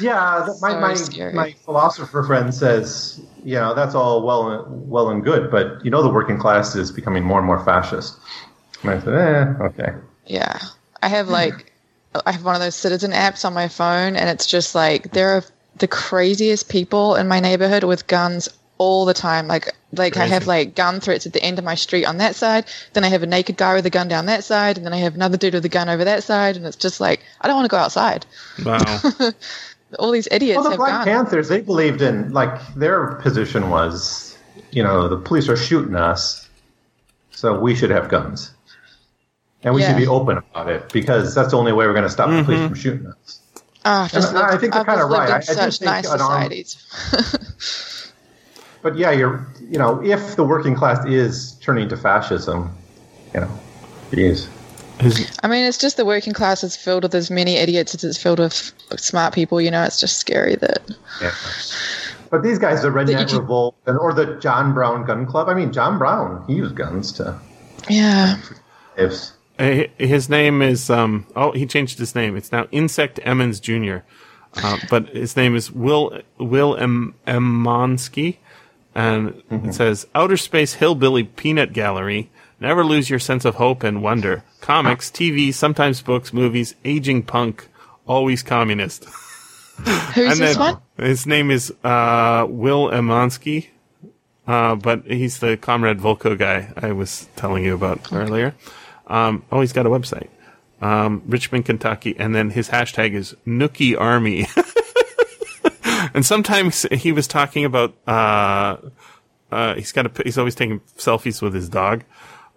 yeah, th- my So my, my philosopher friend says, you know, that's all well and, well and good, but you know, the working class is becoming more and more fascist. And I said, eh, okay. Yeah. I have like I have one of those citizen apps on my phone and it's just like there are the craziest people in my neighborhood with guns all the time. Like like I have like gun threats at the end of my street on that side, then I have a naked guy with a gun down that side, and then I have another dude with a gun over that side, and it's just like I don't want to go outside. Wow. All these idiots Well, the have Black guns. Panthers, they believed in like their position was, you know, the police are shooting us, so we should have guns, and we Yeah. should be open about it because that's the only way we're going to stop the police mm-hmm. from shooting us. Ah, I've just And I think they're I've kinda right. in I- I do such think nice societies. But yeah, you're, you know, if the working class is turning to fascism, you know, geez. His, I mean, it's just the working class is filled with as many idiots as it's filled with smart people. You know, it's just scary that. Yeah. But these guys, the you Redneck can- Revolt, and, or the John Brown Gun Club. I mean, John Brown, he used guns to. Yeah. If eh, his name is um. Oh, he changed his name. It's now Insect Emmons Jr. Uh, but his name is Will Will M. Emmonsky, and it says Outer Space Hillbilly Peanut Gallery. Never lose your sense of hope and wonder. Comics, TV, sometimes books, movies, aging punk, always communist. Who's this one? His name is uh, Will Emmonsky, uh, but he's the Comrade Volko guy I was telling you about earlier. Um, oh, he's got a website, um, Richmond, Kentucky, and then his hashtag is Nookie Army. and sometimes he was talking about uh, uh, he's got a he's always taking selfies with his dog,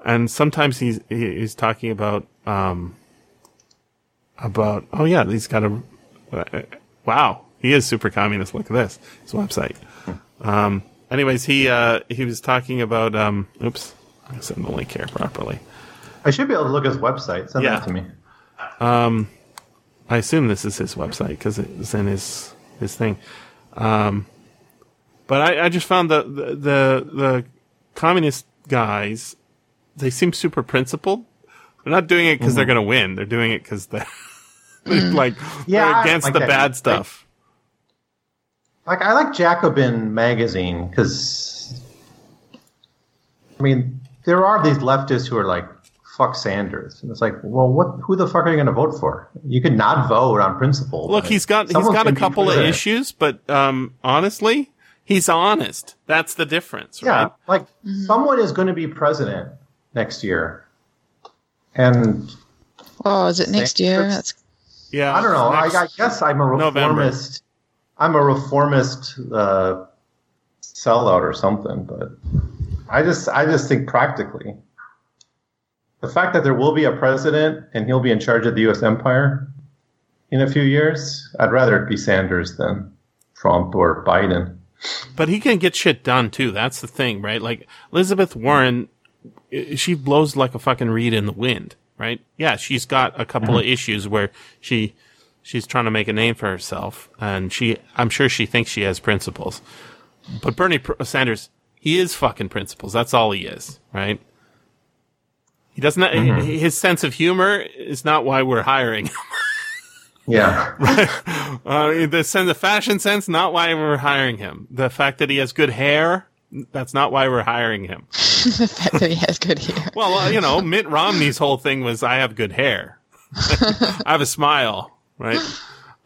and sometimes he's he's talking about um, about oh yeah he's got a uh, wow he is super communist. Look at this, his website. Um, anyways, he uh, he was talking about. Um, oops, I sent the link here properly. I should be able to look at his website. Send Yeah. that to me. Um, I assume this is his website because it's in his his thing. Um, but I, I just found the, the the the communist guys they seem super principled. They're not doing it because they're mm-hmm. going to win. They're doing it because they're, they're mm. like Yeah, they're against like the that. bad Like- stuff. Like I like Jacobin magazine because, I mean, there are these leftists who are like, "Fuck Sanders," and it's like, well, what? Who the fuck are you going to vote for? You could not vote on principle. Look, he's got he's someone's got a couple of issues, but um, honestly, he's honest. That's the difference, Yeah, right? like someone is going to be president next year, and Oh, is it next year? That's Yeah. I don't know. I, I guess I'm a November. reformist. I'm a reformist uh, sellout or something, but I just I just think practically, the fact that there will be a president and he'll be in charge of the U.S. empire in a few years, I'd rather it be Sanders than Trump or Biden. But he can get shit done too. That's the thing, right? Like Elizabeth Warren, she blows like a fucking reed in the wind, right? Yeah, she's got a couple of mm-hmm. issues where she she's trying to make a name for herself, and she I'm sure she thinks she has principles. But Bernie Sanders, he is fucking principles. That's all he is, right? He doesn't. His sense of humor is not why we're hiring him. Yeah, Uh, the sense of fashion sense, not why we're hiring him. The fact that he has good hair, that's not why we're hiring him. the fact that he has good hair. Well, uh, you know, Mitt Romney's whole thing was, I have good hair. I have a smile, right?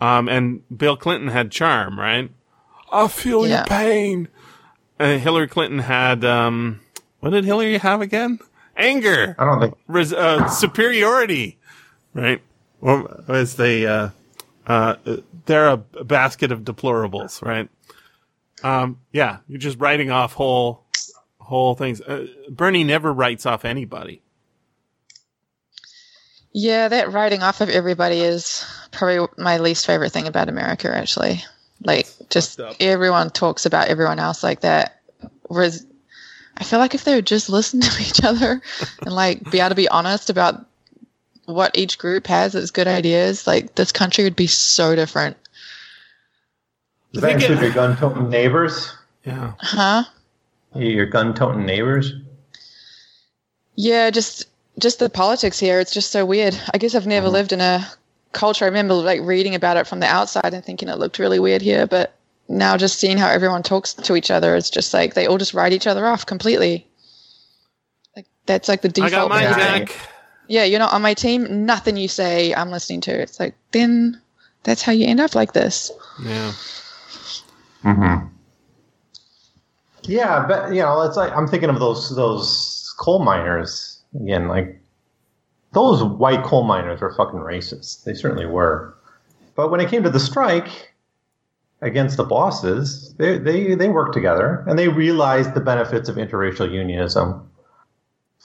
Um, and Bill Clinton had charm, right? I feel Yeah. your pain. And Hillary Clinton had, um, what did Hillary have again? Anger I don't think. res- uh, superiority, right? Or as they, uh, uh, they're a basket of deplorables, right? Um, yeah, you're just writing off whole, whole things. Uh, Bernie never writes off anybody. Yeah, that writing off of everybody is probably my least favorite thing about America, actually. Like, just everyone talks about everyone else like that. Whereas I feel like if they would just listen to each other and, like, be able to be honest about what each group has as good ideas, like, this country would be so different. Does I that think it- include your gun-toting neighbors? Yeah. Huh? Your gun-toting neighbors? Yeah, just just the politics here. It's just so weird. I guess I've never uh-huh. lived in a culture. I remember like reading about it from the outside and thinking it looked really weird here, but now just seeing how everyone talks to each other, it's just like they all just write each other off completely. Like that's like the default. I default. got mine, Yeah. Jack. yeah, you're not on my team. Nothing you say, I'm listening to. It's like then that's how you end up like this. Yeah. Mm-hmm. Yeah, but you know, it's like I'm thinking of those those coal miners again. Like those white coal miners were fucking racist. They certainly were. But when it came to the strike against the bosses, they they they worked together and they realized the benefits of interracial unionism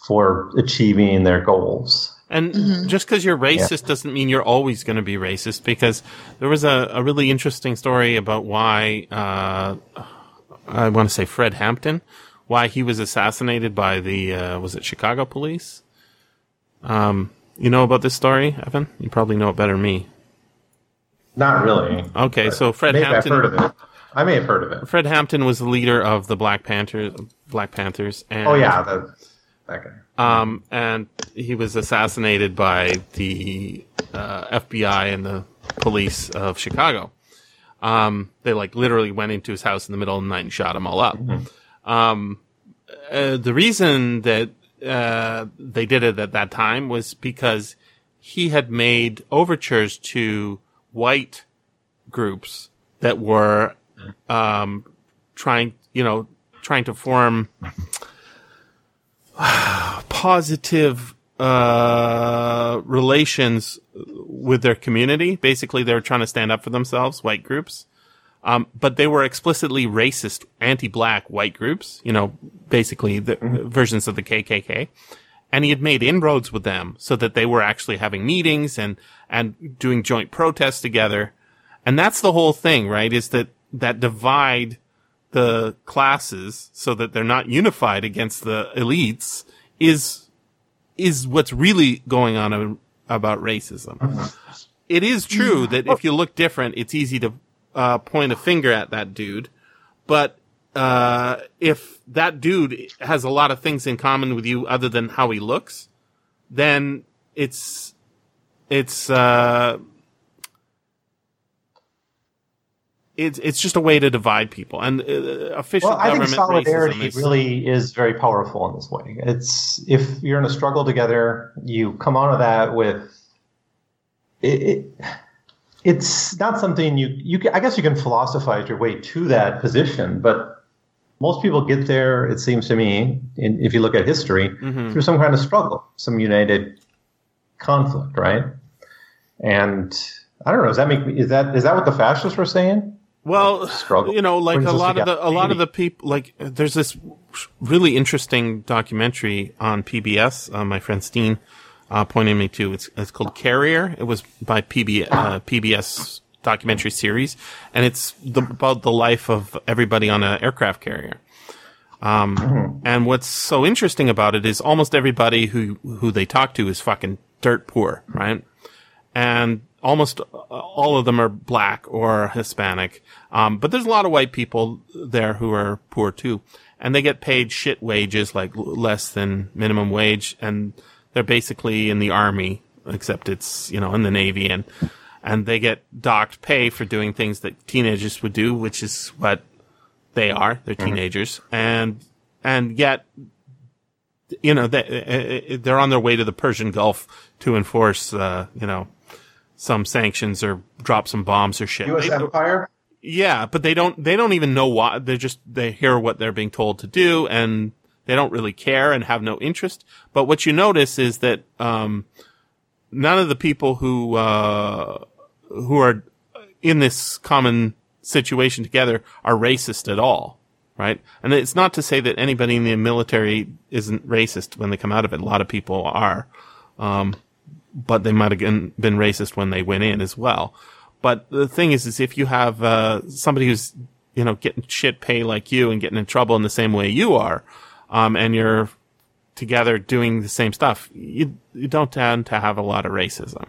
for achieving their goals. And just because you're racist doesn't mean you're always going to be racist. Because there was a, a really interesting story about why uh, I want to say Fred Hampton, why he was assassinated by the uh, was it Chicago police? Um, you know about this story, Evan? You probably know it better than me. Not really. Okay, so Fred Maybe I've Hampton. heard of it. I may have heard of it. Fred Hampton was the leader of the Black Panthers. Black Panthers. And, Oh yeah, the, that guy. Um, and he was assassinated by the uh, FBI and the police of Chicago. Um, they like literally went into his house in the middle of the night and shot him all up. Um, uh, the reason that uh, they did it at that time was because he had made overtures to white groups that were um, trying, you know, trying to form positive uh, relations with their community. Basically, they were trying to stand up for themselves, white groups. Um, but they were explicitly racist, anti-black white groups, you know, basically the versions of the KKK. And he had made inroads with them so that they were actually having meetings and, and doing joint protests together. And that's the whole thing, right? Is that, that divide the classes so that they're not unified against the elites is, is what's really going on about racism. It is true that if you look different, it's easy to, uh, point a finger at that dude. But, uh, if that dude has a lot of things in common with you other than how he looks, then it's, it's, uh, it's it's just a way to divide people and uh, official Well, I think solidarity is, really is very powerful in this way. It's if you're in a struggle together, you come out of that with it. it it's not something you you. can- I guess you can philosophize your way to that position, but most people get there. It seems to me, in, if you look at history, Mhm. through some kind of struggle, some united conflict, right? And I don't know. Does that make me? Is that is that what the fascists were saying? well struggle you know like a lot of the a lot of the people like there's this really interesting documentary on PBS uh, my friend Steen uh, pointed me to it's it's called Carrier it was by PB, uh, PBS documentary series and it's the, about the life of everybody on an aircraft carrier Um, and what's so interesting about it is almost everybody who who they talk to is fucking dirt poor, right? And almost all of them are black or Hispanic. Um, but there's a lot of white people there who are poor too, and they get paid shit wages, like less than minimum wage, and they're basically in the army, except it's you know in the navy, and and they get docked pay for doing things that teenagers would do, which is what they are. They're teenagers, and and yet, you know, they uh, they're on their way to the Persian Gulf to enforce, uh, you know, some sanctions or drop some bombs or shit. U.S. They- Empire. yeah, but they don't they don't even know why. They just they hear what they're being told to do, and they don't really care and have no interest. But what you notice is that um, none of the people who uh, who are in this common situation together are racist at all, right? And it's not to say that anybody in the military isn't racist when they come out of it. A lot of people are, um, but they might have been racist when they went in as well. But the thing is, is if you have uh, somebody who's you know getting shit pay like you and getting in trouble in the same way you are, um, and you're together doing the same stuff, you you don't tend to have a lot of racism,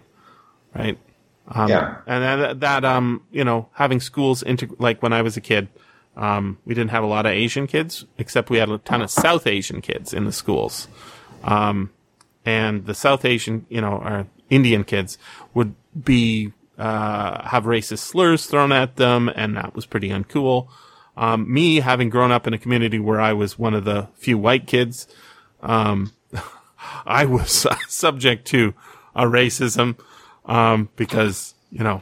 right? Um, Yeah. And that, that um, you know, having schools integ- like when I was a kid, um, we didn't have a lot of Asian kids, except we had a ton of South Asian kids in the schools. Um, and the South Asian, you know, or Indian kids would be, uh, have racist slurs thrown at them, and that was pretty uncool. Um, me having grown up in a community where I was one of the few white kids, um, I was subject to a racism, um, because, you know,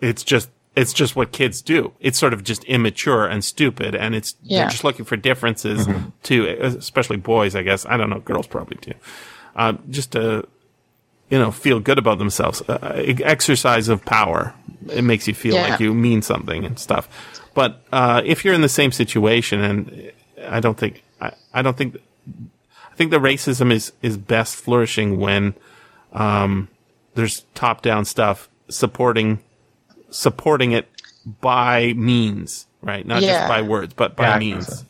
it's just, it's just what kids do. It's sort of just immature and stupid, and it's Yeah. they're just looking for differences to, especially boys, I guess. I don't know, girls probably do. Uh, just to, you know, feel good about themselves. Uh, exercise of power. It makes you feel Yeah. like you mean something and stuff. But uh, if you're in the same situation, and I don't think, I, I don't think, I think the racism is is best flourishing when um, there's top down stuff supporting supporting it by means, right? Not Yeah. just by words, but by Yeah, I means.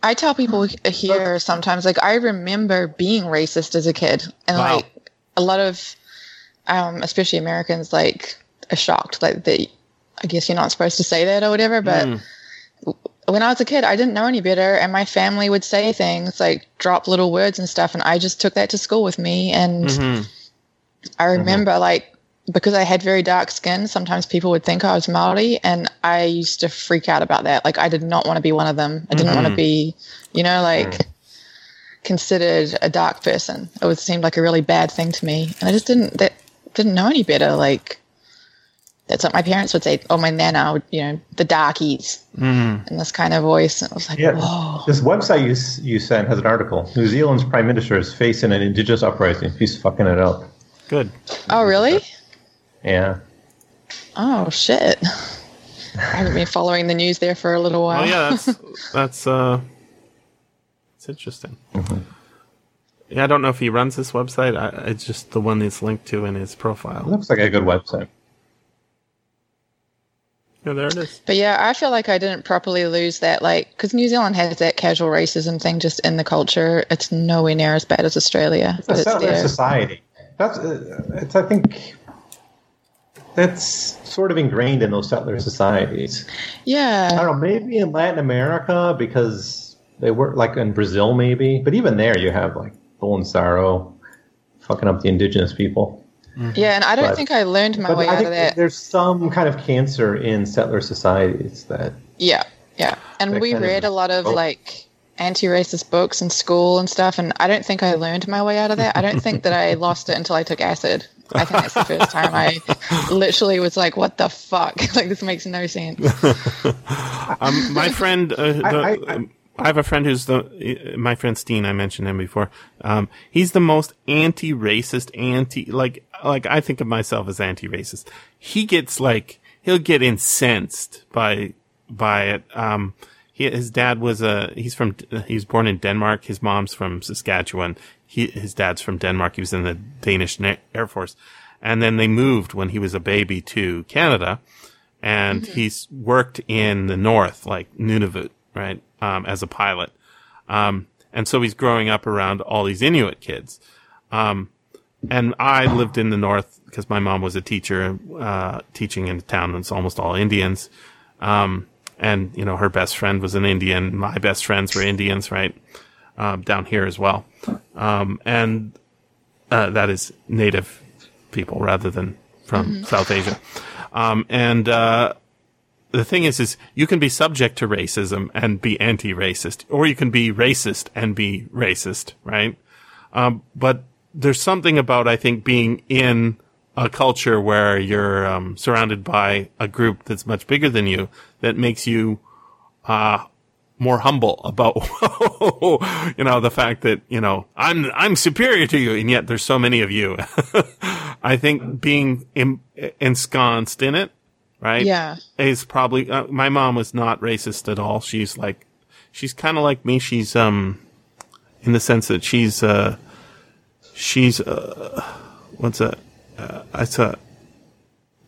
Gotcha. I tell people here sometimes, like, I remember being racist as a kid. And, Wow. like, a lot of, um, especially Americans, like, are shocked. Like, that I guess you're not supposed to say that or whatever. But Mm. when I was a kid, I didn't know any better. And my family would say things like drop little words and stuff. And I just took that to school with me. And Mhm. I remember, like, because I had very dark skin, sometimes people would think I was Maori, and I used to freak out about that. Like, I did not want to be one of them. I didn't want to be, you know, like considered a dark person. It would seem like a really bad thing to me, and I just didn't that didn't know any better. Like, that's what my parents would say. Oh, my nana, would, you know, the darkies, Mhm. in this kind of voice. And it was like, Yeah. whoa. This website you you sent has an article. New Zealand's prime minister is facing an indigenous uprising. He's fucking it up. Good. Oh, really? Yeah. Oh, shit. I haven't been following the news there for a little while. Oh yeah, that's that's uh, it's interesting. Yeah, I don't know if he runs this website. I, it's just the one that's linked to in his profile. Looks like a good website. Yeah, there it is. But yeah, I feel like I didn't properly lose that, like, because New Zealand has that casual racism thing just in the culture. It's nowhere near as bad as Australia, It's but a it's settler there. society. That's uh, it's. I think that's sort of ingrained in those settler societies. Yeah. I don't know. Maybe in Latin America because they were like in Brazil, maybe. But even there, you have like Bolsonaro fucking up the indigenous people. Mm-hmm. yeah, and I don't But- think I learned my way I out think of that. there's some kind of cancer in settler societies that Yeah, yeah. And we kind of- read a lot of oh. like anti-racist books in school and stuff, and I don't think I learned my way out of that. I don't think that I lost it until I took acid. I think that's the first time I literally was like, "What the fuck? like this makes no sense." Um, my friend, uh, the, I- I- I have a friend who's the uh, my friend Steen. I mentioned him before. Um, he's the most anti-racist, anti like like I think of myself as anti-racist. He gets like he'll get incensed by by it. Um, he, his dad was a he's from he was born in Denmark. His mom's from Saskatchewan. He his dad's from Denmark. He was in the Danish Air Force, and then they moved when he was a baby to Canada and he's worked in the north, like Nunavut, right, um, as a pilot. Um, and so he's growing up around all these Inuit kids. Um, and I lived in the north because my mom was a teacher, uh, teaching in a town that's almost all Indians. Um, and, you know, her best friend was an Indian. My best friends were Indians, right? Um, down here as well. Um, and, uh, that is native people rather than from South Asia. Um, and, uh, the thing is, is you can be subject to racism and be anti-racist, or you can be racist and be racist, right? Um, but there's something about, I think, being in a culture where you're um, surrounded by a group that's much bigger than you that makes you uh, more humble about, you know, the fact that, you know, I'm, I'm superior to you. And yet there's so many of you. I think being ensconced in it, right? Yeah. Is probably, uh, my mom was not racist at all. She's like, she's kind of like me. She's, um, in the sense that she's, uh, she's, uh, what's a, uh, it's a,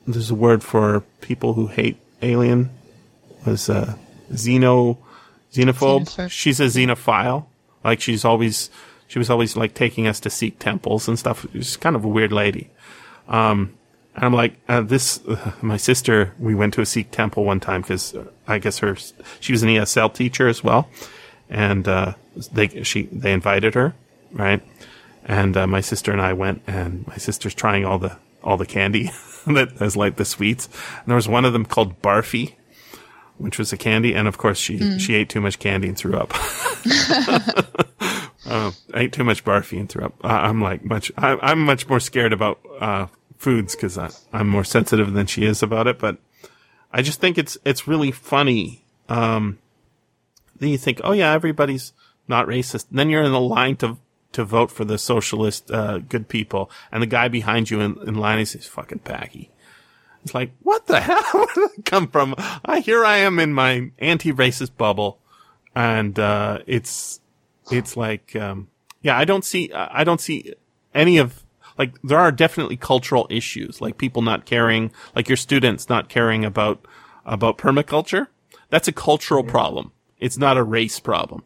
there's a word for people who hate alien was, uh, xeno, xenophobe. Xenophobe. She's a xenophile. Like she's always, she was always like taking us to Sikh temples and stuff. She's kind of a weird lady. Um, and I'm like, uh, this, uh, my sister, we went to a Sikh temple one time because I guess her, she was an ESL teacher as well. And, uh, they, she, they invited her, right? And, uh, my sister and I went and my sister's trying all the, all the candy that has like the sweets. And there was one of them called Barfi, which was a candy. And of course she, she ate too much candy and threw up. Uh, I ate too much barfy and threw up. I, I'm like much. I, I'm much more scared about uh, foods because I'm more sensitive than she is about it. But I just think it's it's really funny. Um, then you think, oh yeah, everybody's not racist. then you're in the line to to vote for the socialist uh, good people, and the guy behind you in, in line is fucking Packy. It's like, what the hell? Where did that come from? I here I am in my anti-racist bubble, and uh, it's it's like um yeah i don't see i don't see any of like there are definitely cultural issues like people not caring like your students not caring about about permaculture. That's a cultural problem. It's not a race problem.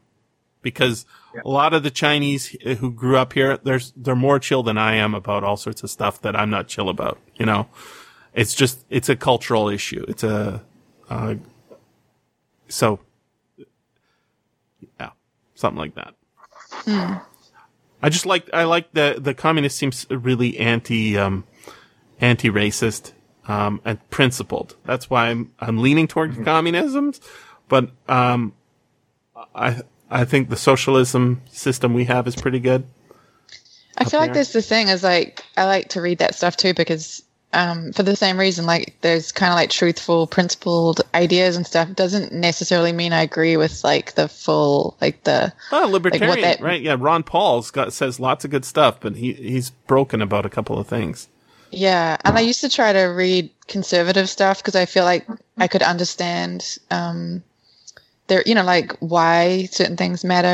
Because a lot of the chinese who grew up here there's they're more chill than i am about all sorts of stuff that i'm not chill about you know it's just it's a cultural issue it's a uh, so yeah something like that I just like I like the the communist seems really anti um anti racist um and principled. That's why I'm I'm leaning toward communism, but um I I think the socialism system we have is pretty good. I feel like here. that's the thing is like I like to read that stuff too because um, for the same reason, like there's kind of like truthful, principled ideas and stuff. Doesn't necessarily mean I agree with like the full, like the Oh, libertarian, that- right? Yeah, Ron Paul's got says lots of good stuff, but he he's broken about a couple of things. yeah. And I used to try to read conservative stuff because I feel like I could understand um, there, you know, like why certain things matter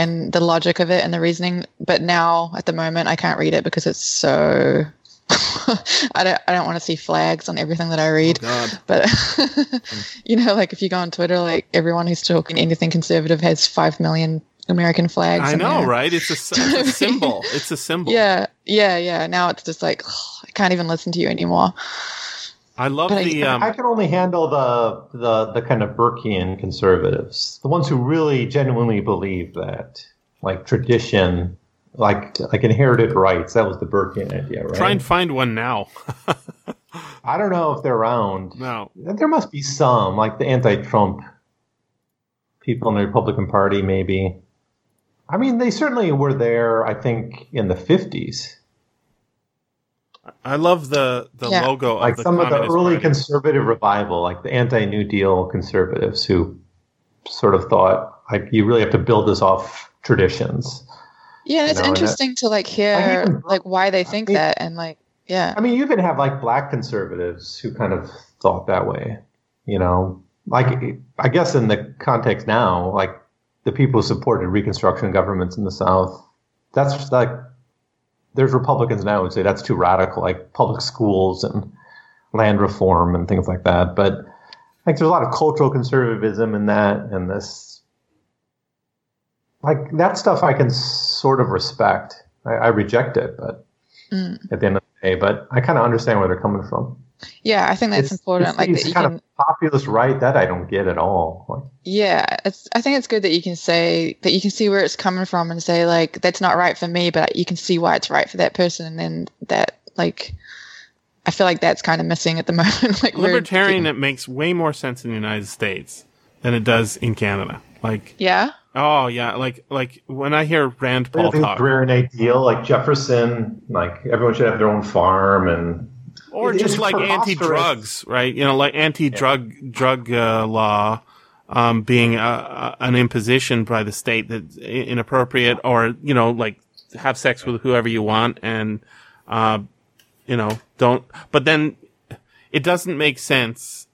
and the logic of it and the reasoning. But now at the moment, I can't read it because it's so I don't I don't want to see flags on everything that I read. Oh, God. But you know, like if you go on Twitter, like everyone who's talking anything conservative has five million American flags. I know, there. right? It's a, s- it's a symbol. It's a symbol. Yeah, yeah, yeah. Now it's just like I can't even listen to you anymore. I love But I- the. Um, I can only handle the, the the kind of Burkean conservatives, the ones who really genuinely believe that, like tradition, like like inherited rights. That was the Burkean idea, right? try and find one now. I don't know if they're around. no. There must be some, like the anti-Trump people in the Republican Party, maybe. I mean, they certainly were there. I think in the fifties, I love the the Yeah. logo like the some of the early Party. conservative revival, like the anti-New Deal conservatives, who sort of thought like you really have to build this off traditions. Yeah, it's know, and that- interesting to like hear like why they think I mean- that and like yeah. I mean, you even have like black conservatives who kind of thought that way. You know, like I guess in the context now, like the people who supported Reconstruction governments in the South, that's like there's Republicans now who say that's too radical, like public schools and land reform and things like that. But like there's a lot of cultural conservatism in that, and this like that stuff I can sort of respect. I, I reject it, but Mm. at the end of the day, but I kind of understand where they're coming from. Yeah, I think that's It's- important. it's like these that kind can of populist right that I don't get at all. Like, Yeah, it's. I think it's good that you can say that you can see where it's coming from and say like that's not right for me, but you can see why it's right for that person, and then that like, I feel like that's kind of missing at the moment. like Libertarian, it makes way more sense in the United States than it does in Canada. Like, Yeah, oh yeah, like like when I hear Rand Paul the talk, Agrarian ideal, like Jefferson, like everyone should have their own farm, and or just like anti-drugs, right? You know, like anti-drug drug uh, law um, being uh, an imposition by the state that's inappropriate, or you know, like have sex with whoever you want, and uh, you know, don't. But then it doesn't make sense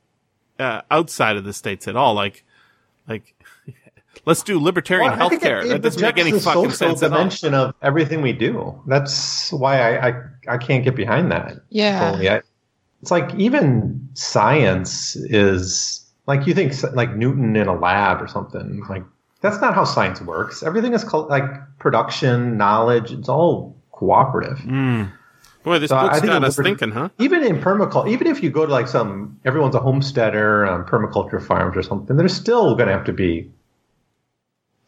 uh, outside of the states at all. Like, like. Let's do libertarian Well, healthcare. it- That doesn't make any the fucking social sense at all. dimension of everything we do. That's why I, I, I can't get behind that. yeah, fully. I- It's like even science is like you think like Newton in a lab or something. Like that's not how science works. Everything is called like production, knowledge. It's all cooperative. Mm. Boy, this So I book's think got us thinking, huh? Even in permaculture, even if you go to like some everyone's a homesteader on permaculture farms or something, there's still going to have to be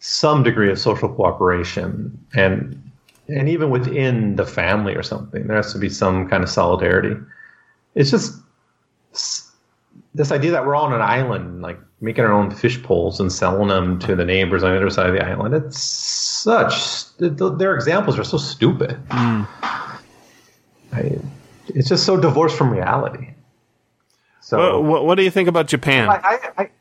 some degree of social cooperation and and even within the family or something, there has to be some kind of solidarity. It's just this idea that we're all on an island, like making our own fish poles and selling them to the neighbors on the other side of the island. It's such th- th- their examples are so stupid. Mm. I, it's just so divorced from reality. So What, what, what do you think about Japan? I, I, I, Because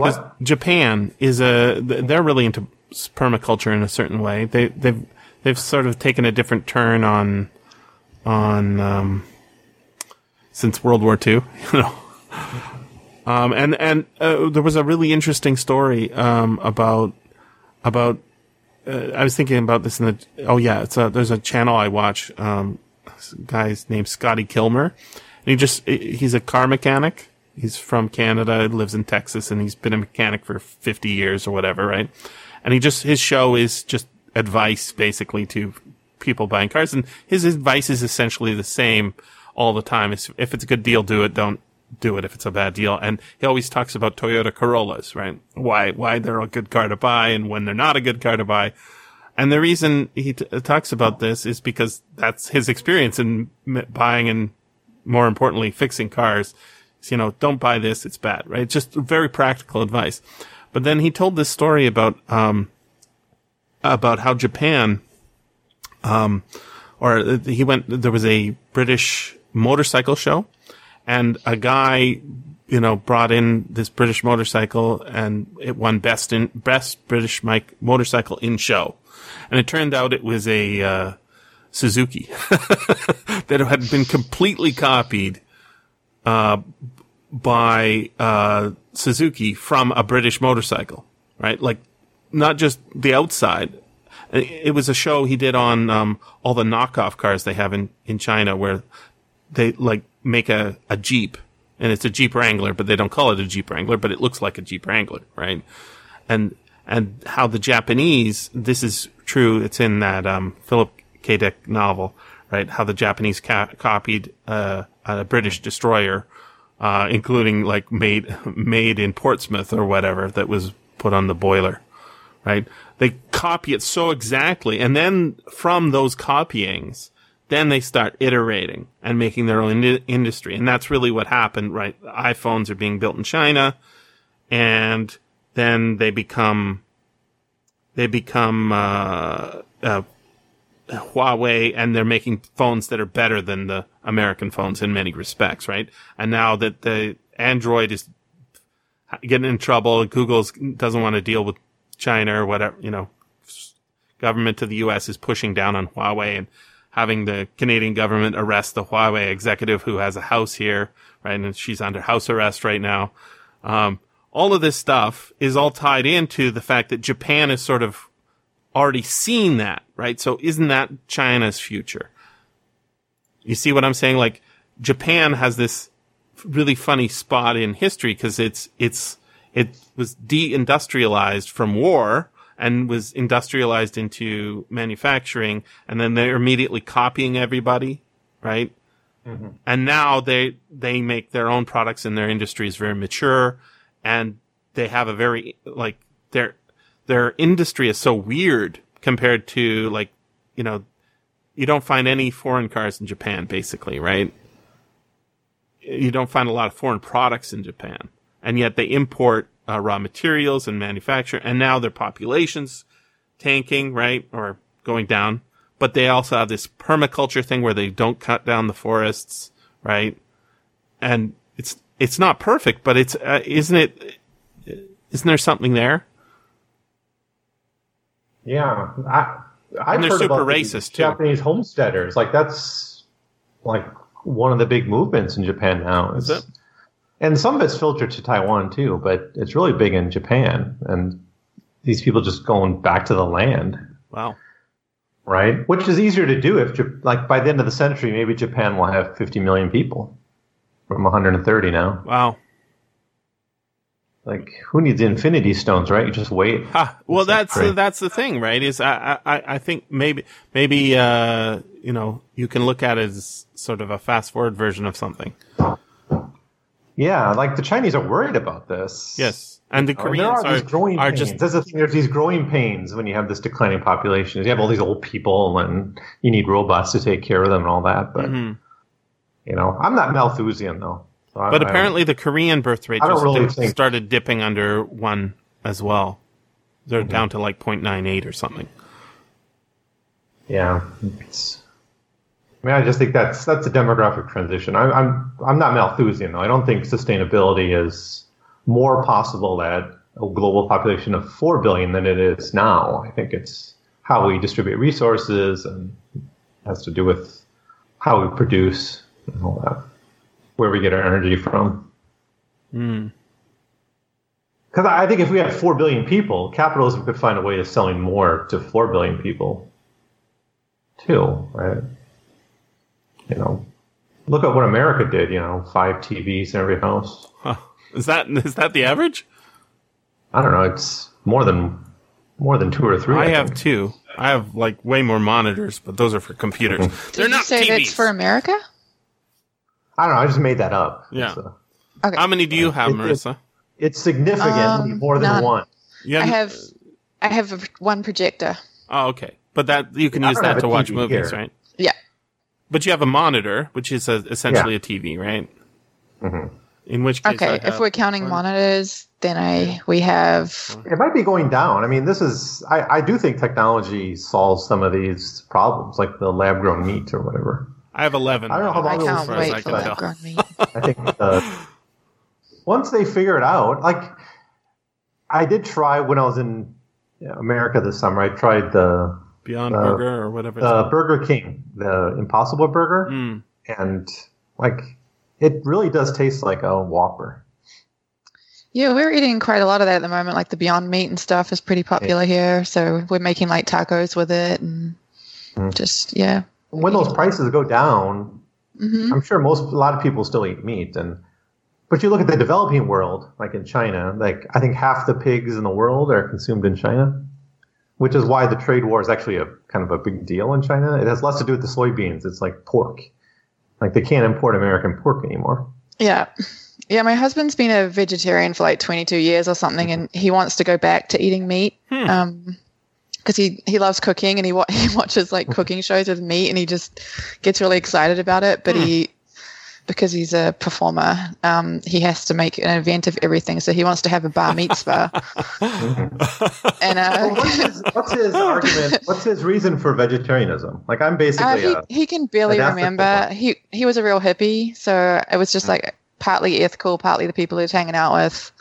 what? Japan is a they're really into permaculture in a certain way. They they've they've sort of taken a different turn on on um, since World War II. You know, um, and and uh, there was a really interesting story um, about about. Uh, I was thinking about this in the. Oh yeah, it's a, there's a channel I watch. Um, guy's named Scotty Kilmer, and he just he's a car mechanic. He's from Canada, lives in Texas, and he's been a mechanic for 50 years or whatever, right? And he just his show is just advice basically to people buying cars, and his advice is essentially the same all the time. It's, if it's a good deal, do it. Don't do it if it's a bad deal. And he always talks about Toyota Corollas, right? Why why they're a good car to buy and when they're not a good car to buy. And the reason he t- talks about this is because that's his experience in m- buying and more importantly fixing cars. You know, don't buy this; it's bad, right? Just very practical advice. But then he told this story about um, about how Japan, um, or he went. There was a British motorcycle show, and a guy, you know, brought in this British motorcycle, and it won best in best British mic, motorcycle in show, and it turned out it was a uh, Suzuki that had been completely copied uh, by uh, Suzuki from a British motorcycle, right? Like not just the outside. It was a show he did on um, all the knockoff cars they have in in China, where they like make a a Jeep, and it's a Jeep Wrangler, but they don't call it a Jeep Wrangler, but it looks like a Jeep Wrangler, right? And and how the Japanese, this is true. It's in that um, Philip K. Dick novel, right? How the Japanese ca- copied uh, a British destroyer, uh, including like made made in Portsmouth or whatever that was put on the boiler, right? They copy it so exactly, and then from those copyings, then they start iterating and making their own in- industry, and that's really what happened, right? iPhones are being built in China, and then they become they become uh, uh, Huawei, and they're making phones that are better than the American phones in many respects, right? And now that the Android is getting in trouble, Google doesn't want to deal with China or whatever, you know, government of the U.S. is pushing down on Huawei and having the Canadian government arrest the Huawei executive who has a house here, right? And she's under house arrest right now. Um, all of this stuff is all tied into the fact that Japan is sort of already seen that, right? So isn't that China's future? You see what I'm saying? Like Japan has this really funny spot in history because it's, it's, it was deindustrialized from war and was industrialized into manufacturing. And then they're immediately copying everybody, right? Mm-hmm. And now they, they make their own products and their industry is very mature and they have a very, like, their, their industry is so weird compared to like, you know, you don't find any foreign cars in Japan, basically, right? You don't find a lot of foreign products in Japan, and yet they import uh, raw materials and manufacture, and now their population's tanking, right, or going down. But they also have this permaculture thing where they don't cut down the forests, right? And it's it's not perfect, but it's uh, isn't it? Isn't there something there? Yeah, I, I've And they're heard super about the racist, too. Japanese homesteaders, like that's like one of the big movements in Japan now. Is it? And some of it's filtered to Taiwan too, but it's really big in Japan. And these people just going back to the land, Wow. right? Which is easier to do if, like, by the end of the century, maybe Japan will have 50 million people from 130 now. Wow. Like, who needs infinity stones, right? You just wait. Ha. Well, that's great. that's the thing, right? Is I I I think maybe maybe uh you know you can look at it as sort of a fast forward version of something. Yeah, like the Chinese are worried about this. Yes, and the Oh, and there Koreans are these growing are pains. just That's the thing. There's these growing pains when you have this declining population. You have all these old people, and you need robots to take care of them and all that. But Mhm. you know, I'm not Malthusian though. So But I apparently, the Korean birth rate just really started dipping under one as well. They're Mm-hmm. down to like 0.98 or something. yeah. It's, I mean, I just think that's that's a demographic transition. I, I'm I'm not Malthusian though. I don't think sustainability is more possible at a global population of four billion than it is now. I think it's how we distribute resources and has to do with how we produce and all that, where we get our energy from. Mm. Because I think if we had four billion people, capitalism could find a way of selling more to four billion people, too, right? You know, look at what America did. You know, five TVs in every house. Huh. Is that is that the average? I don't know. It's more than more than two or three. I I have think. two. I have like way more monitors, but those are for computers. Mm-hmm. They're you not say TVs. that's for America? I don't know. I just made that up. Yeah. It's, uh, Okay. How many do you have, It- it- Marissa? it's significantly Um, more than none. one. You I have I have a, one projector. Oh, okay. But that you can I use that to watch TV movies, here. right? Yeah. But you have a monitor, which is a, essentially a TV, right? Mhm. In which case, I Okay, if we're counting one. monitors, then I we have It might be going down. I mean, this is. I, I do think technology solves some of these problems, like the lab grown meat or whatever. I have eleven. I don't know how I long as it can't far will as wait I for can that tell. grown meat. I think uh, once they figure it out, like I did try when I was in America this summer. I tried the Beyond Uh, Burger or whatever. the called. Burger King, the Impossible Burger, Mm. and like it really does taste like a Whopper. Yeah, we're eating quite a lot of that at the moment. Like the Beyond Meat and stuff is pretty popular here, so we're making like tacos with it and Mm. just yeah. When those prices go down, hmm I'm sure most a lot of people still eat meat, and but you look at the developing world, like in China, like I think half the pigs in the world are consumed in China, which is why the trade war is actually a kind of a big deal in China. It has less to do with the soybeans; it's like pork. Like they can't import American pork anymore. Yeah. Yeah, my husband's been a vegetarian for like 22 years or something, and he wants to go back to eating meat. Hmm. Um, because he, he loves cooking and he wa- he watches like cooking shows with meat and he just gets really excited about it. But he, because he's a performer, um, he has to make an event of everything. So he wants to have a bar mitzvah. and Well, uh, what's, his, what's his argument? What's his reason for vegetarianism? Like I'm Uh, basically he, a, he can barely remember. one. He he was a real hippie, so it was just like partly ethical, partly the people he was hanging out with.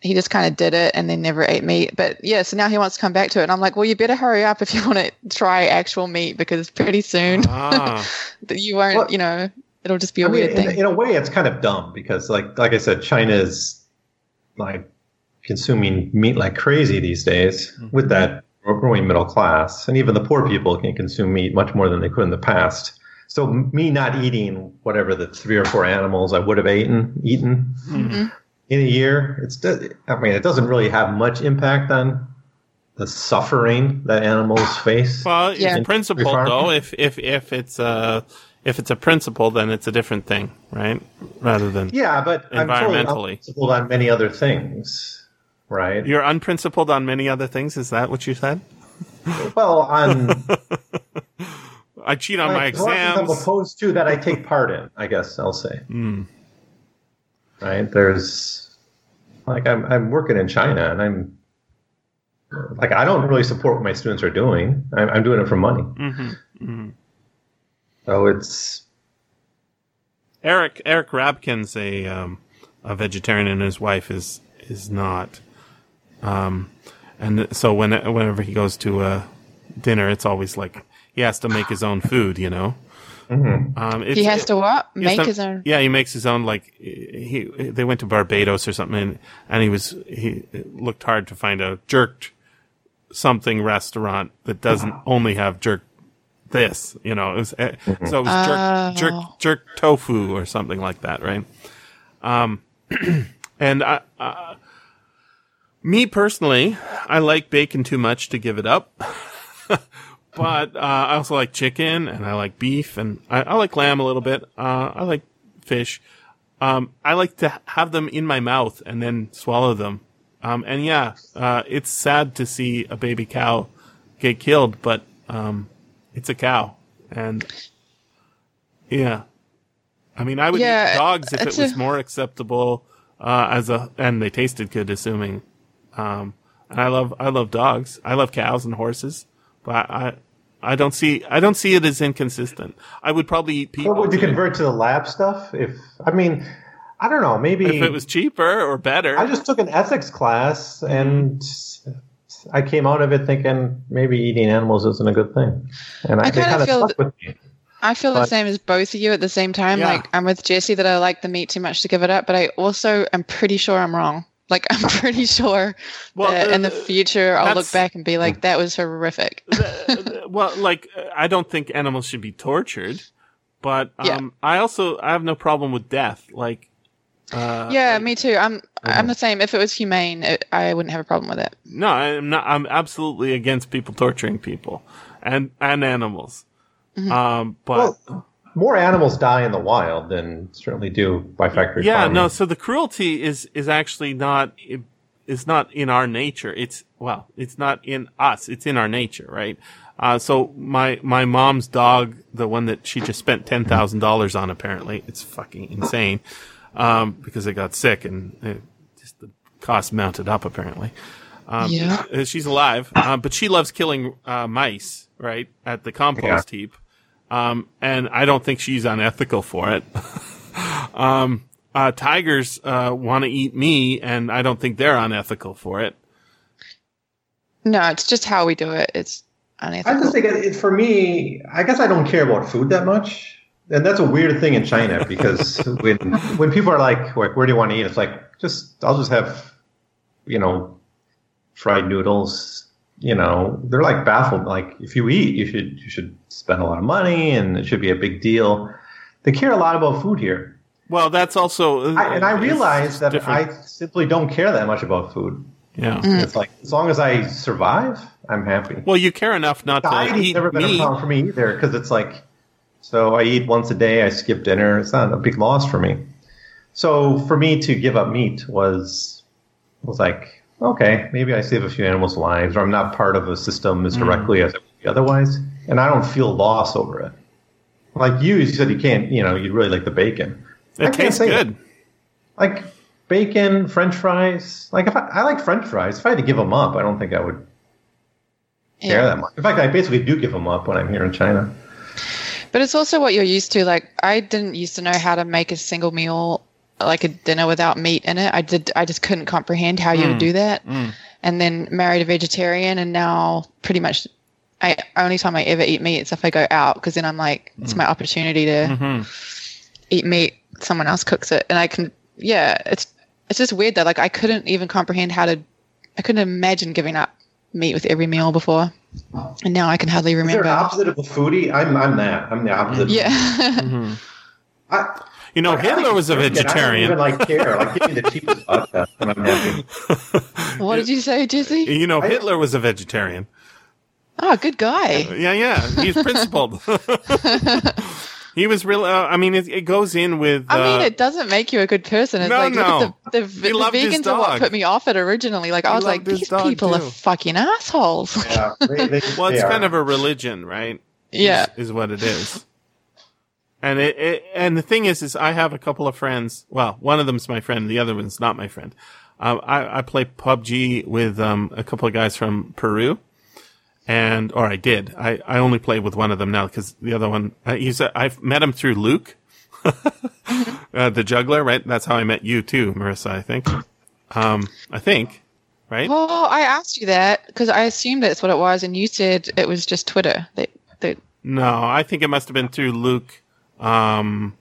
He he just kind of did it and then never ate meat. But yeah, so now he wants to come back to it, and I'm like, well, you better hurry up if you want to try actual meat because pretty soon ah, you won't, Well, you know, it'll just be a I weird in, thing. in a way, it's kind of dumb because, like, like I said, China is like consuming meat like crazy these days with that growing middle class, and even the poor people can consume meat much more than they could in the past. So me not eating whatever the three or four animals I would have eaten eaten Mhm. In a year, it's I mean, it doesn't really have much impact on the suffering that animals face. well, Yeah. it's principle Farm. though. If if if it's a if it's a principle, then it's a different thing, right? Rather than yeah, but I'm totally Environmentally. unprincipled on many other things, right? you're unprincipled on many other things. Is that what you said? Well, on I cheat on my like, classes I'm opposed to that I take part in. I guess I'll say. Mm. Right? There's like I'm I'm working in China, and I'm like I don't really support what my students are doing. I'm, I'm doing it for money. hmm hmm So it's Eric Eric Rabkin's a um, a vegetarian, and his wife is is not. Um, and so when whenever he goes to a dinner, it's always like he has to make his own food. You know, mhm. um, it's, he has to what? Make to- his own. Yeah, he makes his own. Like he, they went to Barbados or something, and, and he was he looked hard to find a jerked something restaurant that doesn't only have jerk this. You know, it was uh, so it was Oh. jerk jerk jerk tofu or something like that, right? Um, and I. Uh, me personally, I like bacon too much to give it up. but uh, I also like chicken and I like beef and I, I like lamb a little bit. Uh, I like fish. Um, I like to have them in my mouth and then swallow them. Um, and yeah, uh, it's sad to see a baby cow get killed, but um, it's a cow, and yeah, I mean, I would Yeah, eat dogs if it was a- more acceptable uh, as a, and they tasted good, assuming. Um, and I love, I love dogs. I love cows and horses, but I, I don't see, I don't see it as inconsistent. I would probably eat people Or would you convert to the lab stuff? If I mean, I don't know. Maybe if it was cheaper or better. I just took an ethics class and I came out of it thinking maybe eating animals isn't a good thing, and I, I kinda feel stuck with me. I feel the same as both of you at the same time. Yeah. Like I'm with Jesse that I like the meat too much to give it up, but I also am pretty sure I'm wrong. Like I'm pretty sure Well, that in the uh, future I'll look back and be like, that was horrific. well, like uh, I don't think animals should be tortured, but um, Yeah. I also I have no problem with death. Like, uh, yeah, like- me too. I'm I'm the same. If it was humane, it, I wouldn't have a problem with it. no, I'm not. I'm absolutely against people torturing people and and animals. Mm-hmm. Um, but Well, more animals die in the wild than certainly do by factory yeah, farming. no. So the cruelty is is actually not is not in our nature. It's well, it's not in us. It's in our nature, right? Uh, so my my mom's dog, the one that she just spent ten thousand dollars on, apparently, it's fucking insane, um, because it got sick and it, just the cost mounted up. Apparently, um, Yeah. she's alive, uh, but she loves killing uh, mice, right, at the compost heap. Um, and I don't think she's unethical for it. um, uh, tigers uh, want to eat me, and I don't think they're unethical for it. No, it's just how we do it. It's I unethical. just think it, it- for me, I guess I don't care about food that much. and that's a weird thing in China because when when people are like, like, where do you want to eat? It's like, just I'll just have, you know, fried noodles. You know, they're like baffled. Like, if you eat, you should you should spend a lot of money, and it should be a big deal. They care a lot about food here, Well, that's also I, and I realize that different. I simply don't care that much about food. yeah. Mm. It's like as long as I survive, I'm happy. Well, you care enough not to Dieting's eat never been meat. a problem for me either because it's like, so I eat once a day. I skip dinner. It's not a big loss for me. So for me to give up meat was was like, okay, maybe I save a few animals' lives, or I'm not part of a system Mm. as directly as I would be otherwise, and I don't feel loss over it. Like you, you said you can't, you know, you really like the bacon. I It can't tastes say that. good. Like bacon, French fries. Like if I, I like French fries, if I had to give them up, I don't think I would care Yeah. that much. In fact, I basically do give them up when I'm here in China. But it's also what you're used to. Like I didn't used to know how to make a single meal, like a dinner without meat in it. I did. I just couldn't comprehend how you would mm. do that. Mm. And then married a vegetarian, and now pretty much, I only time I ever eat meat is if I go out, because then I'm like, it's mm. my opportunity to mm-hmm. eat meat. Someone else cooks it, and I can. Yeah, it's it's just weird though. Like I couldn't even comprehend how to. I couldn't imagine giving up meat with every meal before, and now I can hardly Is there remember. an opposite of a foodie? I'm I'm that. I'm the opposite. Yeah. Mm-hmm. I, You know, like, Hitler was a vegetarian. I don't even like care. Like give me the cheapest vodka, and I'm happy. what did you say, Jesse? You know, I- Hitler was a vegetarian. Oh, good guy. Yeah, yeah, he's principled. he was real. Uh, I mean, it, it goes in with. Uh, I mean, it doesn't make you a good person. It's No, like, look no. at the, the, the vegans are what put me off it originally. Like, I was like, these dog, people are fucking assholes. Yeah, they, they, well, it's kind are. of a religion, right? yeah. is, is what it is. And it, it and the thing is, is I have a couple of friends. Well, one of them's my friend, the other one's not my friend. Um, I, I play PUBG with um, a couple of guys from Peru, and or I did. I, I only play with one of them now because the other one uh, he's a, I've met him through Luke, uh, the juggler. Right, that's how I met you too, Marissa. I think. Um, I think, right? Well, I asked you that because I assumed that's what it was, and you said it was just Twitter. That, that No, I think it must have been through Luke. Um,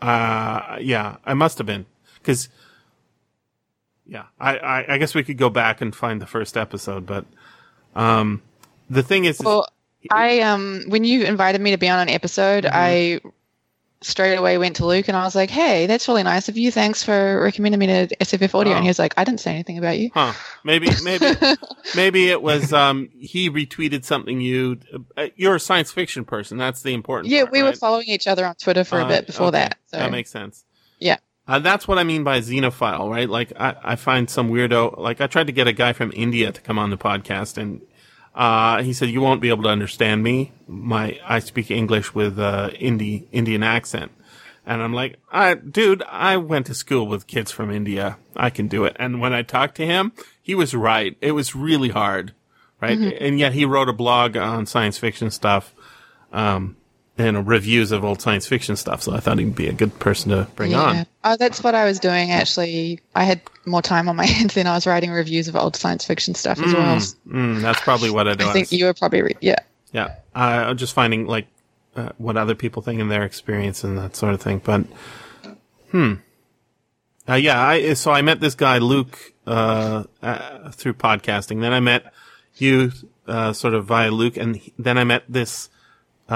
uh, yeah, I must have been because, yeah, I, I, I guess we could go back and find the first episode, but, um, the thing is, is- well, I um when you invited me to be on an episode, Mm-hmm. I straight away went to Luke and I was like, "Hey, that's really nice of you. Thanks for recommending me to SFF Audio." Oh. And he was like, "I didn't say anything about you." huh? Maybe, maybe, maybe it was, um, he retweeted something you, uh, you're a science fiction person. That's the important Yeah, part, we were following each other on Twitter for a Uh, bit before okay. that. So That makes sense. yeah. Uh, that's what I mean by xenophile, right? Like, I, I find some weirdo, like, I tried to get a guy from India to come on the podcast, and uh, he said, You won't be able to understand me. My I speak English with uh, Indi- Indian accent. And I'm like, I, dude, I went to school with kids from India. I can do it. And when I talked to him, he was right. It was really hard, right? And yet he wrote a blog on science fiction stuff, um, and reviews of old science fiction stuff. So I thought he'd be a good person to bring on. Oh, that's what I was doing actually. I had more time on my hands than I was writing reviews of old science fiction stuff as well. Mm, that's probably what I do. I think you were probably re- yeah. yeah, uh, I'm just finding like uh, what other people think in their experience and that sort of thing. But hmm, uh, yeah. I so I met this guy Luke uh, uh, through podcasting. Then I met you uh, sort of via Luke, and he- then I met this uh,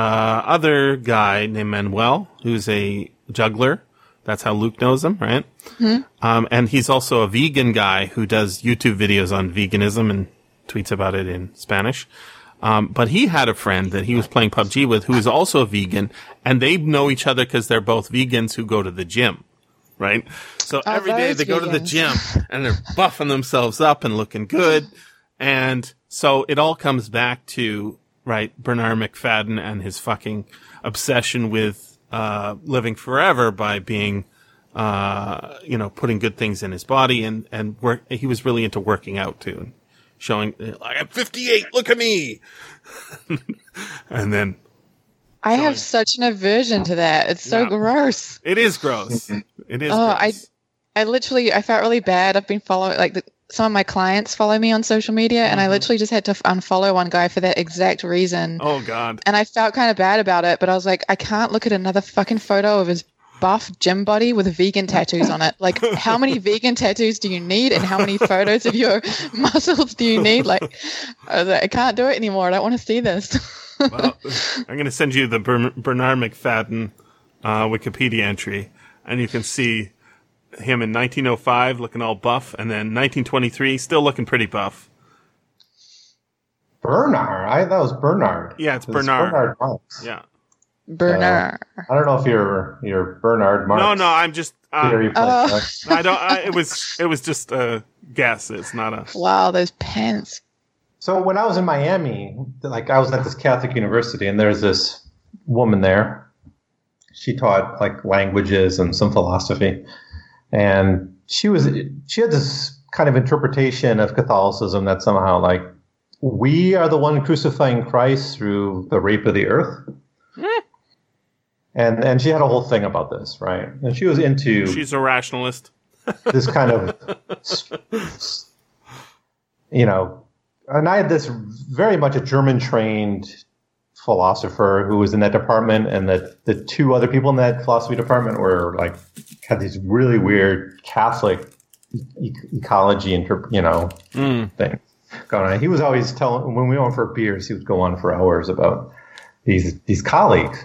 other guy named Manuel, who's a juggler. That's how Luke knows him, right? Um, and he's also a vegan guy who does YouTube videos on veganism and tweets about it in Spanish. Um, but he had a friend that he was playing PUBG with who is also a vegan, and they know each other because they're both vegans who go to the gym, right? So Oh, every day they go to the gym and they're buffing themselves up and looking good. And so it all comes back to, right, Bernarr Macfadden and his fucking obsession with, uh, living forever by being, uh, you know, putting good things in his body and, and work, he was really into working out too. and Showing, like, I'm 58, look at me! and then, I have such an aversion to that. It's so Yeah. gross. it is gross. It is Oh, I. I literally I felt really bad. I've been following like the, some of my clients follow me on social media, and I Mm-hmm. literally just had to unfollow one guy for that exact reason. Oh God. And I felt kind of bad about it, but I was like, I can't look at another fucking photo of his buff gym body with vegan tattoos on it. Like, how many vegan tattoos do you need, and how many photos of your muscles do you need? Like, I, was like, I can't do it anymore. I don't want to see this. Well, I'm going to send you the Bernarr Macfadden uh, Wikipedia entry, and you can see him in 1905 looking all buff, and then 1923 still looking pretty buff. Bernard. I thought it was Bernard. Yeah, it's It's Bernard. Bernard Marx. Yeah. Bernard. I don't know if you're you're Bernard Marx. No, no, I'm just. Uh, theory Oh. I don't. I, it was. It was just a guess. It's not a. Wow, those pants. So when I was in Miami, like I was at this Catholic university, and there's this woman there. She taught like languages and some philosophy, and she was she had this kind of interpretation of Catholicism that somehow like we are the one crucifying Christ through the rape of the earth. Hmm. And and she had a whole thing about this, right? And she was into She's a rationalist. this kind of you know and i had this very much a german trained philosopher who was in that department and the, the two other people in that philosophy department were like had these really weird catholic e- ecology interp- you know Mm. thing going on. He was always telling when we went for beers he would go on for hours about these these colleagues.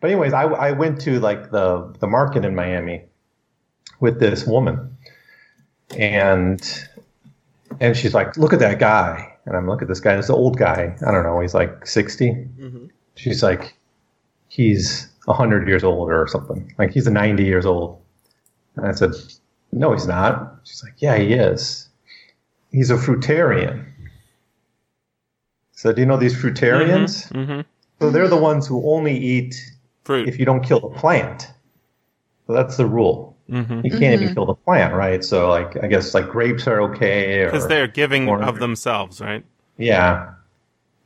But anyways i, I went to like the the market in miami with this woman. And and she's like look at that guy and i'm looking at this guy this old guy. I don't know he's like 60 she's like he's 100 years old or something. Like he's a 90 years old. And i said no he's not. She's like yeah he is. He's a fruitarian. So do you know these fruitarians? Mm-hmm. so they're the ones who only eat Fruit. if you don't kill the plant. So that's the rule. Mhm. You can't even kill the plant, right? So like I guess like grapes are okay. Because they're giving or- of themselves, right? yeah.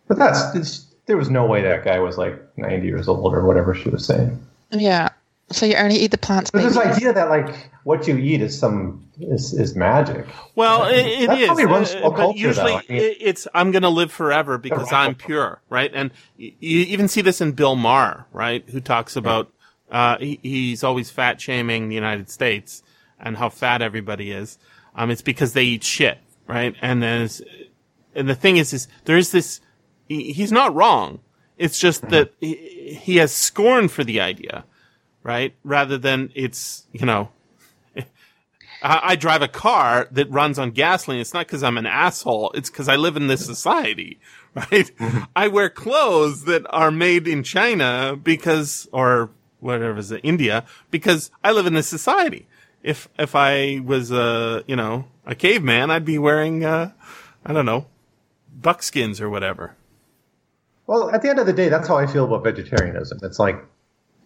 But that's it's, there was no way that guy was like 90 years old or whatever she was saying. Yeah. So you only eat the plants, But baby. this idea that like what you eat is some is, is magic. Well, it, it That's is, how we uh, but culture, usually. I mean- it's I'm going to live forever because I'm pure, right? And you even see this in Bill Maher, right? Who talks about uh, he, he's always fat shaming the United States and how fat everybody is. Um, it's because they eat shit, right? And then, and the thing is, is there is this. He, he's not wrong. It's just Mm-hmm. that he, he has scorn for the idea, right? Rather than it's you know I, I drive a car that runs on gasoline. It's not because I'm an asshole. It's because I live in this society, right? I wear clothes that are made in China because, or whatever is it, India, because I live in this society. If, if I was, a you know, a caveman, I'd be wearing, uh, I don't know, buckskins or whatever. Well, at the end of the day, that's how I feel about vegetarianism. It's like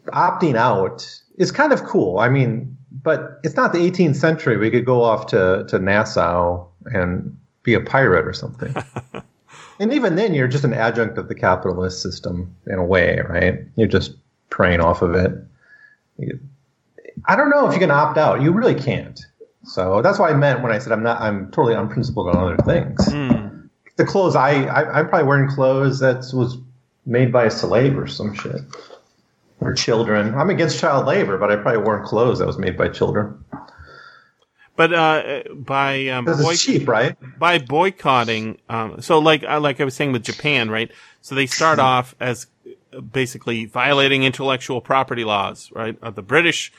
opting out is kind of cool. I mean, but it's not the 18th century. We could go off to, to Nassau and be a pirate or something. and even then, you're just an adjunct of the capitalist system in a way, right? You're just preying off of it. I don't know if you can opt out. You really can't. So that's what I meant when I said I'm not. I'm totally unprincipled on other things Hmm. the clothes I, I I'm probably wearing clothes that was made by a slave or some shit or children. I'm against child labor, but I probably worn clothes that was made by children But, uh, by, um, boy- cheap, right? by boycotting, um, so like uh, like I was saying with Japan, right? So they start off as basically violating intellectual property laws, right? Uh, the British,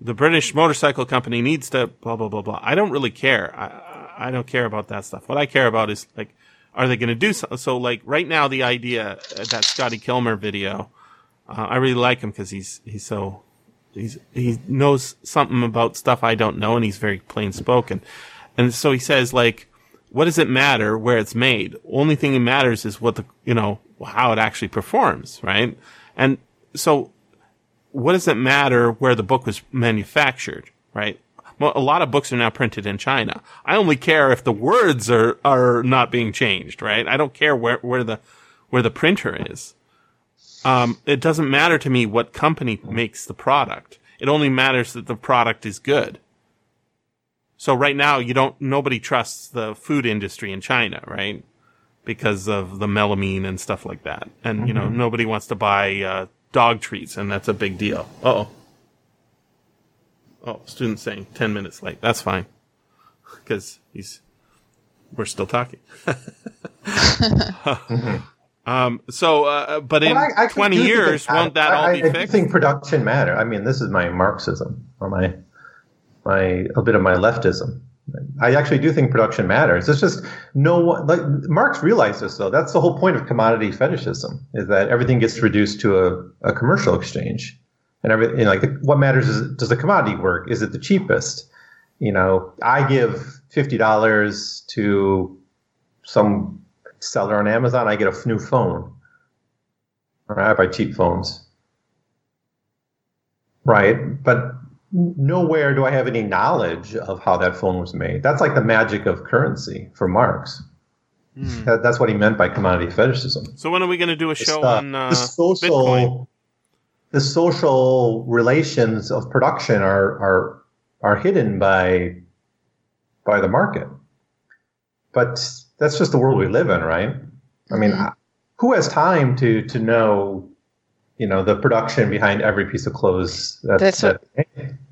the British motorcycle company needs to blah blah blah blah. I don't really care. I I- don't care about that stuff. What I care about is like, are they going to do so? So like right now, the idea uh, that Scotty Kilmer video, uh, I really like him because he's he's so he's he knows something about stuff I don't know, and he's very plain spoken. And so he says, like, what does it matter where it's made? Only thing that matters is what the you know how it actually performs, right? And so, what does it matter where the book was manufactured, right? A lot of books are now printed in China. I only care if the words are are not being changed, right? I don't care where where the where the printer is um, it doesn't matter to me what company makes the product. It only matters that the product is good. So right now, you don't. Nobody trusts the food industry in China, right? Because of the melamine and stuff like that, and you know nobody wants to buy uh, dog treats, and that's a big deal. Oh, oh, student saying ten minutes late. That's fine, because he's we're still talking. um. So, uh, but in Well, I- I twenty years, it won't that matters. all I, be I, I think production matter. I mean, this is my Marxism or my my a bit of my leftism. I actually do think production matters. It's just no one like Marx realized this though. That's the whole point of commodity fetishism is that everything gets reduced to a, a commercial exchange, and every you know, like the, what matters is does the commodity work? Is it the cheapest? You know, I give fifty dollars to some seller on Amazon. I get a new phone. Or I buy cheap phones. Right, but nowhere do I have any knowledge of how that phone was made. That's like the magic of currency for Marx. That, that's what he meant by commodity fetishism. So when are we going to do a show the, on uh, the social, Bitcoin? the social relations of production are are are hidden by by the market. But that's just the world we live in, right? I mean, Mhm. who has time to to know, you know, the production behind every piece of clothes? That, That's what- that-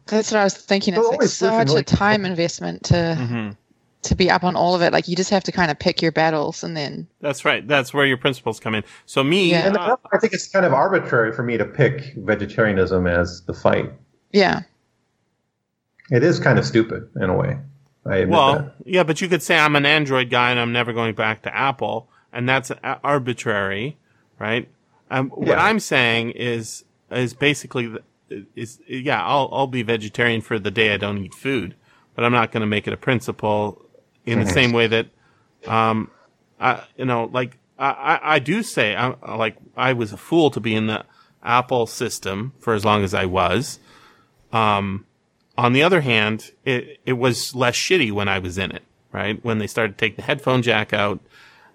That's what I was thinking. Well, It's like always looking such a like- time investment to Mm-hmm. to be up on all of it. Like you just have to kind of pick your battles and then That's right. That's where your principles come in. So me, Yeah. And uh, I think it's kind of arbitrary for me to pick vegetarianism as the fight. yeah. It is kind of stupid in a way. I admit well, that. yeah, but you could say I'm an Android guy and I'm never going back to Apple, and that's arbitrary, right? Um, What Yeah. I'm saying is is basically is yeah, I'll I'll be vegetarian for the day I don't eat food, but I'm not going to make it a principle in the same way that, um, I you know like I I, I do say I like I was a fool to be in the Apple system for as long as I was. Um, on the other hand, it, it was less shitty when I was in it, right? When they started taking the headphone jack out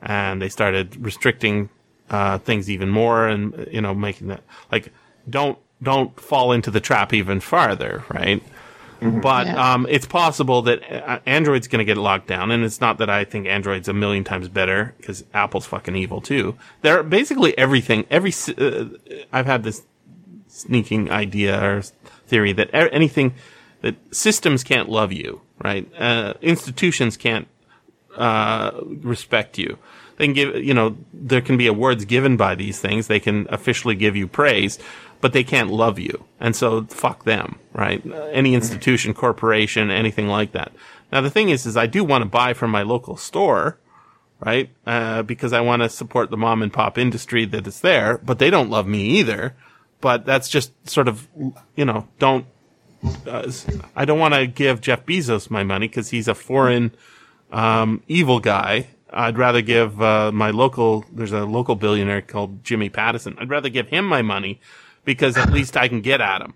and they started restricting, uh, things even more and, you know, making that, like, don't, don't fall into the trap even farther, right? But, Yeah. um, it's possible that uh, Android's gonna get locked down and it's not that I think Android's a million times better because Apple's fucking evil too. They're basically everything, every, uh, I've had this sneaking idea or theory that anything that systems can't love you, right? Uh, institutions can't uh, respect you. They can give, you know, there can be awards given by these things. They can officially give you praise, but they can't love you. And so fuck them, right? Any institution, corporation, anything like that. Now the thing is, is I do want to buy from my local store, right? Uh, because I want to support the mom and pop industry that is there, but they don't love me either. But that's just sort of, you know, don't, uh, I don't want to give Jeff Bezos my money because he's a foreign, um, evil guy. I'd rather give, uh, my local, there's a local billionaire called Jimmy Pattison. I'd rather give him my money because at least I can get at him.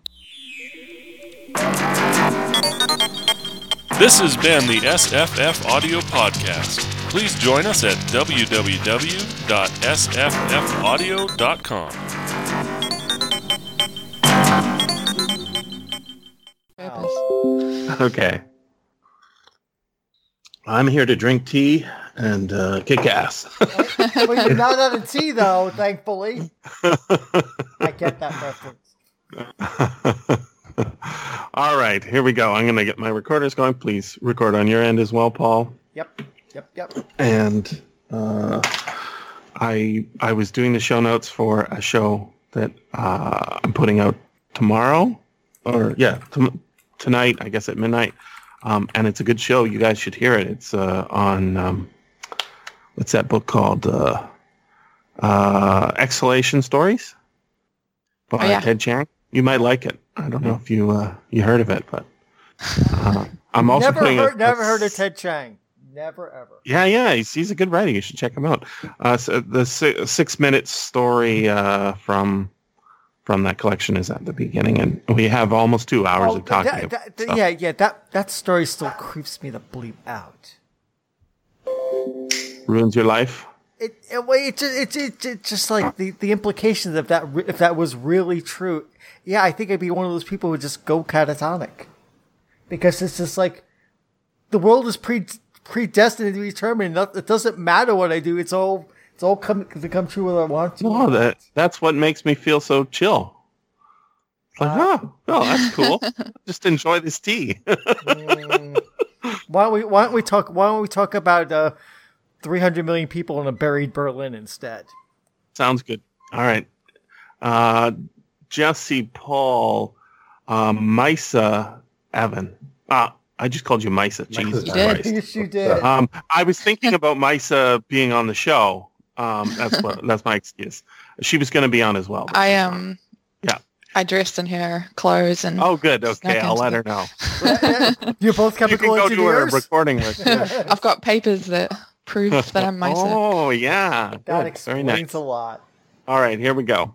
This has been the SFF Audio Podcast. Please join us at www.sffaudio.com. Okay. I'm here to drink tea and uh, kick ass. well, you're not out of tea, though, thankfully. I get that reference. All right, here we go. I'm going to get my recorders going. Please record on your end as well, Paul. Yep, yep, yep. And uh, I I was doing the show notes for a show that uh, I'm putting out tomorrow, or yeah, tom tonight. I guess at midnight. Um, and it's a good show. You guys should hear it. It's uh, on um, what's that book called? Uh, uh, Exhalation Stories by Oh, yeah. Ted Chiang. You might like it. I don't know if you uh, you heard of it, but uh, I'm also Never putting a- heard, never a heard of Ted Chiang. Never ever. yeah, yeah, he's, he's a good writer. You should check him out. Uh, so the si- six minute story uh, from from that collection is at the beginning, and we have almost two hours Oh, of talking. that- about that- that- stuff. yeah, yeah. That that story still creeps me the bleep out. Ruins your life. It it well, it, it, just like the, the implications of that if that was really true. Yeah, I think I'd be one of those people who would just go catatonic because it's just like the world is pre predestined to be determined. It doesn't matter what I do. It's all it's all come to come true whether I want to. Oh, that that's what makes me feel so chill. It's like, oh, oh, that's cool. Just enjoy this tea. Mm. why don't we why don't we talk why don't we talk about uh, 300 million people in a buried Berlin instead? Sounds good. All right. Uh, Jesse Paul, um, Misa Evan. Ah, I just called you Misa. Jesus You did. Yes, you did. Um, I was thinking about Misa being on the show. Um, that's what that's my excuse. She was going to be on as well. I um. Yeah. I dressed in her clothes and Oh, good. Okay, I'll let her know. You're both You can chemical go to her recording with. Yeah. I've got papers that prove that I'm myself. Oh, yeah. that Good. Very explains nice. a lot. All right, here we go.